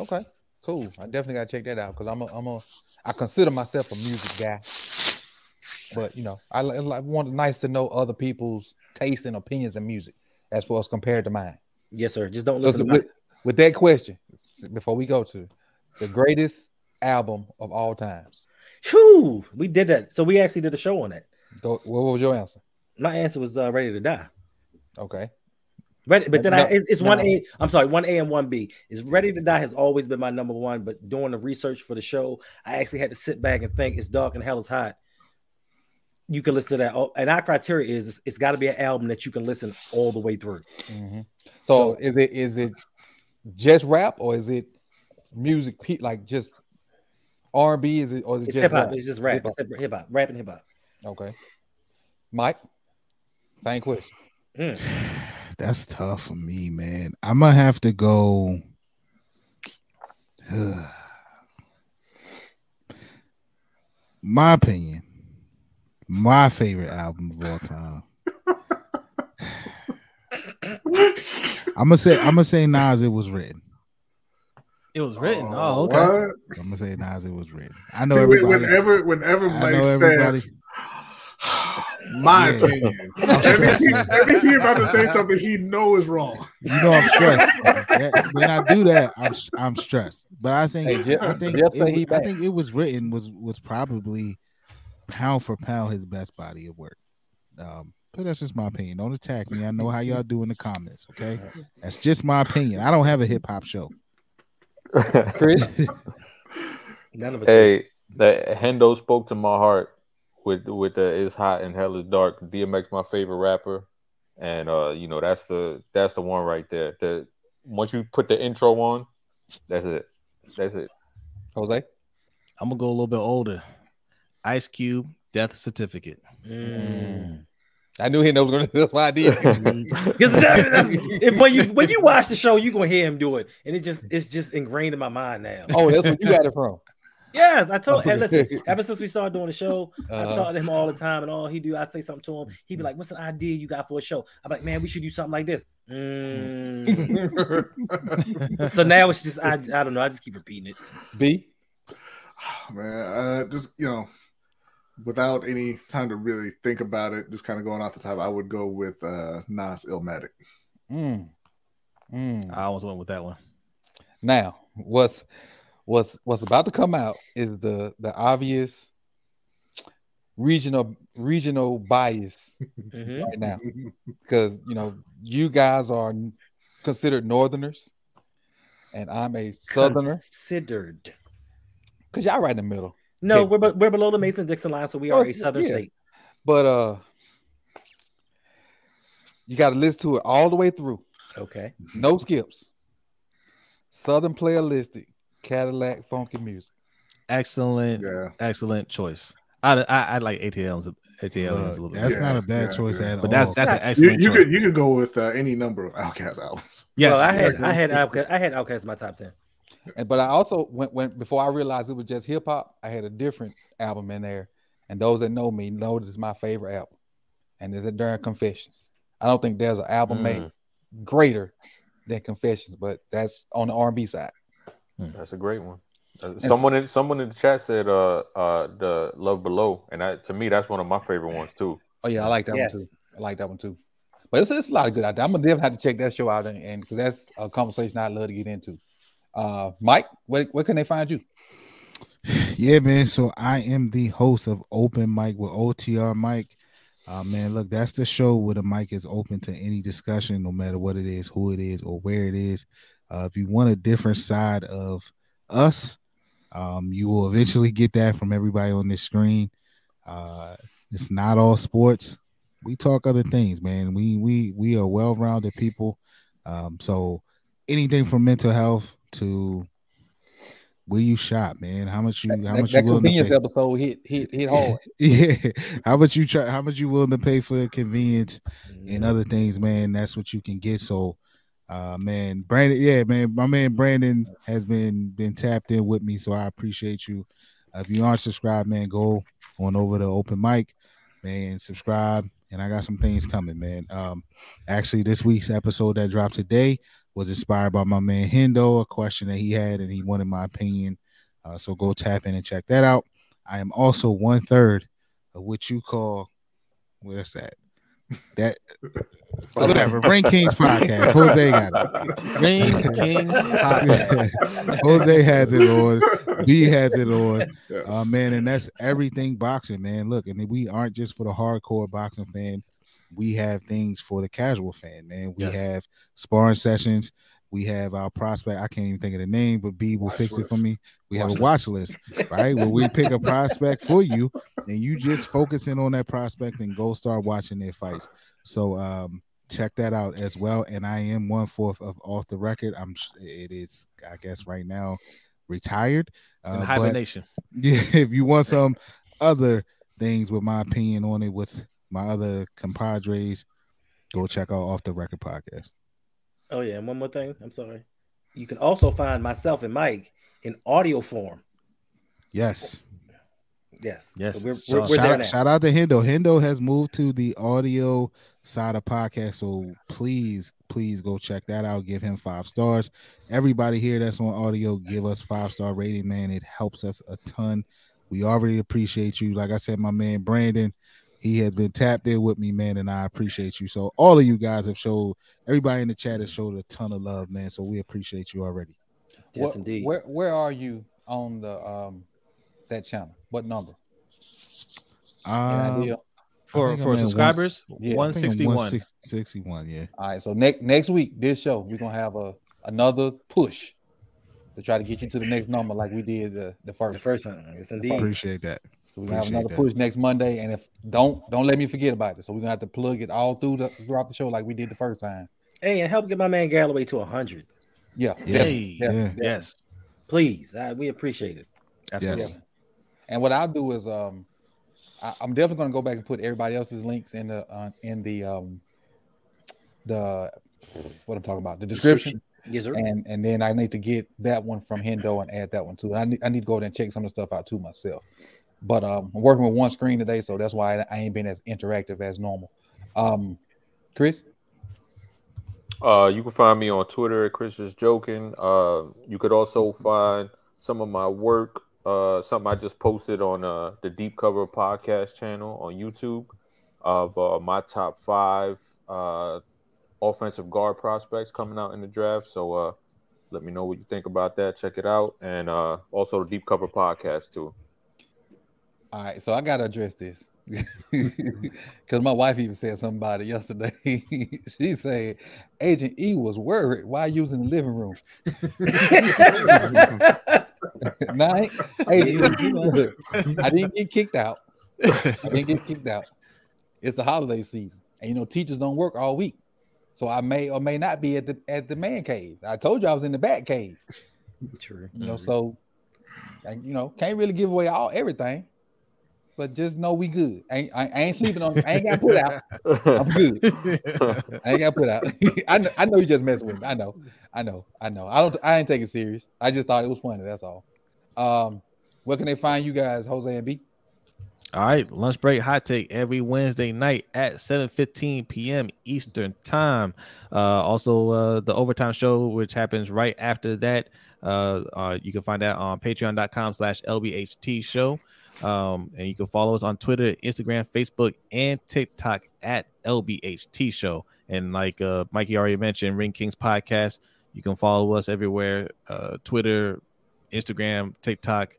Okay, cool. I definitely gotta check that out because I'm a, I'm a, I consider myself a music guy. But you know, I, li- I want nice to know other people's taste and opinions in music as well as compared to mine. Yes, sir. Just don't So listen to- to with, with that question, before we go to the greatest album of all times, Whew, we did that. So we actually did a show on that. What was your answer? My answer was uh, ready to die. Okay, Ready, but then I, No, it's, it's one A. I'm sorry, one A and one B. Is Ready to Die has always been my number one. But doing the research for the show, I actually had to sit back and think. It's dark and hell is hot. You can listen to that, Oh, and our criteria is it's, it's got to be an album that you can listen all the way through. Mhm. so, So- is it is it just rap or is it music? Like just R and B? Is it or is it It's hip hop. rap? It's just rap. Hip-hop. It's hip hop. Rap and hip hop. Okay, Mike, same question. Mm. That's tough for me, man. I'm gonna have to go. my opinion, my favorite album of all time. I'm gonna say I'm gonna say Nas. It was written. It was written. Oh, Oh, okay. what? I'm gonna say Nas. It was written. I know See, everybody. whenever whenever I Mike says my Yeah. opinion, every, time- every time he about to say something he know is wrong. You know I'm stressed. When I do that, I'm I'm stressed. But I think Hey, Jeff- I think Jeff it, he was- I think it was written was was probably pound for pound his best body of work. Um, but that's just my opinion. Don't attack me. I know how y'all do in the comments. Okay, that's just my opinion. I don't have a hip hop show. Chris, None of us. hey, that Hendo spoke to my heart with with the "It's Hot and Hell is Dark." DMX, my favorite rapper, and uh, you know that's the that's the one right there. The once you put the intro on, that's it. That's it. Jose. I'm gonna go a little bit older. Ice Cube, Death Certificate. Mm. I knew he was going to. That's why I did. Because that- when you when you watch the show, you're gonna hear him do it, and it just it's just ingrained in my mind now. oh, that's where you got it from. Yes, I told. And listen, ever since we started doing the show, I Uh-huh. talk to him all the time, and all he do, I say something to him. He be like, "What's an idea you got for a show?" I'm like, "Man, we should do something like this." Mm. so now it's just I, I don't know. I just keep repeating it. B. Man, uh, just you know, without any time to really think about it, just kind of going off the top, I would go with uh Nas Illmatic. Mm. Mm. I almost went with that one. Now, what's what's what's about to come out is the the obvious regional regional bias Mhm. right now because you know you guys are considered northerners and I'm a southerner Considered. because y'all right in the middle. No, Okay. we're be- we're below the Mason Dixon line, so we Oh, are a southern yeah. state. But uh you got to listen to it all the way through. Okay. No skips. Southern playalistic Cadillac funky music. Excellent, Yeah, excellent choice. I I, I like ATLs. ATLs a little bit, that's Yeah, not a bad yeah, choice yeah. at but all. that's that's an you, excellent you choice. could you could go with uh, any number of Outkast albums. yes, well, I had. I had Outkast, I had Outkast in my top ten. And but I also went when before I realized it was just hip hop, I had a different album in there. And those that know me know this is my favorite album. And it's during Confessions. I don't think there's an album made Mm. greater than Confessions, but that's on the R&B side. That's a great one. Uh, someone in someone in the chat said uh uh the Love Below, and that to me that's one of my favorite ones too. Oh yeah, I like that Yes. one too. I like that one too. But it's, it's a lot of good out there. I'm gonna definitely have to check that show out and and because that's a conversation I'd love to get into. Uh Mike, where, where can they find you? Yeah, man. So I am the host of Open Mic with OTR Mike. Uh, man, look, that's the show where the mic is open to any discussion, no matter what it is, who it is, or where it is. Uh, if you want a different side of us, um, you will eventually get that from everybody on this screen. Uh, it's not all sports. we talk other things, man. We we we are well rounded people. Um, so anything from mental health to where you shop, man. How much you how that, much that you willing to convenience pay? episode hit hit hit hard. yeah. How much you try how much you willing to pay for convenience Mm-hmm. and other things, man. That's what you can get. So uh man, Brandon, yeah, man, my man Brandon has been been tapped in with me, so I appreciate you. Uh, if you aren't subscribed, man, go on over to open mic, man, subscribe. And I got some things coming, man. Um, actually, this week's episode that dropped today was inspired by my man Hendo, a question that he had, and he wanted my opinion. Uh, so go tap in and check that out. I am also one third of what you call where's that? That whatever. Ring Kings podcast. Jose got it. Ring Kings podcast. Jose has it on. B has it on. Yes. Uh, man, and that's everything boxing, man. Look, and we aren't just for the hardcore boxing fan. We have things for the casual fan, man. We Yes. have sparring sessions. We have our prospect. I can't even think of the name, but B will Watch fix it for me. We have Watch a watch list, right? Where we pick a prospect for you, and you just focus in on that prospect and go start watching their fights. So um check that out as well. And I am one fourth of off the record. I'm it is, I guess, right now retired. in Uh, but hibernation. yeah, if you want some other things with my opinion on it with my other compadres, go check out off the record podcast. Oh yeah, and one more thing. I'm sorry. You can also find myself and Mike in audio form. Yes. Yes. Yes. So we're, So we're, we're shout, there out, now. shout out to Hendo. Hendo has moved to the audio side of podcast. So please, please go check that out. Give him five stars. Everybody here that's on audio, give us five star rating, man. It helps us a ton. We already appreciate you. Like I said, my man Brandon, he has been tapped in with me, man, and I appreciate you. So all of you guys have showed everybody in the chat has showed a ton of love, man. So we appreciate you already. Yes, What- indeed. Where where are you on the um that channel? What number? Any Um, idea? For I'm for at one- subscribers, Yeah. I one I think I'm sixty one. 161, yeah. All right. So next next week, this show, we're gonna have a another push to try to get you to the next number like we did the, the the first. first time. Yes, indeed. Appreciate that. So we're gonna have another that. push next Monday. And if don't don't let me forget about it. So we're gonna have to plug it all through the throughout the show like we did the first time. Hey, and help get my man Galloway to hundred, Yeah. Yeah. Hey, Yeah. Yeah. yes, please. Uh, we appreciate it. absolutely. Yes. And what I'll do is um I, I'm definitely gonna go back and put everybody else's links in the uh, in the um the what I'm talking about the description. Yes, sir. and and then I need to get that one from Hendo and add that one too. And I need I need to go there and check some of the stuff out too myself. But um, I'm working with one screen today, so that's why I, I ain't been as interactive as normal. Um, Chris, Uh, you can find me on Twitter at Chris is joking. Uh, you could also find some of my work. Uh, something I just posted on uh, the Deep Cover podcast channel on YouTube of uh, my top five uh, offensive guard prospects coming out in the draft. So uh, let me know what you think about that. Check it out, and uh, also the Deep Cover podcast too. All right, so I gotta address this because my wife even said something about it yesterday. she said Agent E was worried why using the living room. nah, I ain't- Agent E, look, I didn't get kicked out. I didn't get kicked out. It's the holiday season, and you know teachers don't work all week, so I may or may not be at the at the man cave. I told you I was in the bat cave. True. You know, mm-hmm. so I, you know can't really give away all everything, but just know we good. I ain't, I I ain't sleeping on. I ain't got put out. I'm good. I ain't got put out. I know, I know you just messing with me. I know. I know. I know. I don't. I ain't take it serious. I just thought it was funny. That's all. Um, where can they find you guys, Jose and B? All right, lunch break hot take every Wednesday night at 7:15 p.m. Eastern time. Uh, also, uh, the overtime show, which happens right after that. Uh, uh, you can find that on patreon.com slash lbht show. Um, and you can follow us on Twitter, Instagram, Facebook, and TikTok at lbht show. And like uh, Mikey already mentioned, Ring Kings podcast. You can follow us everywhere: uh, Twitter, Instagram, TikTok,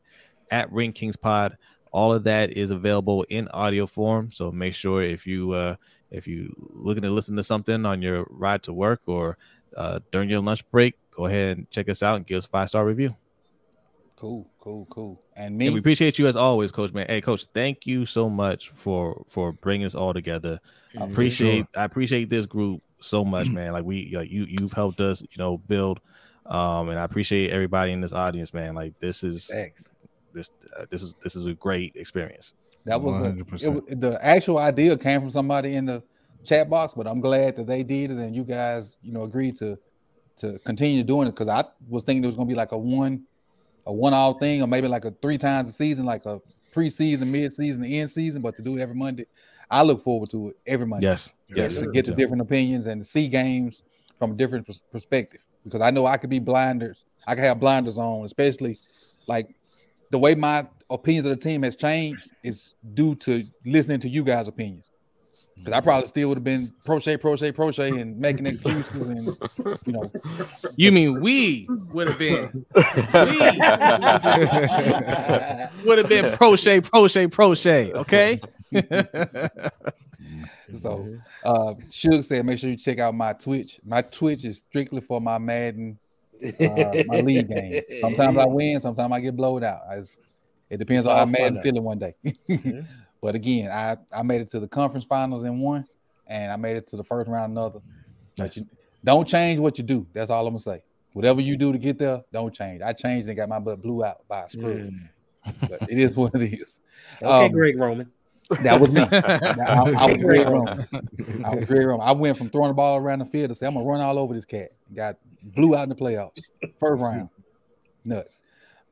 at Ring Kings Pod all of that is available in audio form so make sure if you uh if you looking to listen to something on your ride to work or uh during your lunch break go ahead and check us out and give us five star review Cool, cool, cool. And And we appreciate you as always, Coach. Man, hey, Coach, thank you so much for for bringing us all together. I appreciate I appreciate this group so much, man. Like we, like you, you've helped us, you know, build. Um, and I appreciate everybody in this audience, man. Like this is Facts. this uh, this is this is a great experience. that was, a, it was the actual idea came from somebody in the chat box, but I'm glad that they did it and you guys, you know, agreed to to continue doing it because I was thinking it was gonna be like a one a one all thing or maybe like a three times a season, like a preseason, mid season, end season, but to do it every Monday, I look forward to it every Monday. Yes, yes. to get the different opinions and to see games from a different perspective. Because I know I could be blinders. I could have blinders on, especially like the way my opinions of the team has changed is due to listening to you guys' opinions. Because I probably still would have been crochet, crochet, crochet, and making excuses, and you know, You mean we would have been We would have been crochet, crochet, crochet. Okay. so uh Suge said make sure you check out my Twitch. My Twitch is strictly for my Madden uh, my league game. Sometimes I win, sometimes I get blowed out. It's- it depends on how fun, Madden though. feeling one day. But again, I I made it to the conference finals in one, and I made it to the first round another. But you don't change what you do. That's all I'm gonna say. Whatever you do to get there, don't change. I changed and got my butt blew out by a screw. Mm. But it is what it is. Okay, Um, Greg Roman. That was me. I, I was Greg Roman. I was Greg Roman. I went from throwing the ball around the field to say I'm gonna run all over this cat. Got blew out in the playoffs, first round. Nuts.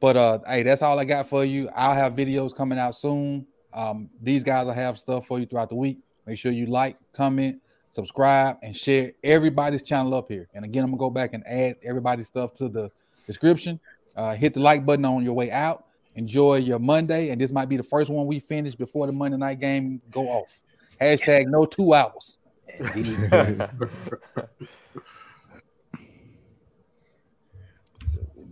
But uh, hey, that's all I got for you. I'll have videos coming out soon. Um, these guys will have stuff for you throughout the week. Make sure you like, comment, subscribe, and share everybody's channel up here. And again, I'm gonna go back and add everybody's stuff to the description. Uh, hit the like button on your way out. Enjoy your Monday, and this might be the first one we finish before the Monday night game go off. Hashtag no two hours.